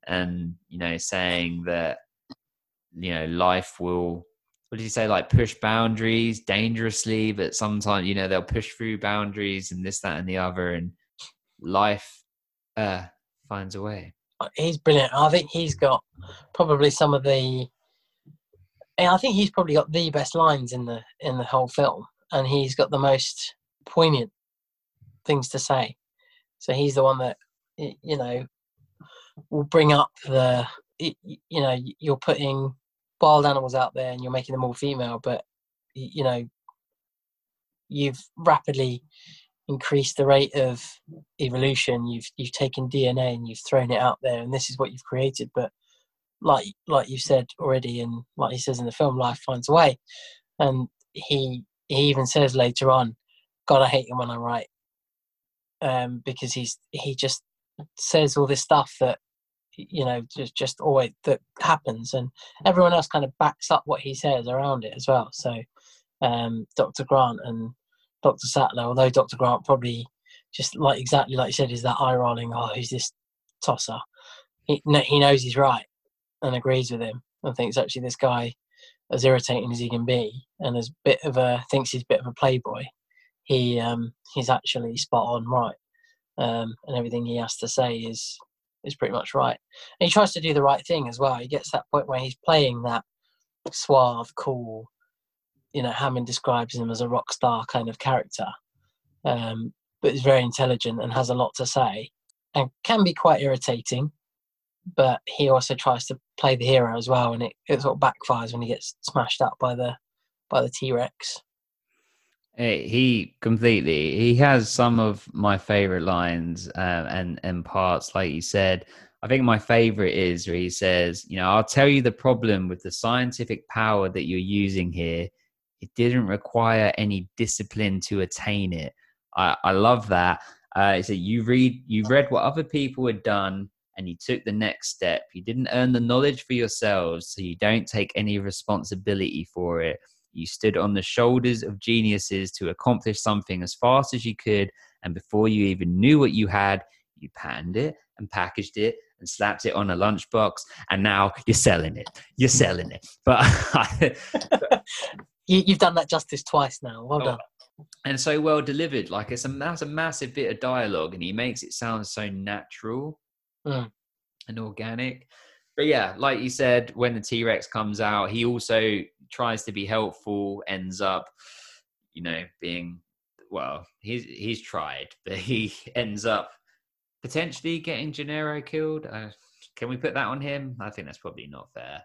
And you know, saying that you know life will. What did you say? Like push boundaries dangerously, but sometimes you know they'll push through boundaries and this, that, and the other, and life uh finds a way. He's brilliant. I think he's got probably some of the. I think he's probably got the best lines in the in the whole film, and he's got the most poignant things to say. So he's the one that you know will bring up the you know you're putting wild animals out there and you're making them all female, but you know you've rapidly increased the rate of evolution. You've you've taken DNA and you've thrown it out there, and this is what you've created. But like like you said already, and like he says in the film, life finds a way. And he he even says later on, "God, I hate him when I'm right," um, because he's he just says all this stuff that you know just just always that happens, and everyone else kind of backs up what he says around it as well. So um, Dr. Grant and Dr. Sattler, although Dr. Grant probably just like exactly like you said, is that eye rolling, oh, who's this tosser? He, he knows he's right and agrees with him and thinks actually this guy, as irritating as he can be and as bit of a, thinks he's a bit of a playboy, he um, he's actually spot on right. Um, and everything he has to say is is pretty much right. And he tries to do the right thing as well. He gets that point where he's playing that suave, cool, you know, Hammond describes him as a rock star kind of character, um, but is very intelligent and has a lot to say, and can be quite irritating. But he also tries to play the hero as well, and it, it sort of backfires when he gets smashed up by the by the T Rex. Eh, He completely. He has some of my favorite lines uh, and and parts, like you said. I think my favorite is where he says, "You know, I'll tell you the problem with the scientific power that you're using here. It didn't require any discipline to attain it." I, I love that. Uh, so you read, you read what other people had done, and you took the next step. You didn't earn the knowledge for yourselves, so you don't take any responsibility for it. You stood on the shoulders of geniuses to accomplish something as fast as you could, and before you even knew what you had, you patterned it and packaged it and slapped it on a lunchbox, and now you're selling it. You're selling it. But (laughs) You, you've done that justice twice now. Well Oh, done. and so well delivered. Like it's a that's a massive bit of dialogue, and he makes it sound so natural Mm. and organic. But yeah, like you said, when the T Rex comes out, he also tries to be helpful. Ends up, you know, being well. He's he's tried, (laughs) but he ends up potentially getting Gennaro killed. Uh, can we put that on him? I think that's probably not fair.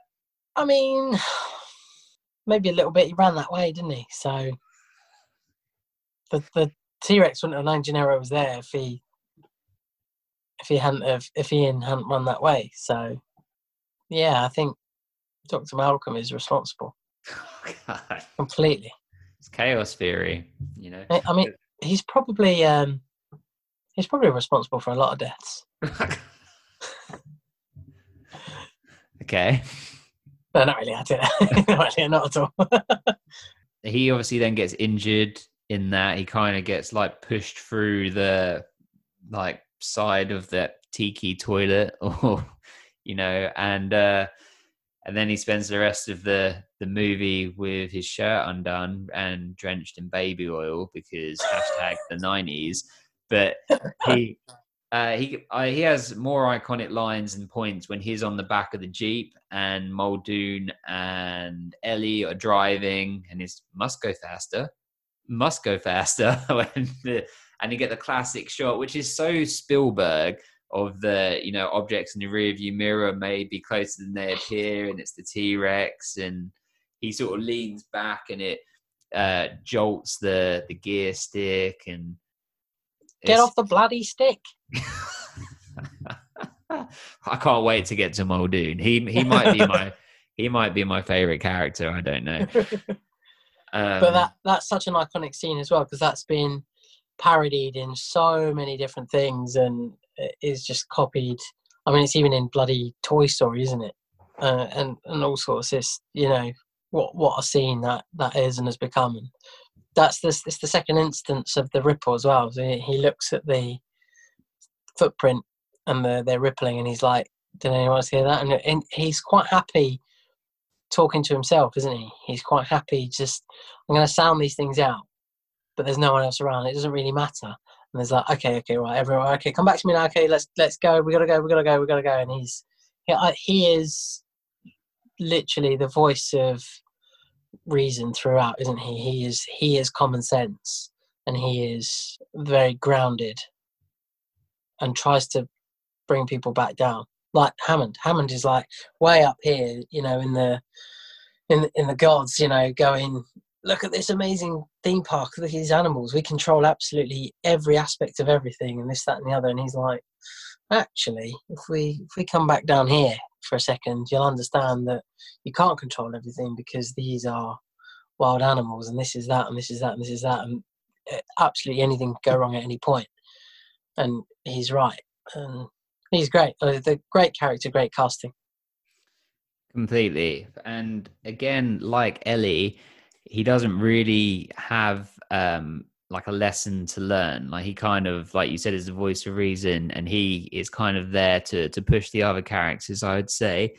I mean, (sighs) maybe a little bit. He ran that way, didn't he? So the the T Rex wouldn't have known Gennaro was there if he if he hadn't have if Ian hadn't run that way. So yeah, I think Dr. Malcolm is responsible God. (laughs) completely. It's chaos theory, you know. I mean, he's probably um, he's probably responsible for a lot of deaths. (laughs) okay. No, not really. I don't. (laughs) not really, not at all. He obviously then gets injured in that he kind of gets like pushed through the like side of that tiki toilet or you know and uh and then he spends the rest of the the movie with his shirt undone and drenched in baby oil because hashtag the 90s but he (laughs) uh, he uh, he has more iconic lines and points when he's on the back of the jeep and Muldoon and Ellie are driving and it's must go faster, must go faster (laughs) when the, and you get the classic shot which is so Spielberg of the you know objects in the rear view mirror may be closer than they appear and it's the T-Rex and he sort of leans back and it uh, jolts the the gear stick and Get off the bloody stick. (laughs) I can't wait to get to Muldoon. He he might be my (laughs) he might be my favorite character. I don't know. (laughs) Um, but that that's such an iconic scene as well because that's been parodied in so many different things and is just copied. I mean, it's even in bloody Toy Story, isn't it? Uh, and and all sorts. It's you know what what a scene that that is and has become. And that's this it's the second instance of the ripple as well. So he, he looks at the footprint and the, they're rippling, and he's like, "Did anyone hear that?" And, and he's quite happy talking to himself, isn't he? He's quite happy just I'm going to sound these things out, but there's no one else around. It doesn't really matter. And there's like, okay, okay, right, everyone, okay, come back to me now. Okay, let's let's go. We gotta go. We gotta go. We gotta go. And he's he, he is literally the voice of reason throughout, isn't he? He is he is common sense, and he is very grounded, and tries to bring people back down. Like Hammond. Hammond is like way up here, you know, in the in in the gods, you know, going look at this amazing theme park, look at these animals. We control absolutely every aspect of everything and this, that and the other. And he's like, actually, if we if we come back down here for a second, you'll understand that you can't control everything because these are wild animals and this is that and this is that and this is that and uh, absolutely anything can go wrong at any point. And he's right. And he's great. Uh, The great character, great casting. completely. And again, like Ellie, he doesn't really have um like a lesson to learn. Like he kind of, like you said, is the voice of reason, and he is kind of there to to push the other characters. I would say.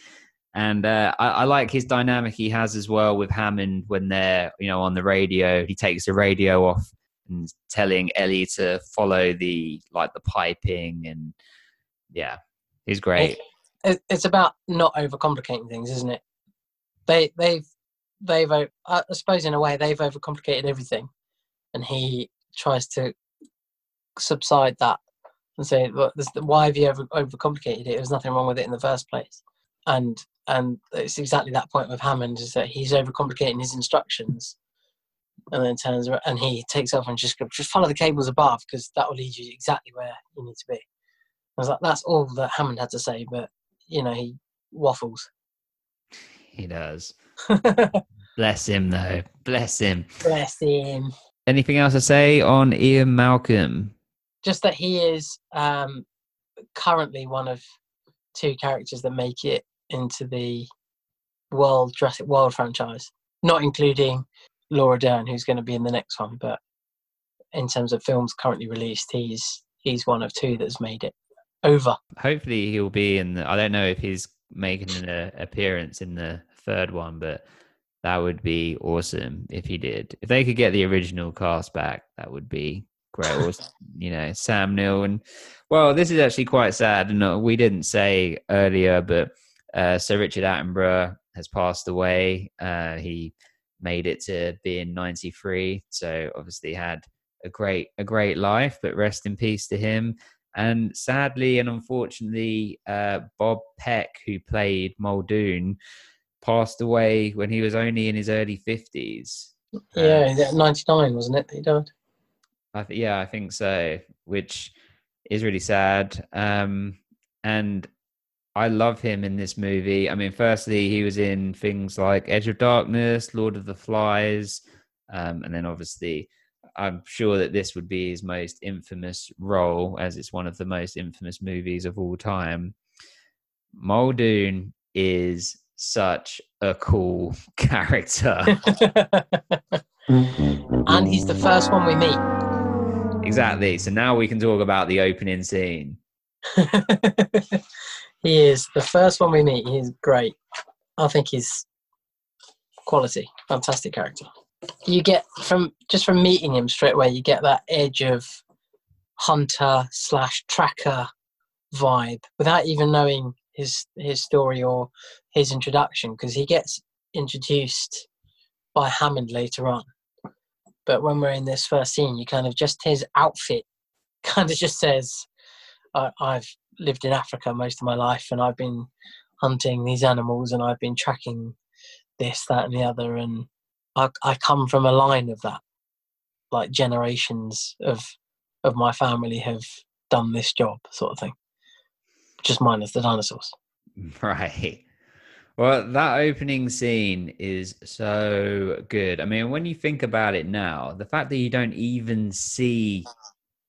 And uh, I, I like his dynamic he has as well with Hammond when they're, you know, on the radio. He takes the radio off and telling Ellie to follow the like the piping, and yeah, he's great. it, it's about not overcomplicating things, isn't it? They they've they've I suppose in a way they've overcomplicated everything, and he tries to subside that and say, "Look, this, why have you ever overcomplicated it? There's nothing wrong with it in the first place." And and it's exactly that point with Hammond is that he's overcomplicating his instructions, and then turns around and he takes off and just go, just follow the cables above because that will lead you exactly where you need to be. I was like, that's all that Hammond had to say, but you know, he waffles. He does. Bless him, though. Bless him. Bless him. Anything else to say on Ian Malcolm? Just that he is um, currently one of two characters that make it into the World Jurassic World franchise, not including Laura Dern, who's going to be in the next one. But in terms of films currently released, he's he's one of two that's made it over. Hopefully, he'll be in. The, I don't know if he's making an uh, appearance in the third one, but that would be awesome if he did. If they could get the original cast back, that would be great. (laughs) Or, you know, Sam Neill and well, this is actually quite sad. And uh, we didn't say earlier, but uh, Sir Richard Attenborough has passed away. Uh, he made it to being 93, so obviously had a great a great life. But rest in peace to him. And sadly and unfortunately, uh, Bob Peck, who played Muldoon, passed away when he was only in his early 50s. Yeah, at 99, wasn't it? that He died. I th- yeah, I think so, which is really sad. Um, and I love him in this movie. I mean, firstly, he was in things like Edge of Darkness, Lord of the Flies, um, and then obviously, I'm sure that this would be his most infamous role, as it's one of the most infamous movies of all time. Muldoon is such a cool (laughs) character. (laughs) and he's the first one we meet. exactly. So now we can talk about the opening scene. (laughs) he is the first one we meet. He's great. I think he's quality, fantastic character. You get from just from meeting him straight away, you get that edge of hunter slash tracker vibe without even knowing his his story or his introduction because he gets introduced by Hammond later on. But when we're in this first scene, you kind of just his outfit (laughs) kind of just says, I've lived in Africa most of my life and I've been hunting these animals and I've been tracking this, that, and the other. And I, I come from a line of that. Like generations of of my family have done this job, sort of thing. Just minus the dinosaurs. (laughs) Right. Well, that opening scene is so good. I mean, when you think about it now, the fact that you don't even see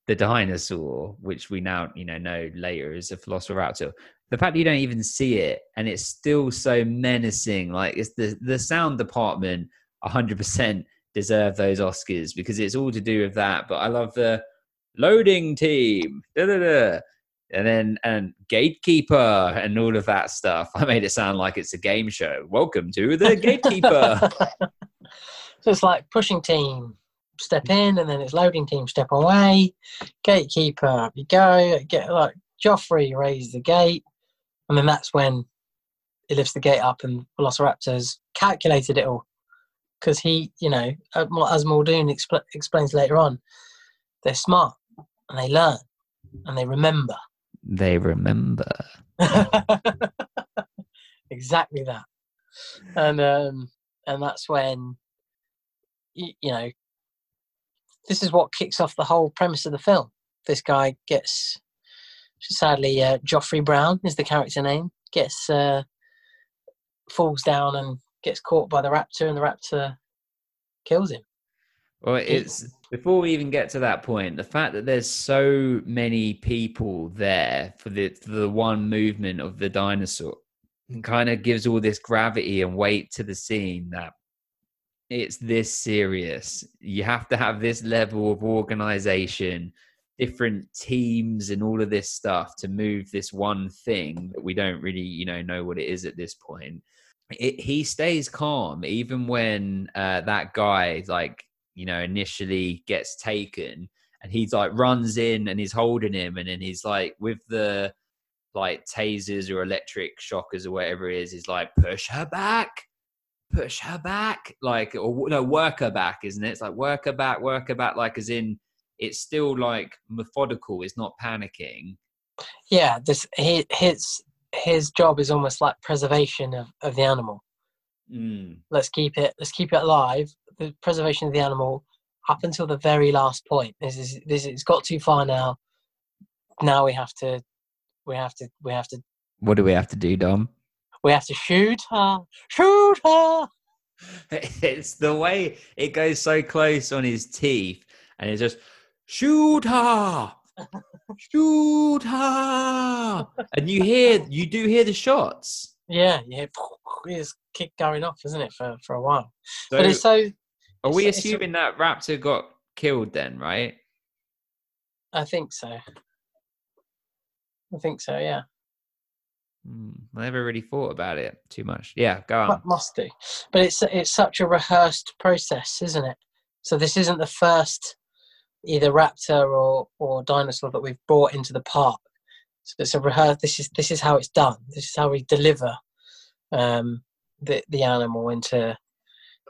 the dinosaur, which we now, you know, know later is a velociraptor, the fact that you don't even see it and it's still so menacing, like it's the the sound department 100% deserve those Oscars because it's all to do with that. But I love the loading team. Da, da, da and then and gatekeeper and all of that stuff. (laughs) I made it sound like it's a game show. Welcome to the (laughs) gatekeeper. so it's like pushing team, step in, and then it's loading team, step away. Gatekeeper, up you go. Get like Jophery raise the gate, and then that's when he lifts the gate up, and Velociraptor's calculated it all because he, you know, uh, as Muldoon expl- explains later on, they're smart and they learn and they remember they remember. (laughs) exactly that. And um, and that's when you, you know this is what kicks off the whole premise of the film. This guy gets sadly uh, Jophery Brown is the character name gets uh, falls down and gets caught by the raptor, and the raptor kills him. Well, it's before we even get to that point, the fact that there's so many people there for the for the one movement of the dinosaur kind of gives all this gravity and weight to the scene that it's this serious. You have to have this level of organization, different teams, and all of this stuff to move this one thing that we don't really, you know, know what it is at this point. It, he stays calm even when uh, that guy like you know, initially gets taken and he's like runs in and he's holding him and then he's like with the like tasers or electric shockers or whatever it is, he's like, push her back, push her back, like or no, work her back, isn't it? It's like work her back, work her back, like as in it's still like methodical, it's not panicking. Yeah, this he, his his job is almost like preservation of, of the animal. Mm. Let's keep it let's keep it alive the preservation of the animal up until the very last point. This is this it's got too far now. Now we have to we have to we have to What do we have to do, Dom? We have to shoot her. Shoot her. (laughs) It's the way it goes so close on his teeth, and it's just shoot her, (laughs) shoot her, and you hear you do hear the shots. Yeah, yeah, (laughs) it's kick going off, isn't it, for for a while? So, but it's so are we assuming that Raptor got killed then, right? I think so. I think so, yeah. Hmm, I never really thought about it too much. Yeah, go on. Must do, but it's it's such a rehearsed process, isn't it? So this isn't the first either raptor or or dinosaur that we've brought into the park. So it's a rehearsed. This is this is how it's done. This is how we deliver um, the the animal into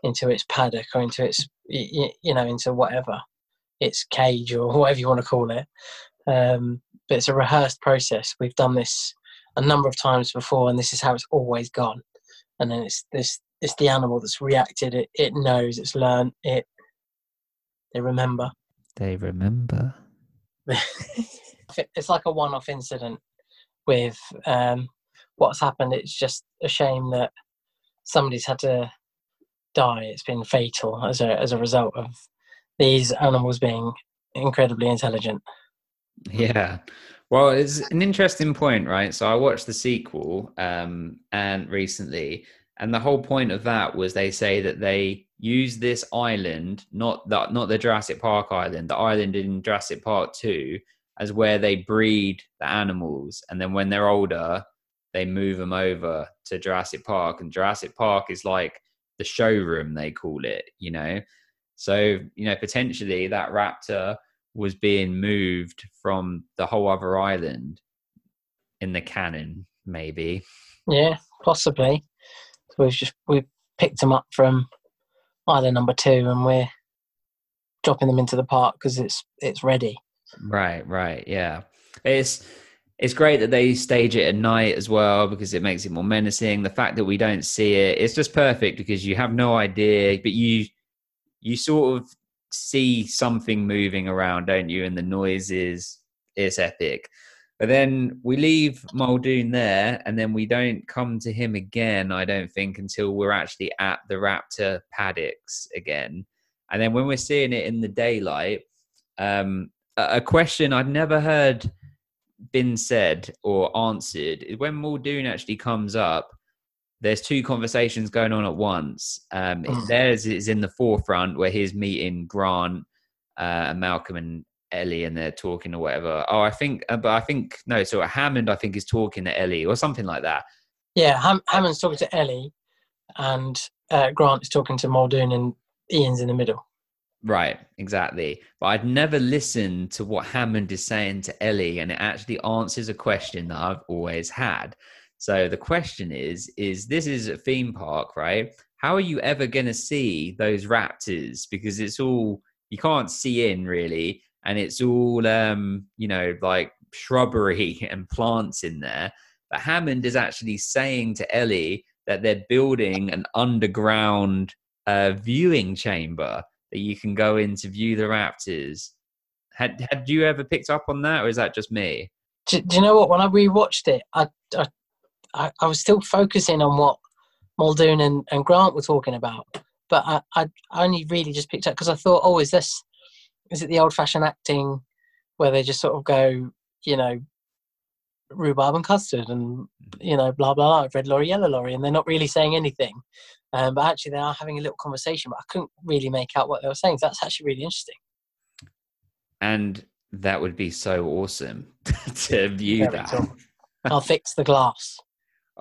into its paddock or into its you know into whatever its cage or (laughs) whatever you want to call it. Um, but it's a rehearsed process. We've done this a number of times before and this is how it's always gone. And then it's this it's the animal that's reacted. It it knows it's learned it they remember. They remember. (laughs) It's like a one-off incident with um, what's happened. It's just a shame that somebody's had to die. It's been fatal as a as a result of these animals being incredibly intelligent. Yeah. Well, it's an interesting point, right? So I watched the sequel um and recently and the whole point of that was they say that they use this island, not that not the Jurassic Park island, the island in Jurassic Park 2 as where they breed the animals and then when they're older they move them over to Jurassic Park and Jurassic Park is like the showroom they call it, you know. So, you know, potentially that raptor was being moved from the whole other island in the canon, maybe. Yeah, possibly. So we've just we've picked them up from island number two, and we're dropping them into the park because it's it's ready. Right, right, yeah. It's it's great that they stage it at night as well because it makes it more menacing. The fact that we don't see it, it's just perfect because you have no idea, but you you sort of see something moving around, don't you? And the noises, is epic. But then we leave Muldoon there, and then we don't come to him again. I don't think until we're actually at the raptor paddocks again. And then when we're seeing it in the daylight, um, a question I'd never heard been said or answered is when Muldoon actually comes up. There's two conversations going on at once. Um, Mm. Theirs is in the forefront where he's meeting Grant, uh, and Malcolm, and Ellie, and they're talking or whatever. Oh, I think, uh, but I think no. So Hammond, I think, is talking to Ellie or something like that. Yeah, Ham- Hammond's talking to Ellie, and uh, Grant is talking to Muldoon, and Ian's in the middle. Right, exactly. But I'd never listened to what Hammond is saying to Ellie, and it actually answers a question that I've always had. So the question is: Is this is a theme park, right? How are you ever going to see those raptors? Because it's all you can't see in really, and it's all um, you know like shrubbery (laughs) and plants in there. But Hammond is actually saying to Ellie that they're building an underground uh, viewing chamber that you can go in to view the raptors. Had had you ever picked up on that, or is that just me? Do, do you know what? When I rewatched it, I, I, I, was still focusing on what Muldoon and, and Grant were talking about, but I, I only really just picked up because I thought, oh, is this, is it the old-fashioned acting where they just sort of go, you know, rhubarb and custard and mm-hmm. you know blah blah blah red lorry yellow lorry and they're not really saying anything um, but actually they are having a little conversation but i couldn't really make out what they were saying so that's actually really interesting And that would be so awesome (laughs) to view Very that. cool. (laughs) i'll fix the glass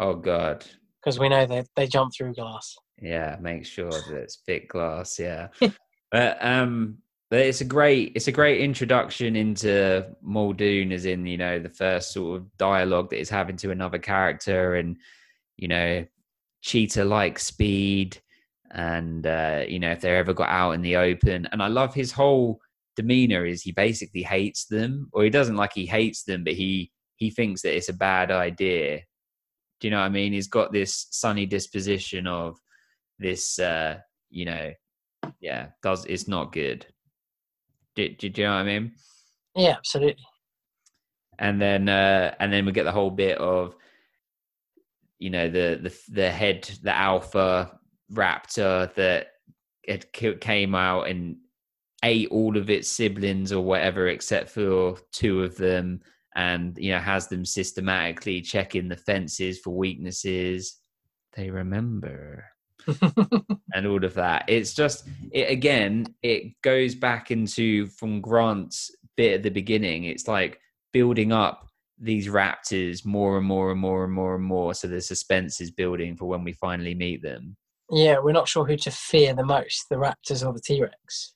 Oh god, because we know they, they jump through glass yeah. Make sure that it's thick glass. Yeah, (laughs) but um, but it's a great it's a great introduction into Muldoon, as in you know the first sort of dialogue that he's having to another character, and you know cheetah like speed, and uh, you know if they're ever got out in the open, and I love his whole demeanor is he basically hates them, or he doesn't like he hates them, but he he thinks that it's a bad idea. Do you know what I mean? He's got this sunny disposition of this, uh, you know, yeah, does it's not good. Do, do, do you know what I mean? yeah absolutely And then, uh, and then we get the whole bit of, you know, the the the head, the alpha raptor that it came out and ate all of its siblings or whatever, except for two of them, and you know has them systematically checking the fences for weaknesses. They remember (laughs) and all of that. It's just it again. It goes back into from Grant's bit at the beginning. It's like building up these raptors more and more and more and more and more. So the suspense is building for when we finally meet them. yeah we're not sure who to fear the most the raptors or the t-rex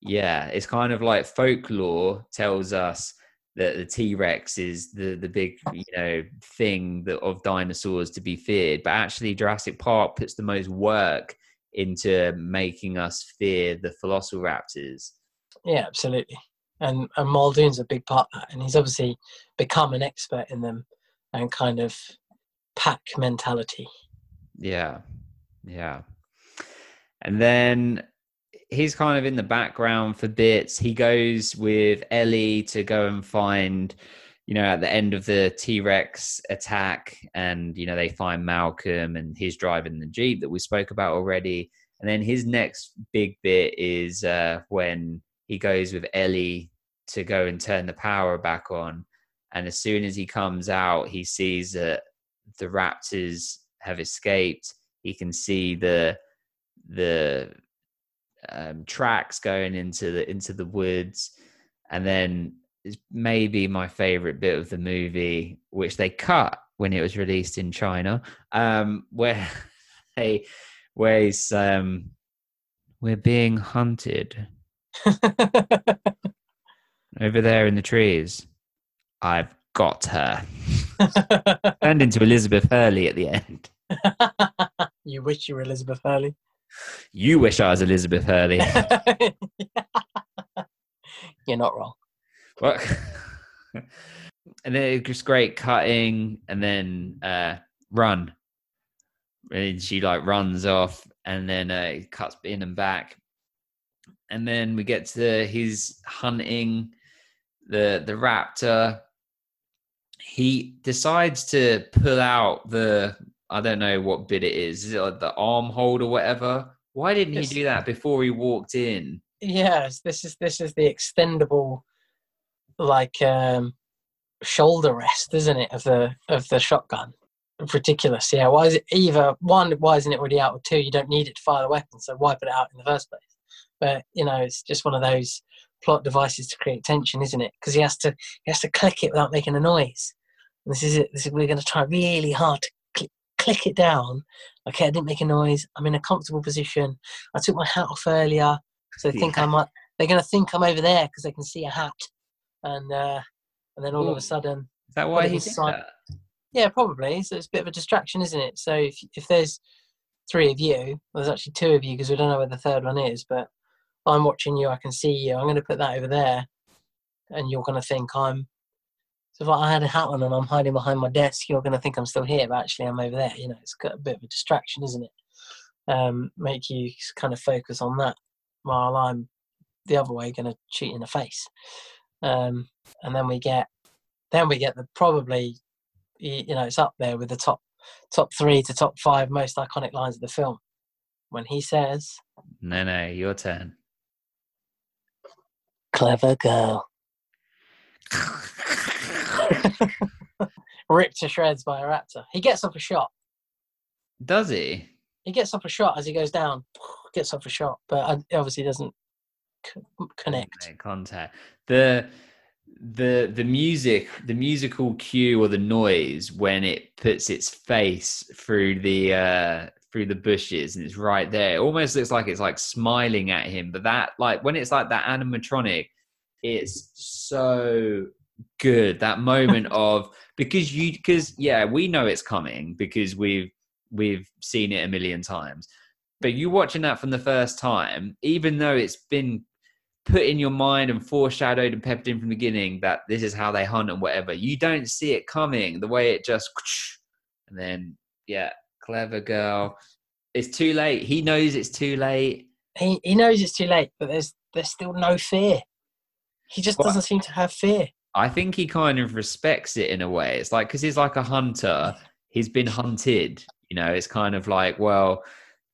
Yeah, it's kind of like folklore tells us that the T Rex is the the big you know thing that of dinosaurs to be feared, but actually Jurassic Park puts the most work into making us fear the Velociraptors. yeah absolutely and and muldoon's a big part of that and he's obviously become an expert in them and kind of pack mentality Yeah, yeah. And then he's kind of in the background for bits. He goes with Ellie to go and find you know, at the end of the T Rex attack, and you know they find Malcolm, and he's driving the jeep that we spoke about already. And then his next big bit is uh, when he goes with Ellie to go and turn the power back on. And as soon as he comes out, he sees that the raptors have escaped. He can see the the um, tracks going into the into the woods, and then it's maybe my favorite bit of the movie, which they cut when it was released in China, um, (laughs) where they where he's um, we're being hunted over there in the trees. I've got her. (laughs) Turned into Elizabeth Hurley at the end. (laughs) you wish you were Elizabeth Hurley. You wish I was Elizabeth Hurley. (laughs) You're not wrong. And then it's just great cutting, and then uh, run. And she like runs off, and then uh, cuts in and back, and then we get to his hunting the the raptor. He decides to pull out the I don't know what bit it is. Is it like the arm hold or whatever? Why didn't he do that before he walked in? Yes, this is this is the extendable, like um, shoulder rest, isn't it, of the of the shotgun? Ridiculous. Yeah. Why is it either one? Why isn't it already out? Or two, you don't need it to fire the weapon, so why put it out in the first place? But you know, it's just one of those plot devices to create tension, isn't it? Because he has to he has to click it without making a noise. And this is it. This is, we're going to try really hard to click, click it down. Okay, I didn't make a noise. I'm in a comfortable position. I took my hat off earlier, so they think Yeah. I might. They're going to think I'm over there because they can see a hat, and uh, and then all of a sudden, Is that why it he did si- that? yeah, probably. So it's a bit of a distraction, isn't it? So if if there's three of you, well, there's actually two of you because we don't know where the third one is. But I'm watching you. I can see you. I'm going to put that over there, and you're going to think I'm. So if I had a hat on and I'm hiding behind my desk, you're going to think I'm still here, but actually I'm over there. You know, it's got a bit of a distraction, isn't it? Um, make you kind of focus on that while I'm the other way going to shoot in the face. Um, and then we get, then we get the probably, you know, it's up there with the top top three to top five most iconic lines of the film. When he says, No, no, your turn. "Clever girl," (laughs) ripped to shreds by a raptor. He gets off a shot. Does he? He gets off a shot as he goes down. (sighs) Gets off a shot, but uh, obviously doesn't connect. Contact. The the the music, the musical cue or the noise when it puts its face through the uh through the bushes and it's right there. It almost looks like it's like smiling at him. But that like when it's like that animatronic, it's so good. That moment (laughs) of because you because yeah, we know it's coming because we've we've seen it a million times. But you watching that from the first time, even though it's been put in your mind and foreshadowed and peppered in from the beginning that this is how they hunt and whatever, you don't see it coming. The way it just (laughs) and then yeah, clever girl. It's too late. He knows it's too late. He he knows it's too late, but there's there's still no fear. He just Well, doesn't seem to have fear. I think he kind of respects it in a way. It's like because he's like a hunter. He's been hunted. You know, it's kind of like, well,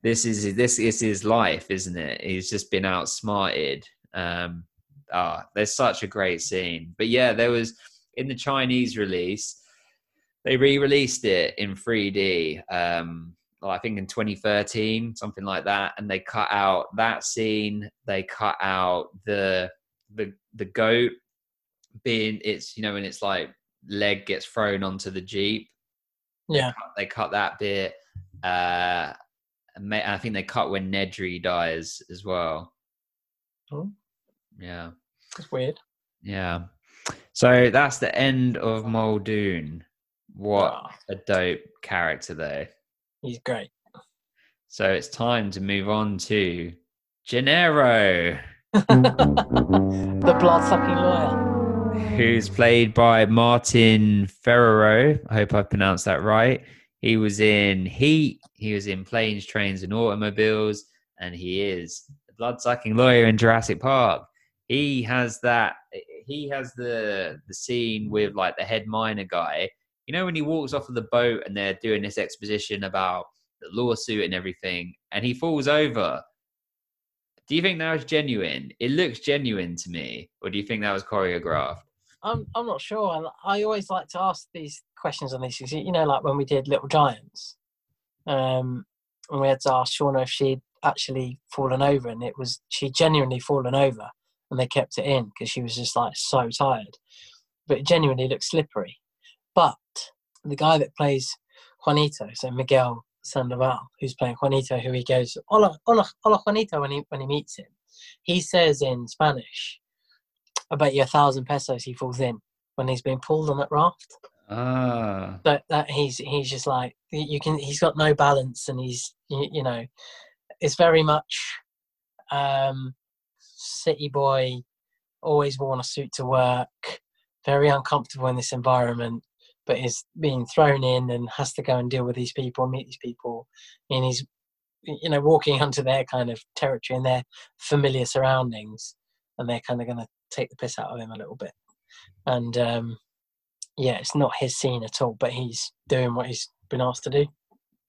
this is this is his life, isn't it? He's just been outsmarted. Um, ah, there's such a great scene. But yeah, there was in the Chinese release, they re-released it in 3D. Um, well, I think in 2013, something like that, and they cut out that scene. They cut out the the the goat being it's you know when it's like leg gets thrown onto the jeep Yeah. they cut that bit uh i think they cut when nedry dies as well Oh. yeah It's weird. yeah so that's the end of muldoon what Ah, a dope character though he's great. so it's time to move on to gennaro (laughs) The blood sucking lawyer. who's played by Martin Ferrero. I hope I pronounced that right. He was in Heat, he was in Planes, Trains, and Automobiles, and he is the blood sucking lawyer in Jurassic Park. He has that, he has the the scene with like the head miner guy. You know when he walks off of the boat and they're doing this exposition about the lawsuit and everything, and he falls over. Do you think that was genuine? It looks genuine to me, or do you think that was choreographed? I'm I'm not sure. And I always like to ask these questions on these things. You know, like when we did Little Giants, um, and we had to ask Shauna if she'd actually fallen over, and it was she genuinely fallen over, and they kept it in because she was just like so tired. But it genuinely looked slippery. But the guy that plays Juanito, so Miguel Sandoval, who's playing Juanito, who he goes hola hola hola Juanito when he when he meets him, he says in Spanish, "I bet you a thousand pesos he falls in when he's being pulled on that raft." Ah, that that he's he's just like you can he's got no balance and he's you, you know it's very much um city boy always worn a suit to work very uncomfortable in this environment but is being thrown in and has to go and deal with these people meet these people and he's you know walking (laughs) onto their kind of territory and their familiar surroundings and they're kind of going to take the piss out of him a little bit and um yeah, it's not his scene at all, but he's doing what he's been asked to do.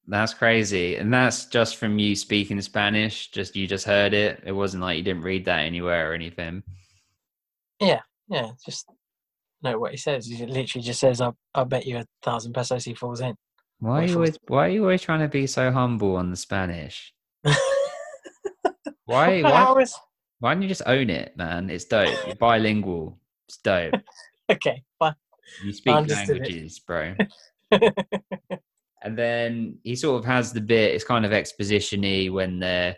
that's crazy, and that's just from you speaking Spanish. Just you just heard it. It wasn't like you didn't read that anywhere or anything. Yeah, yeah, just know what he says. He literally just says, "I, I bet you a thousand pesos he falls in." Why are you always Why are you always trying to be so humble on the Spanish? (laughs) Why? Why? Is- Why don't you just own it, man? It's dope. You're bilingual. It's dope. (laughs) okay, fine. You speak understood it. languages, bro. (laughs) and then he sort of has the bit. It's kind of exposition-y when they're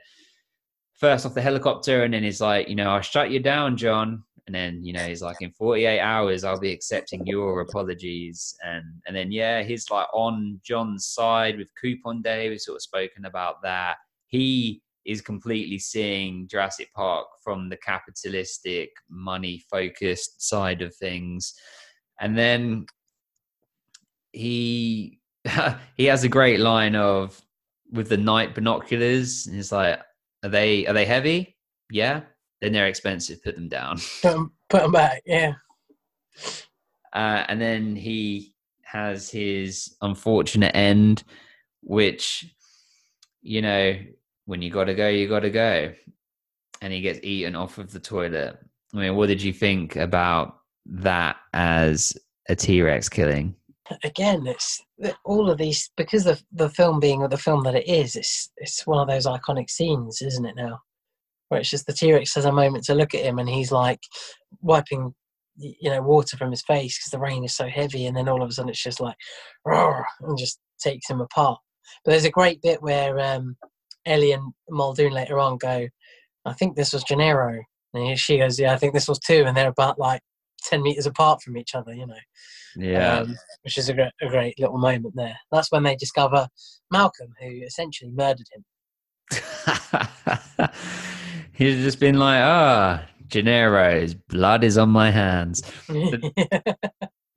first off the helicopter, and then he's like, you know, I'll shut you down, John. And then you know he's like, in 48 hours, I'll be accepting your apologies. And and then yeah, he's like on John's side with Coupon Day. We've sort of spoken about that. He is completely seeing Jurassic Park from the capitalistic, money-focused side of things. And then he (laughs) he has a great line of with the night binoculars. And he's like, "Are they are they heavy? Yeah, then they're expensive. Put them down." (laughs) put, them, put him back. Yeah, Uh, and then he has his unfortunate end, which you know, when you got to go, you got to go. And he gets eaten off of the toilet. I mean, what did you think about that as a T Rex killing? again, it's all of these because the the film being the film that it is. It's it's one of those iconic scenes, isn't it? Now, where it's just the T Rex has a moment to look at him, and he's like wiping you know water from his face because the rain is so heavy, and then all of a sudden it's just like "Roar," and just takes him apart. But there's a great bit where um, Ellie and Muldoon later on go, "I think this was Gennaro," and she goes, "Yeah, I think this was too," and they're about like ten meters apart from each other, you know Yeah. um, which is a great, a great little moment there. That's when they discover Malcolm, who essentially murdered him. (laughs) He's just been like, ah, Gennaro's blood is on my hands. (laughs)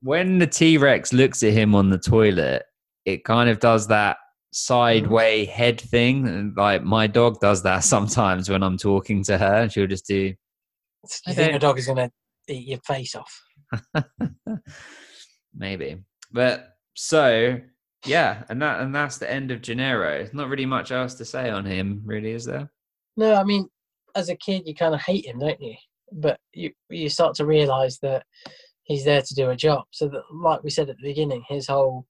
When the T Rex looks at him on the toilet, it kind of does that sideway head thing. Like my dog does that (laughs) sometimes when I'm talking to her, and she'll just do. you think your dog is going to eat your face off? (laughs) Maybe. But so yeah, and that and that's the end of Gennaro. Not really much else to say on him, really, is there? No, I mean, as a kid, you kind of hate him, don't you? But you you start to realise that he's there to do a job. So that, like we said at the beginning, his whole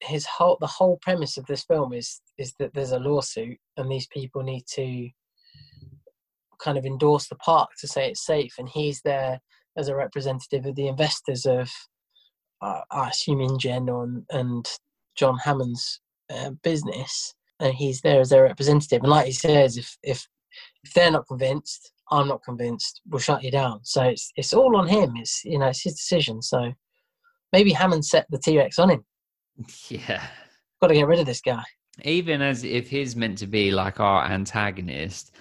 his whole the whole premise of this film is is that there's a lawsuit and these people need to kind of endorse the park to say it's safe, and he's there as a representative of the investors of uh, I assume InGen and, and John Hammond's uh, business, and he's there as their representative. And like he says, if if if they're not convinced, I'm not convinced. We'll shut you down. So it's it's all on him. It's you know it's his decision. So maybe Hammond set the T Rex on him. (laughs) Yeah. Got to get rid of this guy. even as if he's meant to be like our antagonist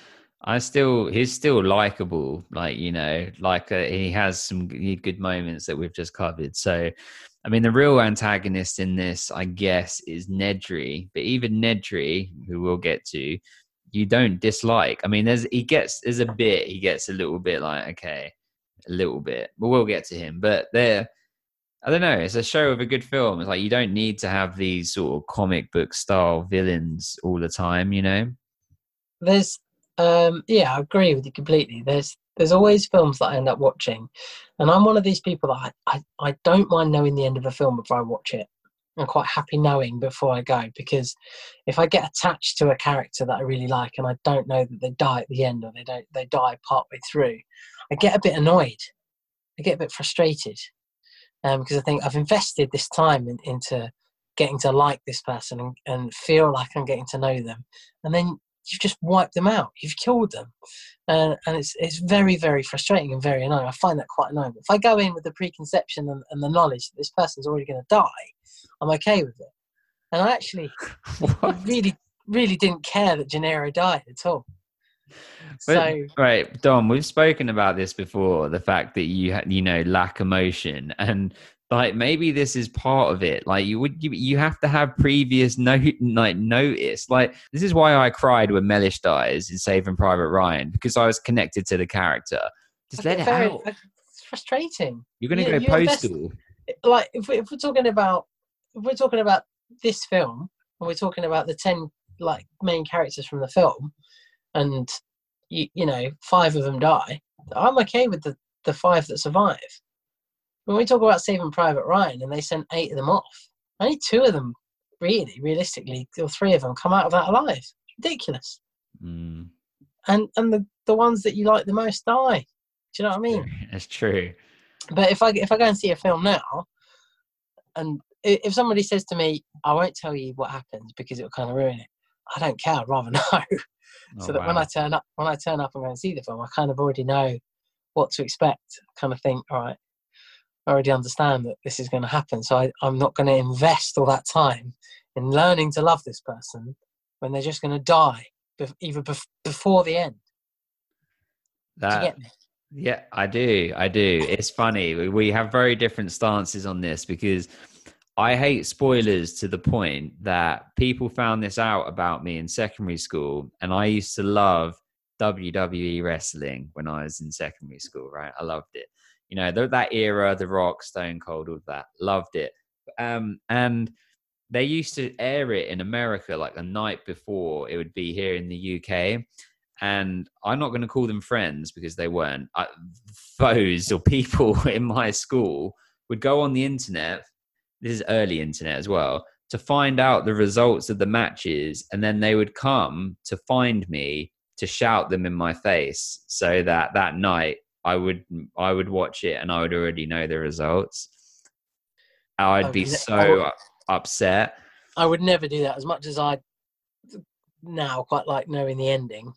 i still he's still likable like you know like uh, he has some good moments that we've just covered so i mean the real antagonist in this i guess is nedry but even nedry who we'll get to you don't dislike i mean there's he gets there's a bit he gets a little bit like okay a little bit, but we'll get to him. But they're, I don't know, it's a show of a good film. It's like you don't need to have these sort of comic book style villains all the time, you know? there's um yeah i agree with you completely there's there's always films that i end up watching and i'm one of these people that i i, I don't mind knowing the end of a film before i watch it i'm quite happy knowing before i go because if i get attached to a character that i really like and i don't know that they die at the end or they don't they die partway through i get a bit annoyed i get a bit frustrated um, because i think i've invested this time in, into getting to like this person and, and feel like i'm getting to know them and then you've just wiped them out. You've killed them, uh, and it's it's very very frustrating and very annoying. I find that quite annoying. If I go in with the preconception and, and the knowledge that this person's already going to die, I'm okay with it. And I actually (laughs) really really didn't care that Gennaro died at all. But- So right, Dom, we've spoken about this before. The fact that you ha- you know lack emotion, and like maybe this is part of it. Like you would you, you have to have previous note like notice. Like this is why I cried when Mellish dies in Saving Private Ryan because I was connected to the character. Just I let it very- out. It's frustrating. You're gonna you- go you invest- postal. like if, we, if we're talking about if we're talking about this film and we're talking about the 10 like main characters from the film and you, you know five of them die i'm okay with the the five that survive. When we talk about saving private ryan and they sent eight of them off only two of them really realistically or three of them come out of that alive. It's ridiculous. Mm, and and the the ones that you like the most die. Do you know what i mean? (laughs) That's true. but if I if I go and see a film now, and if somebody says to me, "I won't tell you what happens because it'll kind of ruin it," I don't care. I'd rather (laughs) know, Oh, so that when. I turn up, when I turn up and go and see the film, I kind of already know what to expect. I kind of think, all right, I already understand that this is going to happen, so I, I'm not going to invest all that time in learning to love this person when they're just going to die, bef- before the end. Do you that get me? Yeah, I do. I do. It's funny. We have very different stances on this because I hate spoilers to the point that people found this out about me in secondary school. And I used to love WWE wrestling when I was in secondary school, right? I loved it. You know, th- that era, The Rock, Stone Cold, all that. Loved it. Um, and they used to air it in America like the night before it would be here in the UK and I'm not going to call them friends because they weren't. I, foes or (laughs) people in my school would go on the internet. This is early internet as well to find out the results of the matches, and then they would come to find me to shout them in my face, so that that night I would I would watch it and I would already know the results. I'd Oh, be you know- so upset. I would never do that as much as I now quite like knowing the ending.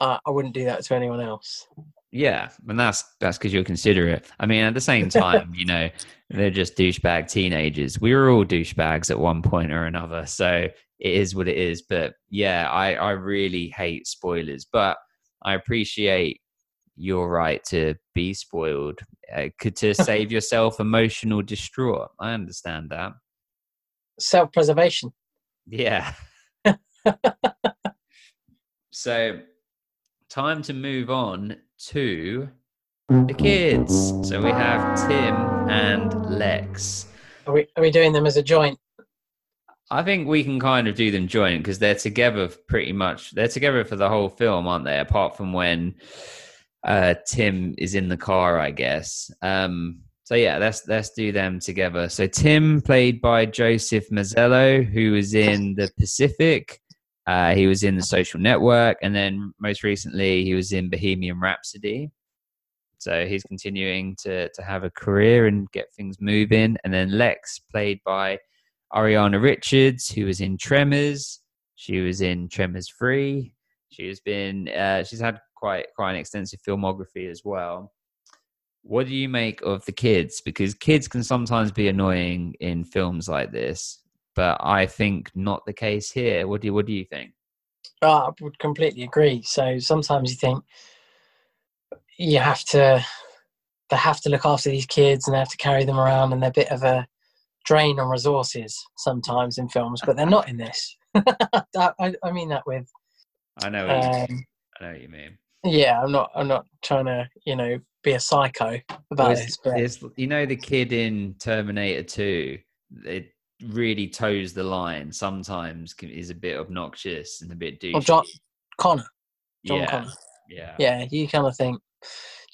Uh, I wouldn't do that to anyone else. Yeah, and that's that's because you're considerate. I mean, at the same (laughs) time, you know, they're just douchebag teenagers. We were all douchebags at one point or another, so it is what it is. But yeah, I I really hate spoilers, but I appreciate your right to be spoiled, uh, to (laughs) save yourself emotional distraught. I understand that. Self preservation. Yeah. (laughs) so, time to move on to the kids. So we have Tim and Lex. Are we, are we doing them as a joint? I think we can kind of do them joint because they're together pretty much. They're together for the whole film, aren't they? Apart from when uh, Tim is in the car, I guess. Um, so yeah, let's let's do them together. So Tim, played by Joseph Mazzello, who was in the Pacific. Uh, he was in the Social Network, and then most recently, he was in Bohemian Rhapsody. So he's continuing to to have a career and get things moving. And then Lex, played by Ariana Richards, who was in Tremors. She was in Tremors Three. She has been. Uh, she's had quite quite an extensive filmography as well. What do you make of the kids? Because kids can sometimes be annoying in films like this, but I think not the case here. What do you, what do you think? Oh, I would completely agree. So sometimes you think you have to, they have to look after these kids and they have to carry them around, and they're a bit of a drain on resources sometimes in films, but they're not in this. (laughs) I, I- mean that with I know. What you, um, I know what you mean. Yeah, I'm not. I'm not trying to, you know, be a psycho about Was- this. But you know the kid in Terminator 2, it really toes the line. Sometimes can- is a bit obnoxious and a bit douchey. oh, John Connor, John yeah, Connor. yeah. Yeah, you kind of think,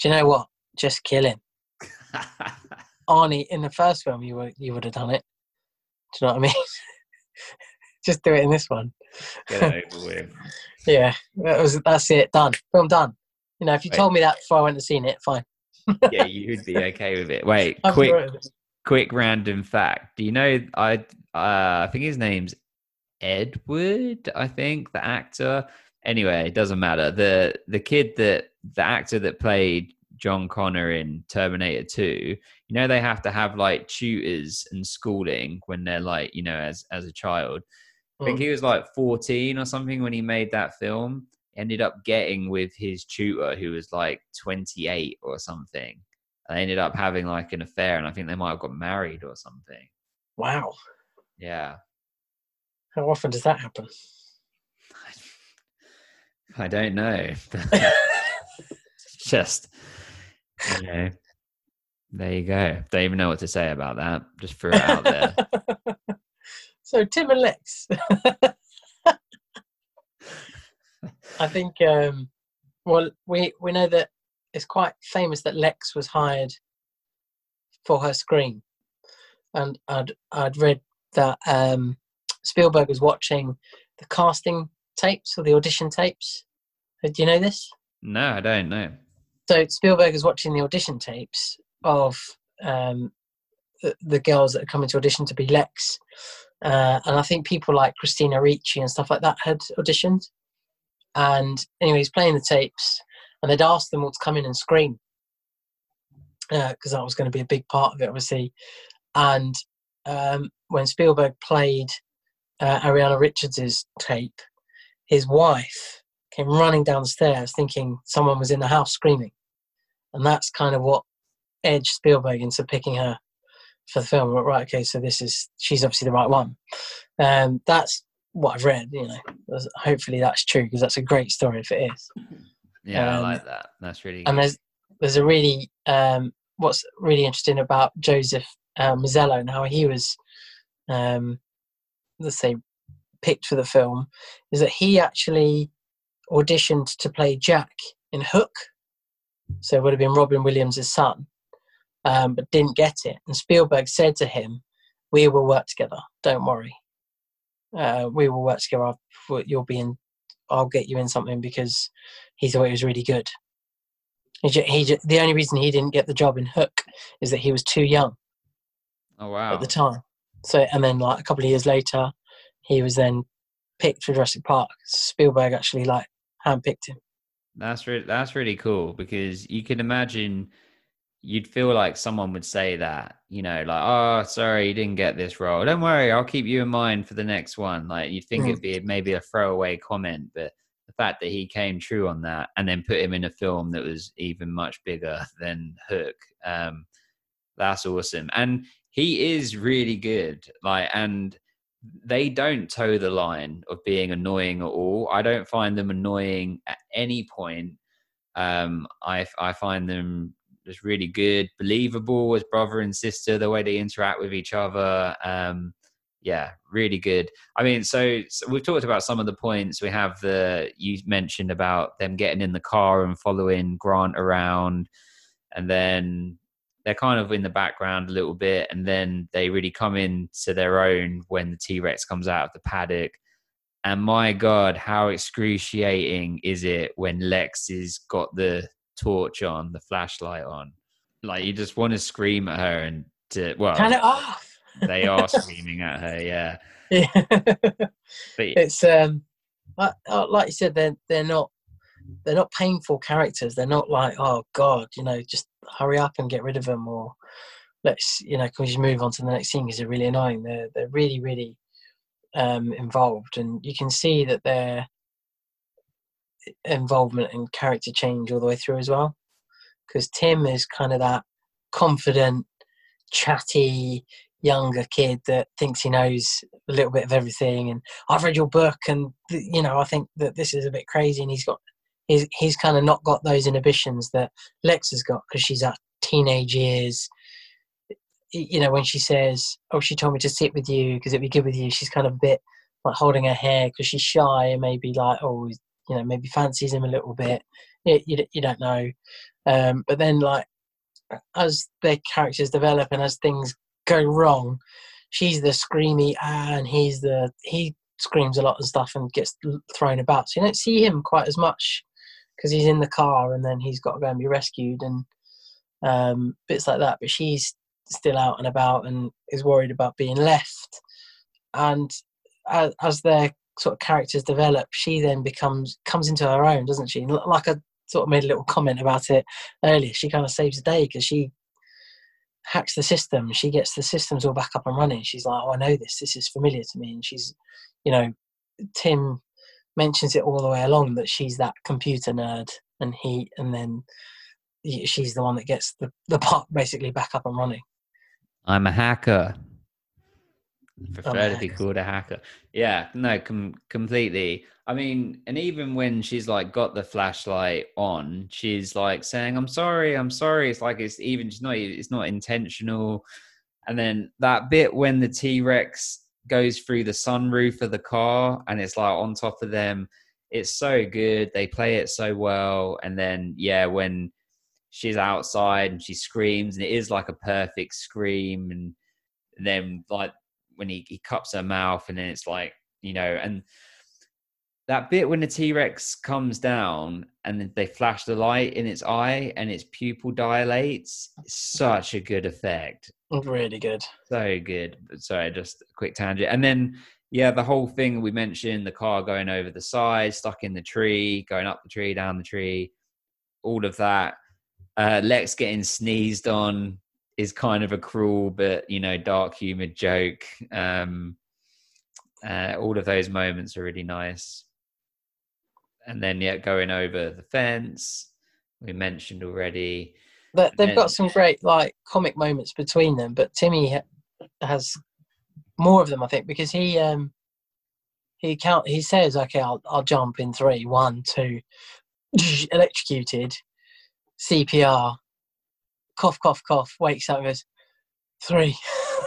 do you know what? Just kill him. Arnie, in the first film, you were you would have done it. Do you know what I mean? (laughs) Just do it in this one. Get over (laughs) with. Yeah, that was that's it. Done. Film done. You know, if you Wait. told me that before I went to see it, fine. Yeah, you would be okay with it. Wait, (laughs) I'm quick, it quick random fact. Do you know I uh I think his name's Edward, I think, the actor. Anyway, it doesn't matter. The the kid that the actor that played John Connor in Terminator 2, you know they have to have like tutors and schooling when they're like, you know, as as a child. I think Mm. he was like 14 or something when he made that film. Ended up getting with his tutor who was like 28 or something. They ended up having like an affair, and I think they might have got married or something. Wow. Yeah. How often does that happen? (laughs) I don't know. (laughs) Just, you know, there you go. Don't even know what to say about that. Just threw it out there. (laughs) so Tim and Lex. I think um well we we know that it's quite famous that Lex was hired for her scream. And I'd I'd read that um Spielberg was watching the casting tapes or the audition tapes. Uh, Do you know this? No, I don't know. so Spielberg is watching the audition tapes of um, the, the girls that are coming to audition to be Lex, uh, and I think people like Christina Ricci and stuff like that had auditioned. And anyway, he's playing the tapes, and they'd asked them all to come in and scream because that was going to be a big part of it, obviously. And um, when Spielberg played uh, Ariana Richards's tape, his wife came running downstairs thinking someone was in the house screaming. And that's kind of what edged Spielberg into picking her for the film. Right, okay, so this is, she's obviously the right one. Um, that's what I've read, you know. Hopefully that's true because that's a great story if it is. Yeah, I Um, like that. That's really And good. there's, there's a really, um, what's really interesting about Joseph uh, Mazzello and how he was, um, let's say, picked for the film is that he actually auditioned to play Jack in Hook. So it would have been Robin Williams' son, um, but didn't get it. And Spielberg said to him, "We will work together. Don't worry. Uh, we will work together. You'll be in. I'll get you in something because he thought he was really good." He, ju- he ju- the only reason he didn't get the job in Hook is that he was too young oh, wow. at the time. So, and then like a couple of years later, he was then picked for Jurassic Park. Spielberg actually like handpicked him. That's really that's really cool because you can imagine you'd feel like someone would say that, you know, like, oh, sorry, you didn't get this role. Don't worry, I'll keep you in mind for the next one. Like you'd think Mm. it'd be maybe a throwaway comment, but the fact that he came true on that and then put him in a film that was even much bigger (laughs) than Hook, um, that's awesome. And he is really good. Like and they don't toe the line of being annoying at all. I don't find them annoying at any point. Um, I I find them just really good, believable as brother and sister. The way they interact with each other, um, yeah, really good. I mean, so, so we've talked about some of the points. We have the you mentioned about them getting in the car and following Grant around, and then they're kind of in the background a little bit, and then they really come into their own when the T Rex comes out of the paddock. And my God, how excruciating is it when Lex has got the torch on, the flashlight on? Like you just want to scream at her and to well, Turn it off. they are (laughs) screaming at her, yeah. Yeah. But it's um, like, uh, like you said, they're they're not they're not painful characters. They're not like oh god, you know, just hurry up and get rid of them, or let's you know, can we just move on to the next scene because they're really annoying. They're they're really really um, involved, and you can see that their involvement and character change all the way through as well. Because Tim is kind of that confident, chatty younger kid that thinks he knows a little bit of everything and I've read your book and you know I think that this is a bit crazy and he's got he's he's kind of not got those inhibitions that Lex has got because she's at teenage years. You know, when she says, "Oh, she told me to sit with you because it'd be good with you," she's kind of a bit like holding her hair because she's shy and maybe like, oh, you know, maybe fancies him a little bit. You, you, you don't know. Um, but then, like, as their characters develop and as things go wrong, she's the screamy and he's the he screams a lot and stuff and gets thrown about. So you don't see him quite as much because he's in the car and then he's got to go and be rescued and um, bits like that. But she's still out and about and is worried about being left. And as, as their sort of characters develop, she then becomes comes into her own, doesn't she? Like I sort of made a little comment about it earlier. She kind of saves the day because she hacks the system. She gets the systems all back up and running. She's like, "Oh, I know this. This is familiar to me." And she's, you know, Tim mentions it all the way along that she's that computer nerd, and he, and then she's the one that gets the the part basically back up and running. I'm a hacker. Prefer to be called a hacker. Yeah, no, com- completely. I mean, and even when she's like got the flashlight on, she's like saying, "I'm sorry, I'm sorry." It's like it's even it's not it's not intentional. And then that bit when the T Rex goes through the sunroof of the car and it's like on top of them, it's so good. They play it so well. And then yeah, when she's outside and she screams, and it is like a perfect scream, and then like when he, he cups her mouth and then it's like you know and that bit when the t-rex comes down and they flash the light in its eye and its pupil dilates it's such a good effect. Really good. so good. Sorry just a quick tangent. And then yeah the whole thing we mentioned the car going over the side stuck in the tree going up the tree down the tree all of that uh lex getting sneezed on is kind of a cruel but you know dark humored joke. Um uh, all of those moments are really nice. And then yeah going over the fence we mentioned already. But they've then- got some great like comic moments between them. But Timmy ha- has more of them, I think, because he um he count he says, "Okay, I'll I'll jump in three, one, two, (laughs) electrocuted, CPR, cough, cough, cough, wakes up, and goes three,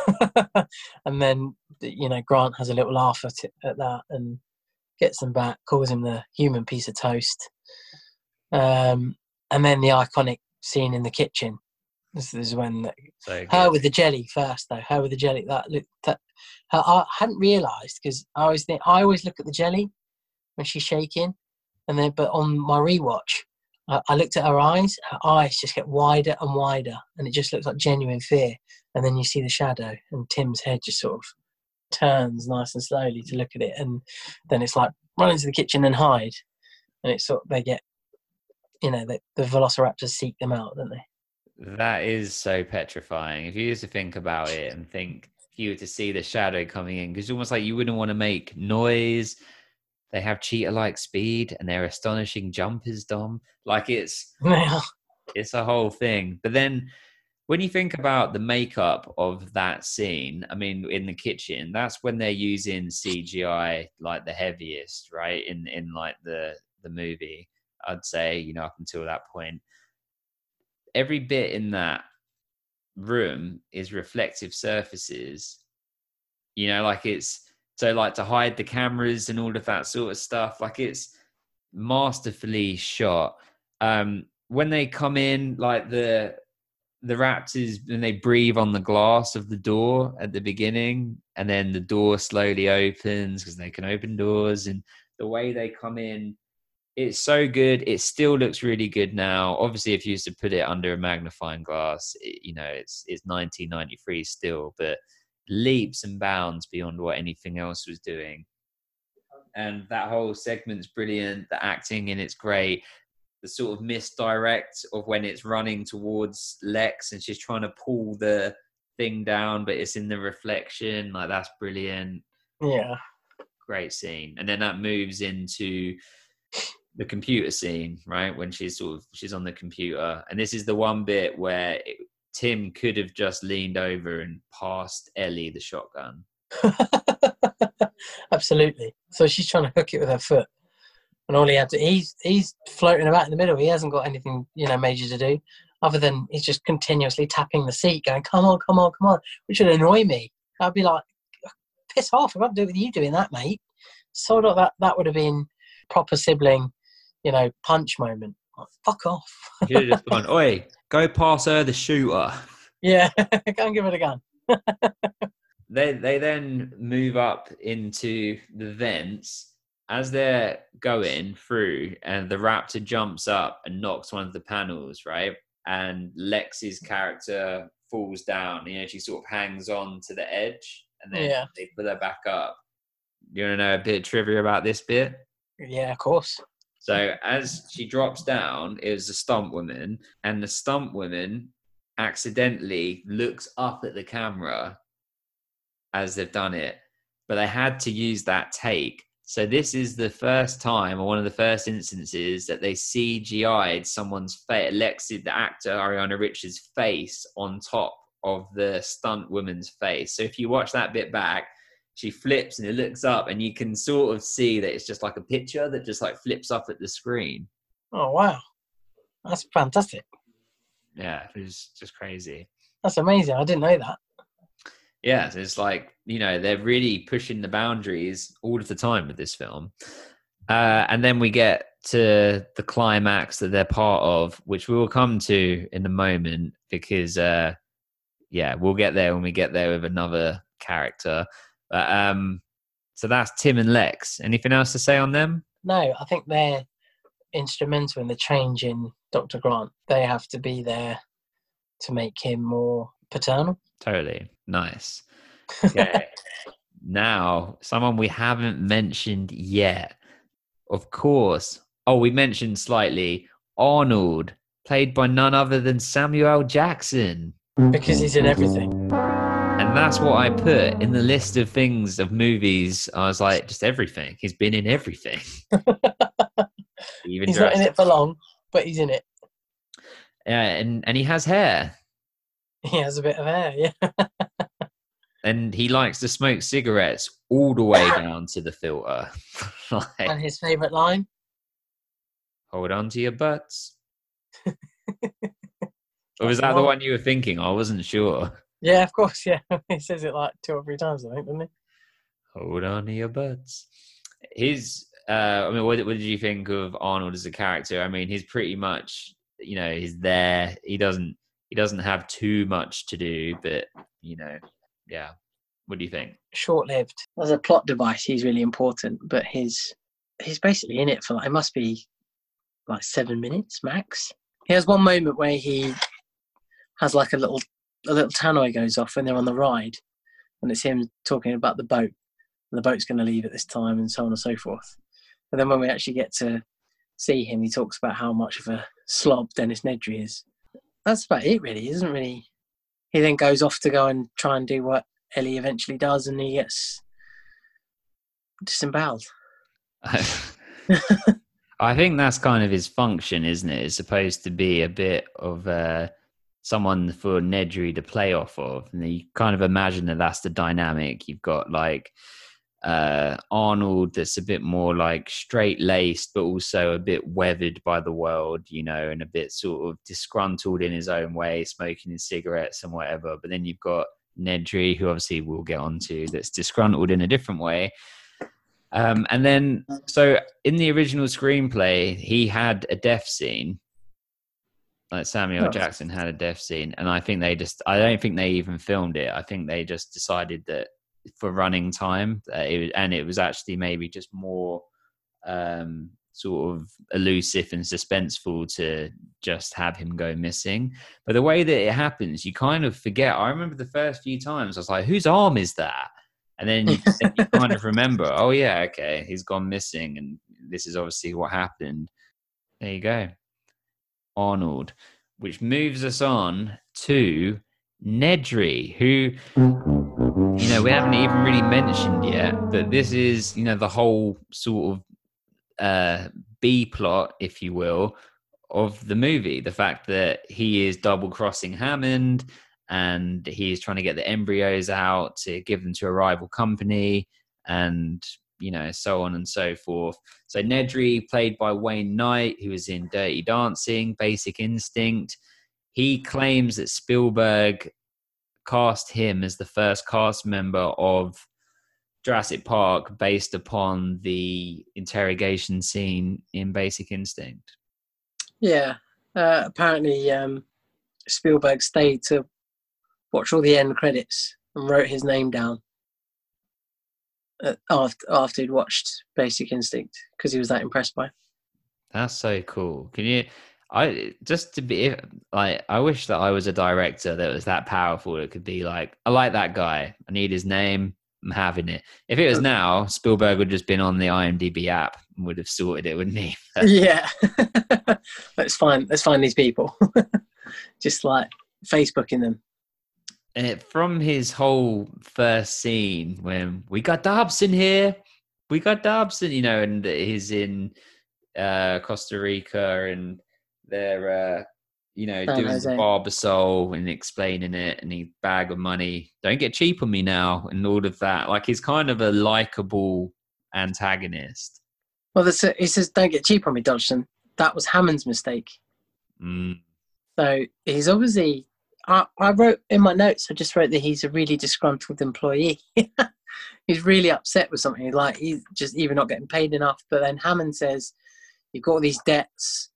(laughs) and then you know Grant has a little laugh at it, at that and gets them back, calls him the human piece of toast, um, and then the iconic scene in the kitchen. This is when the, so her with the jelly first, though. Her with the jelly. That look. That her, I hadn't realised because I always think I always look at the jelly when she's shaking, and then but on my rewatch, I, I looked at her eyes. Her eyes just get wider and wider, and it just looks like genuine fear. And then you see the shadow, and Tim's head just sort of turns nice and slowly to look at it, and then it's like run into the kitchen and hide, and it's sort of they get, you know, the, the velociraptors seek them out, don't they? That is so petrifying. If you used to think about it and think if you were to see the shadow coming in, because it's almost like you wouldn't want to make noise. They have cheetah-like speed and they're astonishing jumpers, Dom. Like it's it's a whole thing. But then when you think about the makeup of that scene, I mean, in the kitchen, that's when they're using CGI like the heaviest, right? In in like the the movie, I'd say, you know, up until that point. Every bit in that room is reflective surfaces. You know, like it's so like to hide the cameras and all of that sort of stuff. Like it's masterfully shot. Um, when they come in, like the the raptors, and they breathe on the glass of the door at the beginning, and then the door slowly opens because they can open doors, and the way they come in, it's so good. It still looks really good now. Obviously, if you used to put it under a magnifying glass, it, you know it's it's 1993 still, but leaps and bounds beyond what anything else was doing. And that whole segment's brilliant. The acting in it's great. The sort of misdirect of when it's running towards Lex and she's trying to pull the thing down, but it's in the reflection. Like that's brilliant. Yeah. Great scene. And then that moves into the computer scene, right? When she's sort of she's on the computer, and this is the one bit where it, Tim could have just leaned over and passed Ellie the shotgun. (laughs) Absolutely. So she's trying to hook it with her foot. And all he had to, he's he's floating about in the middle. He hasn't got anything, you know, major to do, other than he's just continuously tapping the seat, going, "Come on, come on, come on," which would annoy me. I'd be like, "Piss off! I can't do it with you doing that, mate." Sort of that that would have been proper sibling, you know, punch moment. Like, Fuck off. You have just gone, (laughs) oi, go pass her the shooter. yeah, (laughs) go and give it a gun. (laughs) They they then move up into the vents as they're going through, and the raptor jumps up and knocks one of the panels, right? And Lex's character falls down. You know, she sort of hangs on to the edge, and then Yeah. they pull her back up. You want to know a bit of trivia about this bit? Yeah, of course. So as she drops down, it was a stunt woman, and the stunt woman accidentally looks up at the camera as they've done it, but they had to use that take. So this is the first time, or one of the first instances, that they CGI'd someone's face, Lexi, the actor Ariana Richards' face on top of the stunt woman's face. So if you watch that bit back, she flips and it looks up, and you can sort of see that it's just like a picture that just like flips up at the screen. Oh wow, that's fantastic. Yeah, it was just crazy. That's amazing. I didn't know that. Yeah, so it's like you know they're really pushing the boundaries all of the time with this film, uh, and then we get to the climax that they're part of, which we will come to in a moment because uh, yeah, we'll get there when we get there with another character. But, um, so that's Tim and Lex. Anything else to say on them? No, I think they're instrumental in the change in Dr. Grant. They have to be there to make him more paternal. Totally nice. (laughs) Okay. now, someone we haven't mentioned yet. Of course. Oh, we mentioned slightly Arnold, played by none other than Samuel. Jackson. because he's in everything. And that's what I put in the list of things of movies. I was like, just everything. He's been in everything. (laughs) Even He's not in it for long, but he's in it. Yeah, and, and he has hair. He has a bit of hair, yeah. (laughs) And he likes to smoke cigarettes all the way (coughs) down to the filter. (laughs) like, And his favourite line, hold on to your butts. or was that the one you were thinking? I wasn't sure. Yeah, of course, yeah. (laughs) he says it like two or three times, I think, doesn't he? Hold on to your butts. His, uh, I mean, what, what did you think of Arnold as a character? I mean, he's pretty much, you know, he's there. He doesn't, he doesn't have too much to do, but you know, yeah. What do you think? Short lived. As a plot device, he's really important, but his he's basically in it for like, it must be like seven minutes max. He has one moment where he has like a little a little tannoy goes off when they're on the ride, and it's him talking about the boat, and the boat's going to leave at this time, and so on and so forth. But then when we actually get to see him, he talks about how much of a slob Dennis Nedry is. That's about it, really. He isn't really. He then goes off to go and try and do what Ellie eventually does, and he gets disemboweled. (laughs) I think that's kind of his function, isn't it? It's supposed to be a bit of uh, someone for Nedry to play off of, and you kind of imagine that that's the dynamic. You've got like uh, Arnold, that's a bit more like straight laced, but also a bit weathered by the world, you know, and a bit sort of disgruntled in his own way, smoking his cigarettes and whatever. But then you've got Nedry, who obviously we'll get onto, that's disgruntled in a different way. Um, and then, so in the original screenplay, he had a death scene. Like Samuel Oh. Jackson had a death scene, and I think they just, I don't think they even filmed it. I think they just decided that for running time, uh, it, and it was actually maybe just more um, sort of elusive and suspenseful to just have him go missing. But the way that it happens, you kind of forget. I remember the first few times, I was like, whose arm is that? And then you, then you kind of remember, oh, yeah, okay, he's gone missing. And this is obviously what happened. There you go. Arnold, which moves us on to Nedry, who, you know, we haven't even really mentioned yet, but this is, you know, the whole sort of uh, B plot, if you will, of the movie. The fact that he is double crossing Hammond and he is trying to get the embryos out to give them to a rival company. And you know, so on and so forth. So Nedry, played by Wayne Knight, who was in Dirty Dancing, Basic Instinct, he claims that Spielberg cast him as the first cast member of Jurassic Park based upon the interrogation scene in Basic Instinct. Yeah. Uh, apparently, um, Spielberg stayed to watch all the end credits and wrote his name down Uh, after after he'd watched Basic Instinct because he was that impressed by. it. That's so cool. Can you? I just to be like, I wish that I was a director that was that powerful. It could be like, I like that guy. I need his name. I'm having it. If it was now, Spielberg would just been on the IMDb app and would have sorted it, wouldn't he? (laughs) yeah. (laughs) let's find let's find these people. (laughs) Just like Facebooking them. And from his whole first scene when we got Dodgson here, we got Dodgson, you know, and he's in uh, Costa Rica and they're, uh, you know, doing the Barbasol and explaining it and he bag of money. Don't get cheap on me now and all of that. Like he's kind of a likable antagonist. Well, he says, "Don't get cheap on me, Dodgson." That was Hammond's mistake. Mm. So he's obviously. I, I wrote in my notes. I just wrote that he's a really disgruntled employee. (laughs) he's really upset with something. Like he's just even not getting paid enough. But then Hammond says, "You've got all these debts.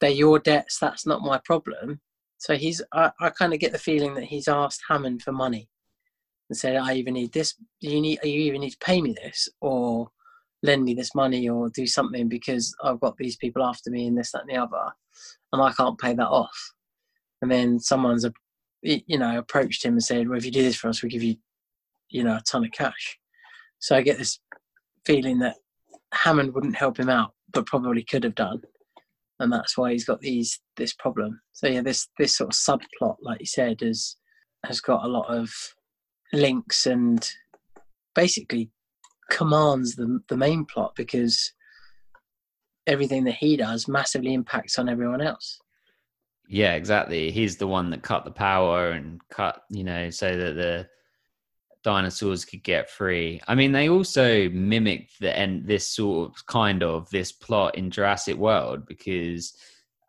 They're your debts. That's not my problem." So he's. I, I kind of get the feeling that he's asked Hammond for money and said, "I even need this. You need. You either need to pay me this, or lend me this money, or do something because I've got these people after me and this, that, and the other, and I can't pay that off." And then someone's, a, you know, approached him and said, "Well, if you do this for us, we'll give you, you know, a ton of cash." So I get this feeling that Hammond wouldn't help him out, but probably could have done, and that's why he's got these this problem. So yeah, this this sort of subplot, like you said, has has got a lot of links and basically commands the the main plot because everything that he does massively impacts on everyone else. Yeah, exactly. He's the one that cut the power and cut, you know, so that the dinosaurs could get free. I mean, they also mimicked the end this sort of kind of this plot in Jurassic World because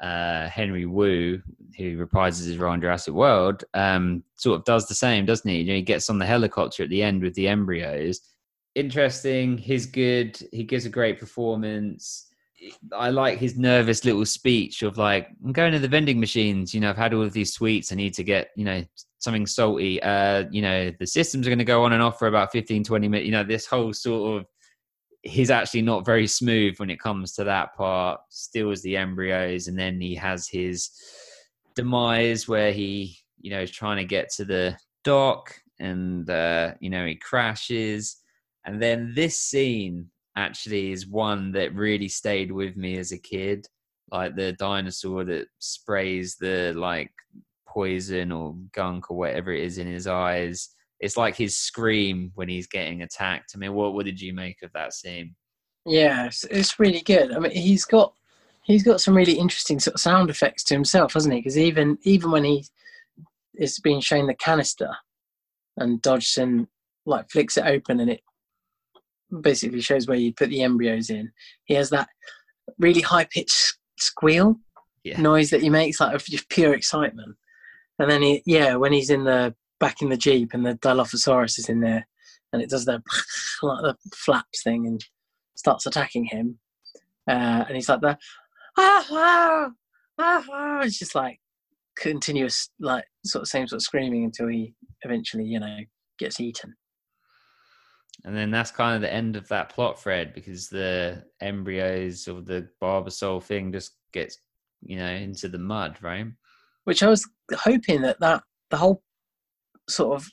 uh, Henry Wu, who reprises his role in Jurassic World, um, sort of does the same, doesn't he? You know, he gets on the helicopter at the end with the embryos. Interesting. He's good. He gives a great performance. I like his nervous little speech of like, I'm going to the vending machines. You know, I've had all of these sweets. I need to get, you know, something salty. Uh, you know, the systems are going to go on and off for about 15, 20 minutes. You know, this whole sort of, he's actually not very smooth when it comes to that part. Steals the embryos, and then he has his demise where he, you know, is trying to get to the dock, and uh, you know, he crashes. And then this scene actually is one that really stayed with me as a kid. Like the dinosaur that sprays the like poison or gunk or whatever it is in his eyes. It's like his scream when he's getting attacked. I mean, what what did you make of that scene? Yeah, it's, it's really good. I mean, he's got he's got some really interesting sort of sound effects to himself, hasn't he? Because even even when he is being shown the canister, and Dodgson like flicks it open and it basically shows where you put the embryos in. He has that really high pitched squeal Yeah. noise that he makes, like of just pure excitement. And then he, yeah, when he's in the back in the jeep and the Dilophosaurus is in there, and it does the (laughs) like the flaps thing and starts attacking him, uh, and he's like the ah ah ah, ah. it's just like continuous like sort of same sort of screaming until he eventually you know gets eaten. And then that's kind of the end of that plot thread because the embryos of the Barbasol thing just gets, you know, into the mud, right? which I was hoping that that the whole sort of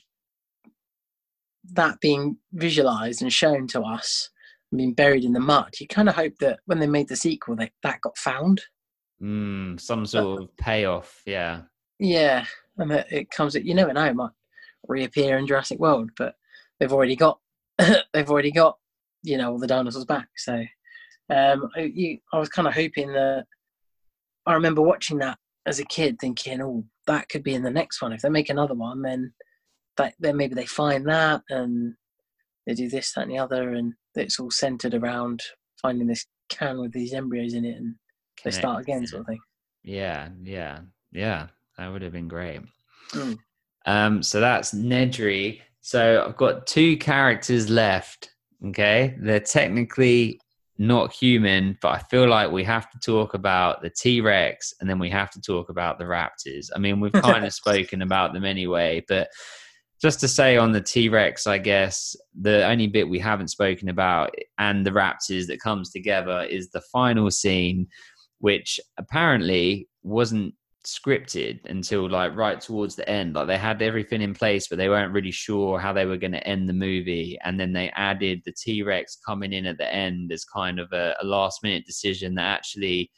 that being visualized and shown to us being buried in the mud, you kind of hope that when they made the sequel, that that got found. Mm, some sort of payoff, yeah. Yeah, and that it comes. You never know, it might reappear in Jurassic World, but they've already got (coughs) they've already got you know all the dinosaurs back. So um, I, you, I was kind of hoping that. I remember watching that as a kid, thinking, "Oh, that could be in the next one. If they make another one, then that then maybe they find that and they do this, that, and the other, and it's all centered around finding this can with these embryos in it, and they start again, sort of thing. Yeah, yeah, yeah. That would have been great. Mm. Um, so that's Nedry. So I've got two characters left. Okay, they're technically not human, but I feel like we have to talk about the T Rex and then we have to talk about the Raptors. I mean, we've kind of (laughs) spoken about them anyway, but just to say on the T Rex, I guess the only bit we haven't spoken about and the Raptors that comes together is the final scene, which apparently wasn't scripted until like right towards the end. Like they had everything in place but they weren't really sure how they were going to end the movie. And then they added the t-rex coming in at the end as kind of a, a last minute decision that actually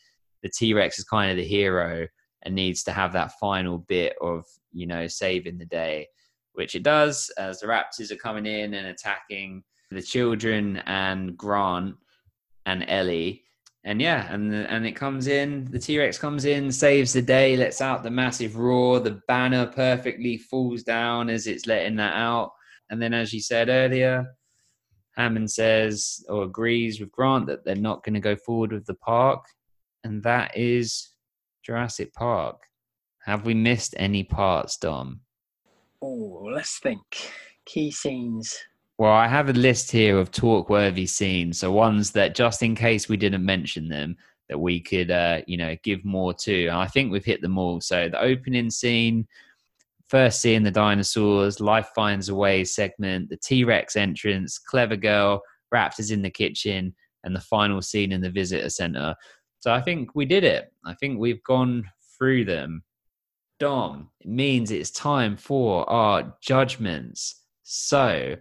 the t-rex is kind of the hero and needs to have that final bit of you know saving the day which it does as the raptors are coming in and attacking the children and grant and ellie and yeah, and and it comes in. The T Rex comes in, saves the day, lets out the massive roar. The banner perfectly falls down as it's letting that out. And then, as you said earlier, Hammond says or agrees with Grant that they're not going to go forward with the park, and that is Jurassic Park. Have we missed any parts, Dom? Oh, let's think. Key scenes. Well, I have a list here of talk-worthy scenes, so ones that just in case we didn't mention them, that we could, uh, you know, give more to. And I think we've hit them all. So the opening scene, first seeing the dinosaurs, life finds a way segment, the T-Rex entrance, clever girl, Raptors in the kitchen, and the final scene in the visitor center. So I think we did it. I think we've gone through them. Dom, it means it's time for our judgments. So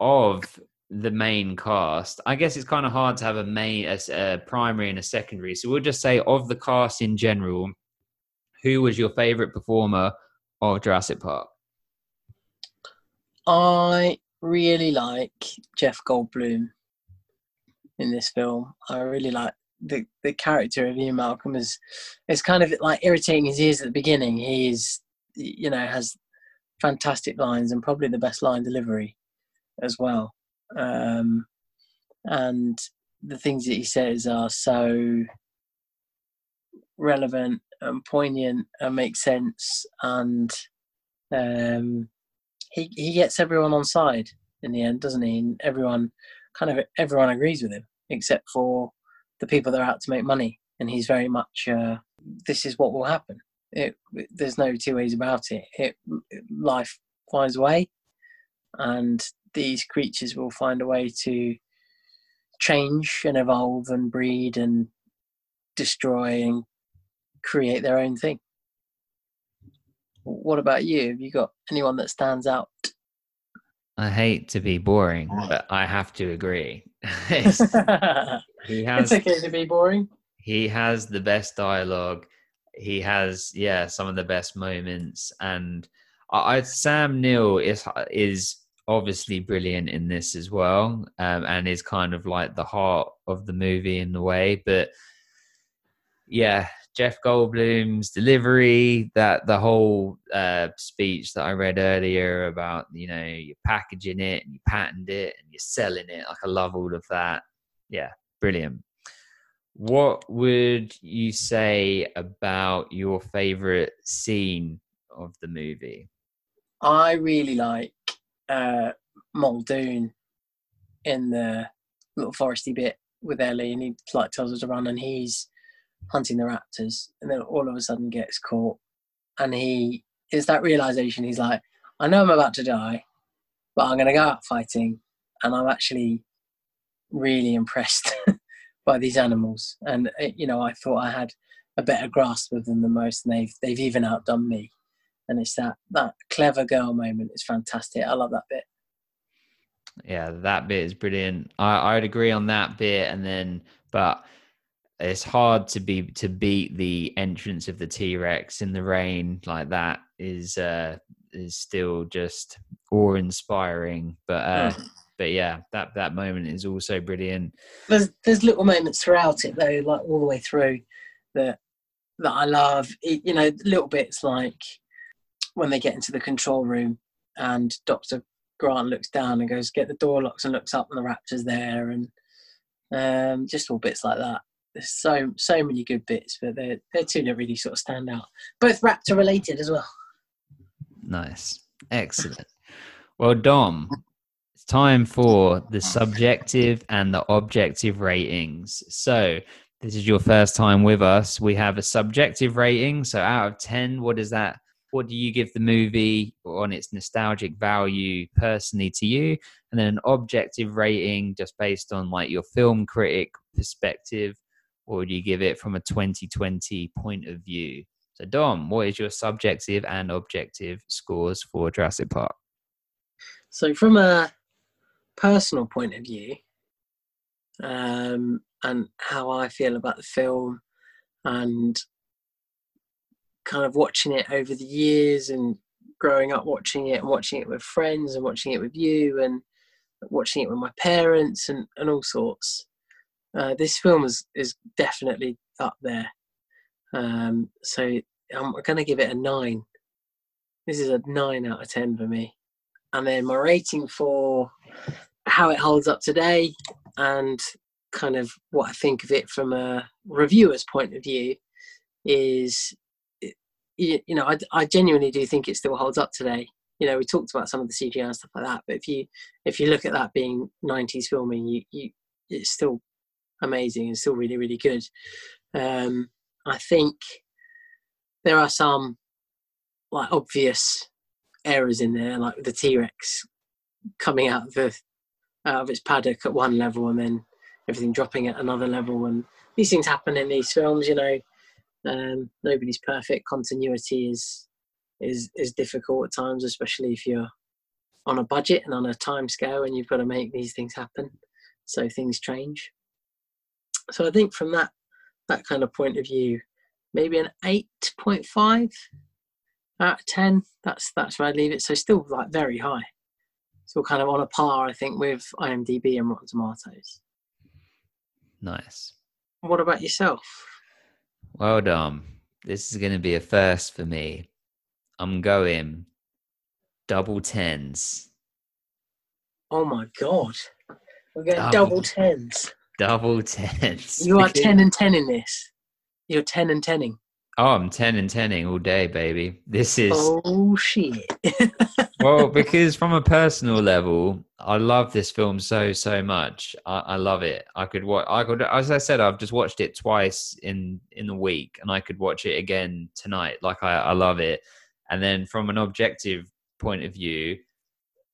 of the main cast, I guess it's kind of hard to have a main, a, a primary and a secondary. So we'll just say of the cast in general, who was your favorite performer of Jurassic Park? I really like Jeff Goldblum in this film. I really like the the character of Ian Malcolm is it's kind of like irritating his ears at the beginning. He is you know has fantastic lines and probably the best line delivery as well. Um, and the things that he says are so relevant and poignant and make sense and um, he he gets everyone on side in the end doesn't he and everyone kind of everyone agrees with him except for the people that are out to make money and he's very much uh, this is what will happen it, there's no two ways about it. it life finds a way and these creatures will find a way to change and evolve and breed and destroy and create their own thing. What about you? Have you got anyone that stands out? I hate to be boring, but I have to agree. (laughs) (laughs) he has, it's okay to be boring. He has the best dialogue. He has, yeah, some of the best moments, and I, I Sam Neill is is obviously brilliant in this as well, um, and is kind of like the heart of the movie in the way. But yeah, Jeff Goldblum's delivery, that the whole uh, speech that I read earlier about you know you're packaging it and you patent it and you're selling it. Like I love all of that. Yeah, brilliant. What would you say about your favorite scene of the movie? I really like uh, Muldoon in the little foresty bit with Ellie, and he like tells her to run, and he's hunting the raptors, and then all of a sudden gets caught, and he is that realization. He's like, I know I'm about to die, but I'm going to go out fighting, and I'm actually really impressed (laughs) by these animals, and you know, I thought I had a better grasp of them than most, and they've they've even outdone me and it's that that clever girl moment is fantastic. I love that bit. Yeah, that bit is brilliant. I I'd agree on that bit, and then but it's hard to be to beat the entrance of the T Rex in the rain like that is uh is still just awe inspiring. But uh mm. but yeah, that that moment is also brilliant. There's there's little moments throughout it though, like all the way through that that I love. It, you know, little bits like when they get into the control room and Dr. Grant looks down and goes, "Get the door locks," and looks up, and the raptor's there, and um, just all bits like that. There's so so many good bits, but they're they're two that really sort of stand out. Both raptor related as well. Nice. Excellent. Well, Dom, it's time for the subjective and the objective ratings. So, this is your first time with us. We have a subjective rating. So, out of 10, what is that? What do you give the movie on its nostalgic value personally to you? And then an objective rating just based on like your film critic perspective. Or would you give it from a 2020 point of view? So, Dom, what is your subjective and objective scores for Jurassic Park? So, from a personal point of view, um, and how I feel about the film, and kind of watching it over the years, and growing up watching it, and watching it with friends, and watching it with you, and watching it with my parents, and, and all sorts. Uh, this film is is definitely up there. Um, so I'm going to give it a nine. This is a nine out of ten for me. And then my rating for how it holds up today and kind of what I think of it from a reviewer's point of view is, you, you know, I, I genuinely do think it still holds up today. You know, we talked about some of the CGI and stuff like that, but if you if you look at that being 90s filming, you, you it's still amazing and still really really good. Um, I think there are some like obvious errors in there, like the T Rex coming out of the out of its paddock at one level and then everything dropping at another level. And these things happen in these films, you know. Um, nobody's perfect. Continuity is is is difficult at times, especially if you're on a budget and on a time scale, and you've got to make these things happen. So things change. So I think from that that kind of point of view, maybe an eight point five out of ten. That's that's where I leave it. So still like very high. Still kind of on a par, I think, with IMDb and Rotten Tomatoes. Nice. What about yourself? Well done. This is going to be a first for me. I'm going double tens. Oh my god, we're getting Double. double tens. Double tens. You are (laughs) ten and ten in this. You're ten and tenning. Oh, I'm 10 and 10ing all day, baby. This is, Oh shit. (laughs) well, because from a personal level, I love this film so, so much. I, I love it. I could watch, I could, as I said, I've just watched it twice in, in the week and I could watch it again tonight. Like, I, I love it. And then from an objective point of view,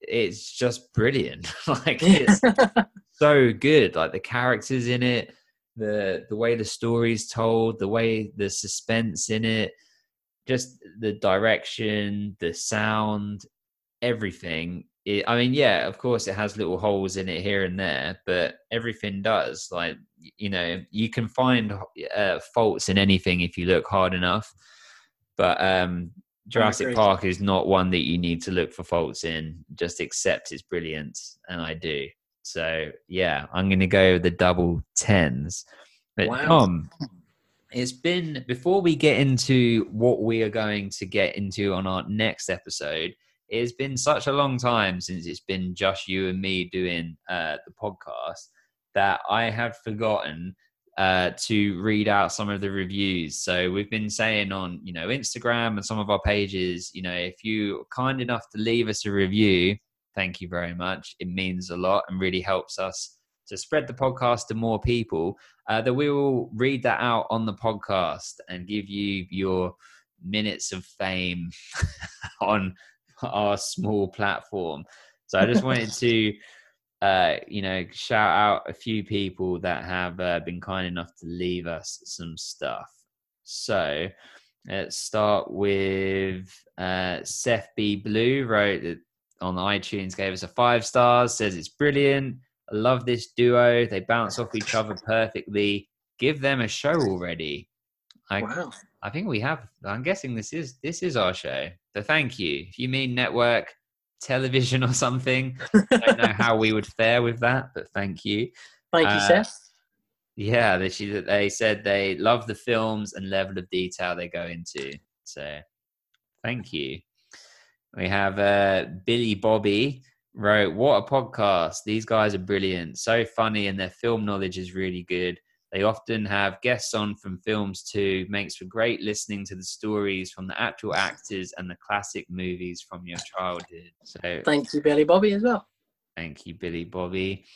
it's just brilliant. (laughs) like, it's, (laughs) so good. Like the characters in it, the the way the story's told, the way the suspense in it, just the direction, the sound, everything. It, I mean, yeah, of course, it has little holes in it here and there, but everything does. Like you know, you can find uh, faults in anything if you look hard enough. But um, Jurassic. Park is not one that you need to look for faults in. Just accept its brilliance, and I do. So yeah, I'm going to go with the double tens. But Wow. Dom, it's been before we get into what we are going to get into on our next episode. It's been such a long time since it's been just you and me doing uh, the podcast that I have forgotten uh, to read out some of the reviews. So we've been saying on you know Instagram and some of our pages, you know, if you kind enough to leave us a review, thank you very much. It means a lot and really helps us to spread the podcast to more people. Uh, that we will read that out on the podcast and give you your minutes of fame (laughs) on our small platform. So I just wanted to, (laughs) uh, you know, shout out a few people that have uh, been kind enough to leave us some stuff. So let's start with uh, Seth B. Blue wrote that on iTunes, gave us a five stars, says it's brilliant. I love this duo. They bounce off each other perfectly. Give them a show already. I, wow. I think we have. I'm guessing this is this is our show. So thank you. If you mean network television or something, I don't know how we would fare with that, but thank you. Thank you, Uh, Seth. Yeah, they, she, they said they love the films and level of detail they go into. So thank you. We have uh, Billy Bobby wrote, What a podcast. These guys are brilliant. So funny, and their film knowledge is really good. They often have guests on from films too. Makes for great listening to the stories from the actual actors and the classic movies from your childhood. So Thank you, Billy Bobby, as well. Thank you, Billy Bobby.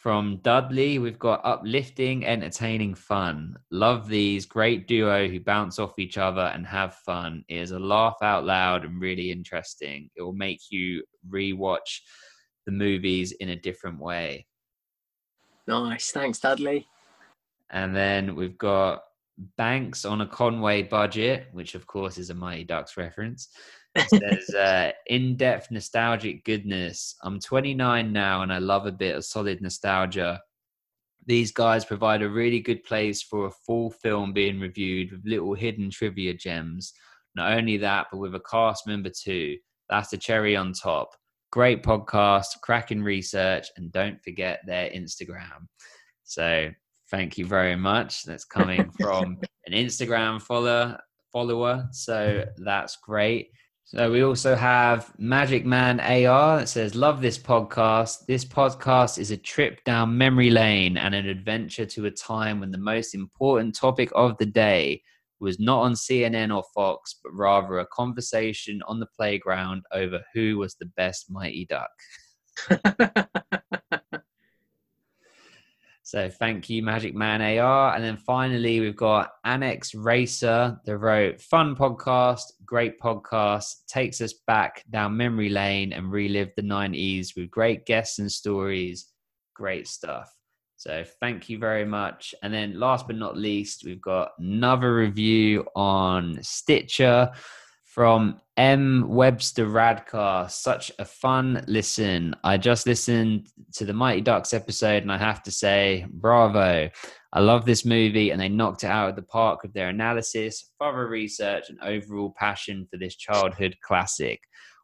From Dudley, we've got uplifting, entertaining fun. Love these great duo who bounce off each other and have fun. It is a laugh out loud and really interesting. It will make you rewatch the movies in a different way. Nice. Thanks, Dudley. And then we've got Banks on a Conway budget, which of course is a Mighty Ducks reference. Says uh, in-depth nostalgic goodness. I'm 29 now, and I love a bit of solid nostalgia. These guys provide a really good place for a full film being reviewed with little hidden trivia gems. Not only that, but with a cast member too. That's the cherry on top. Great podcast, cracking research, and don't forget their Instagram. So thank you very much. That's coming (laughs) from an Instagram follower follower. So that's great. So we also have Magic Man AR that says, Love this podcast. This podcast is a trip down memory lane and an adventure to a time when the most important topic of the day was not on CNN or Fox, but rather a conversation on the playground over who was the best Mighty Duck. (laughs) So thank you, Magic Man AR. And then finally, we've got Annex Racer, the wrote fun podcast, great podcast, takes us back down memory lane and relive the 90s with great guests and stories. Great stuff. So thank you very much. And then last but not least, we've got another review on Stitcher from M. Webster Radcar, Such a fun listen. I just listened to the Mighty Ducks episode and I have to say, bravo. I love this movie and they knocked it out of the park with their analysis, thorough research, and overall passion for this childhood classic.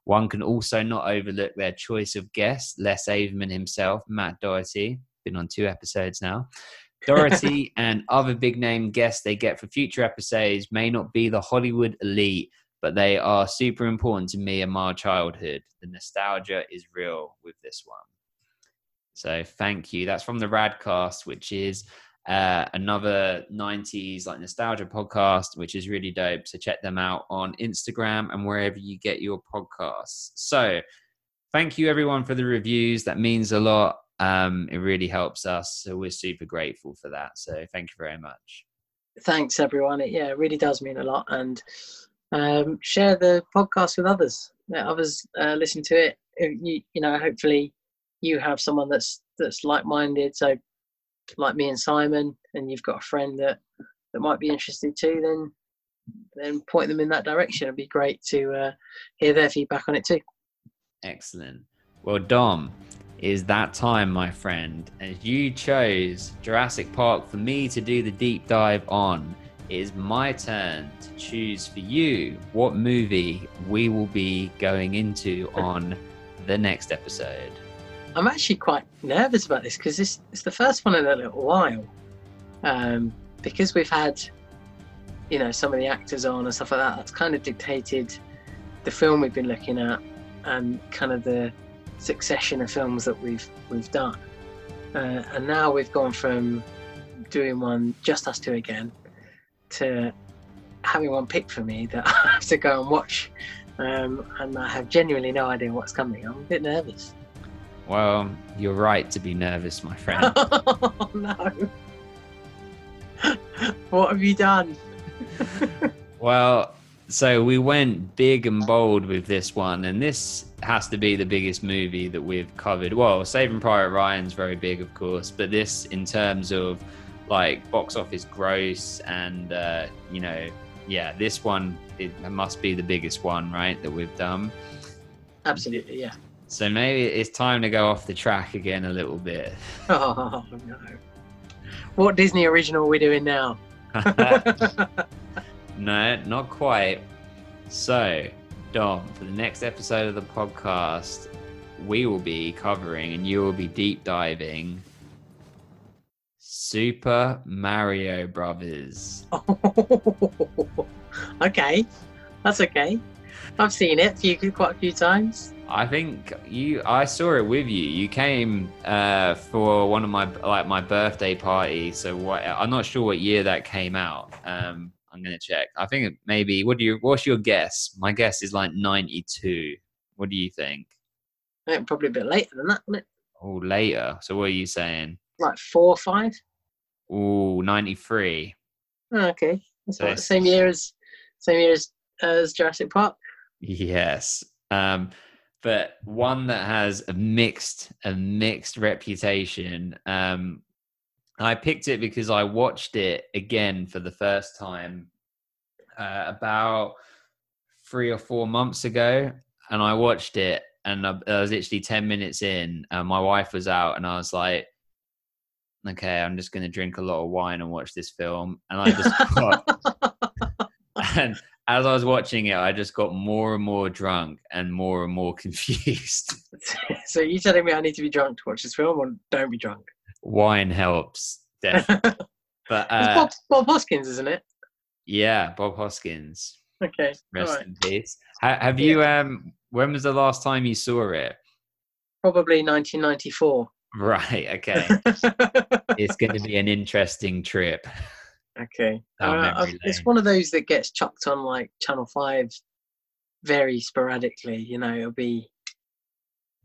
One can also not overlook their choice of guests, Les Averman himself, Matt Doherty, been on two episodes now. (laughs) Dorothy and other big name guests they get for future episodes may not be the Hollywood elite, but they are super important to me and my childhood. The nostalgia is real with this one. So thank you. That's from the Radcast, which is uh, another 90s like nostalgia podcast, which is really dope. So check them out on Instagram and wherever you get your podcasts. So thank you everyone for the reviews. That means a lot. Um, it really helps us. So we're super grateful for that. So thank you very much. Thanks, everyone. It, yeah, it really does mean a lot. And um, share the podcast with others. Let others uh, listen to it. You, you know, hopefully you have someone that's that's like-minded. So, like me and Simon, and you've got a friend that that might be interested too. Then, then point them in that direction. It'd be great to uh, hear their feedback on it too. Excellent. Well, Dom, is that time, my friend, as you chose Jurassic Park for me to do the deep dive on. Is my turn to choose for you what movie we will be going into on the next episode. I'm actually quite nervous about this because this it's the first one in a little while. Um, because we've had, you know, some of the actors on and stuff like that. That's kind of dictated the film we've been looking at and kind of the succession of films that we've we've done. Uh, and now we've gone from doing one just us two again to having one picked for me that (laughs) I have to go and watch. Um, and I have genuinely no idea what's coming. I'm a bit nervous. Well, you're right to be nervous, my friend. (laughs) oh no. what have you done? (laughs) well, so we went big and bold with this one, and this has to be the biggest movie that we've covered. Well, Saving Private Ryan's very big, of course, but this, in terms of like box office gross and uh, you know, yeah, this one it must be the biggest one, right, that we've done. Absolutely, yeah. So maybe it's time to go off the track again a little bit. (laughs) Oh no. What Disney original are we doing now? (laughs) (laughs) no, not quite. So, Dom, for the next episode of the podcast, we will be covering and you will be deep diving Super Mario Brothers. (laughs) okay, that's okay. I've seen it few, quite a few times. I think you. I saw it with you. You came uh, for one of my like my birthday party. So what? I'm not sure what year that came out. Um, I'm gonna check. I think maybe. What do you? What's your guess? My guess is like 92. What do you think? Probably a bit later than that. Oh, later. So what are you saying? Like four or five. Oh, 93. Oh, okay, that's So about the same year as same year as as Jurassic Park. Yes. Um, but one that has a mixed a mixed reputation. Um, I picked it because I watched it again for the first time uh, about three or four months ago, and I watched it, and I, I was literally ten minutes in, and my wife was out, and I was like, "Okay, I'm just going to drink a lot of wine and watch this film," and I just got (laughs) and as I was watching it, I just got more and more drunk and more and more (laughs) confused. (laughs) so you telling me I need to be drunk to watch this film, or don't be drunk? Wine helps, definitely. But it's uh, Bob, Bob Hoskins, isn't it? yeah, Bob Hoskins, Okay, rest right. in peace. Ha- have you? Um, when was the last time you saw it? Probably 1994. Right. Okay. (laughs) it's going to be an interesting trip. Okay. (laughs) Uh, it's one of those that gets chucked on like Channel 5 very sporadically. You know, it'll be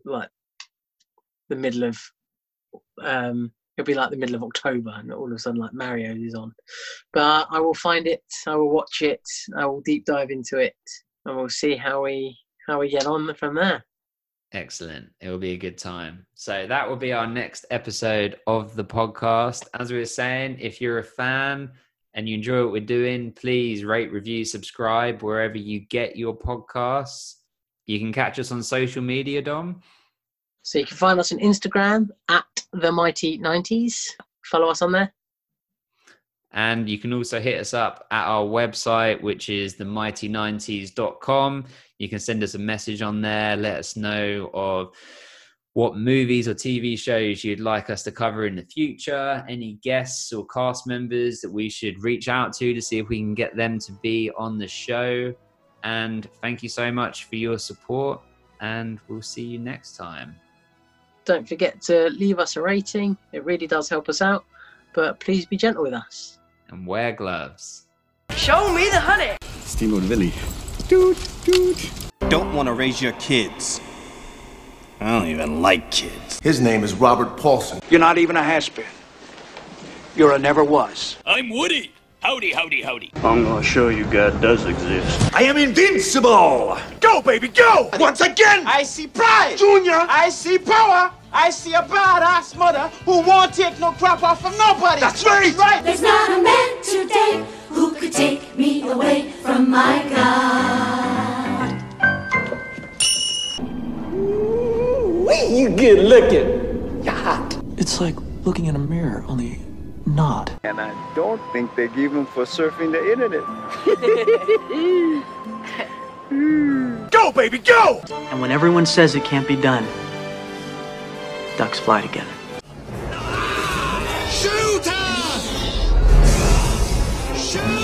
like the middle of, um, it'll be like the middle of October and all of a sudden like Mario's is on. But I will find it, I will watch it, I will deep dive into it, and we'll see how we how we get on from there. Excellent. It will be a good time. So that will be our next episode of the podcast. As we were saying, if you're a fan and you enjoy what we're doing, please rate, review, subscribe wherever you get your podcasts. You can catch us on social media, Dom. So you can find us on Instagram at the Mighty Nineties. Follow us on there. And you can also hit us up at our website, which is themighty90s.com. You can send us a message on there, let us know of what movies or TV shows you'd like us to cover in the future, any guests or cast members that we should reach out to to see if we can get them to be on the show. And thank you so much for your support, and we'll see you next time. Don't forget to leave us a rating. It really does help us out. But please be gentle with us. And wear gloves. Show me the honey. Steamboat Willie. Don't want to raise your kids. I don't even like kids. His name is Robert Paulson. You're not even a has-been. You're a never was. I'm Woody. Howdy, howdy, howdy. I'm gonna show you God does exist. I am invincible! Go, baby, go! Once again! I see pride. Junior! I see power. I see a badass mother who won't take no crap off from nobody. That's right! Right. There's not a man today who could take me away from my God. You get looking. You're hot. It's like looking in a mirror, only not. And I don't think they give them for surfing the internet. (laughs) Go, baby, go! And when everyone says it can't be done, ducks fly together. Shooter! Shoot!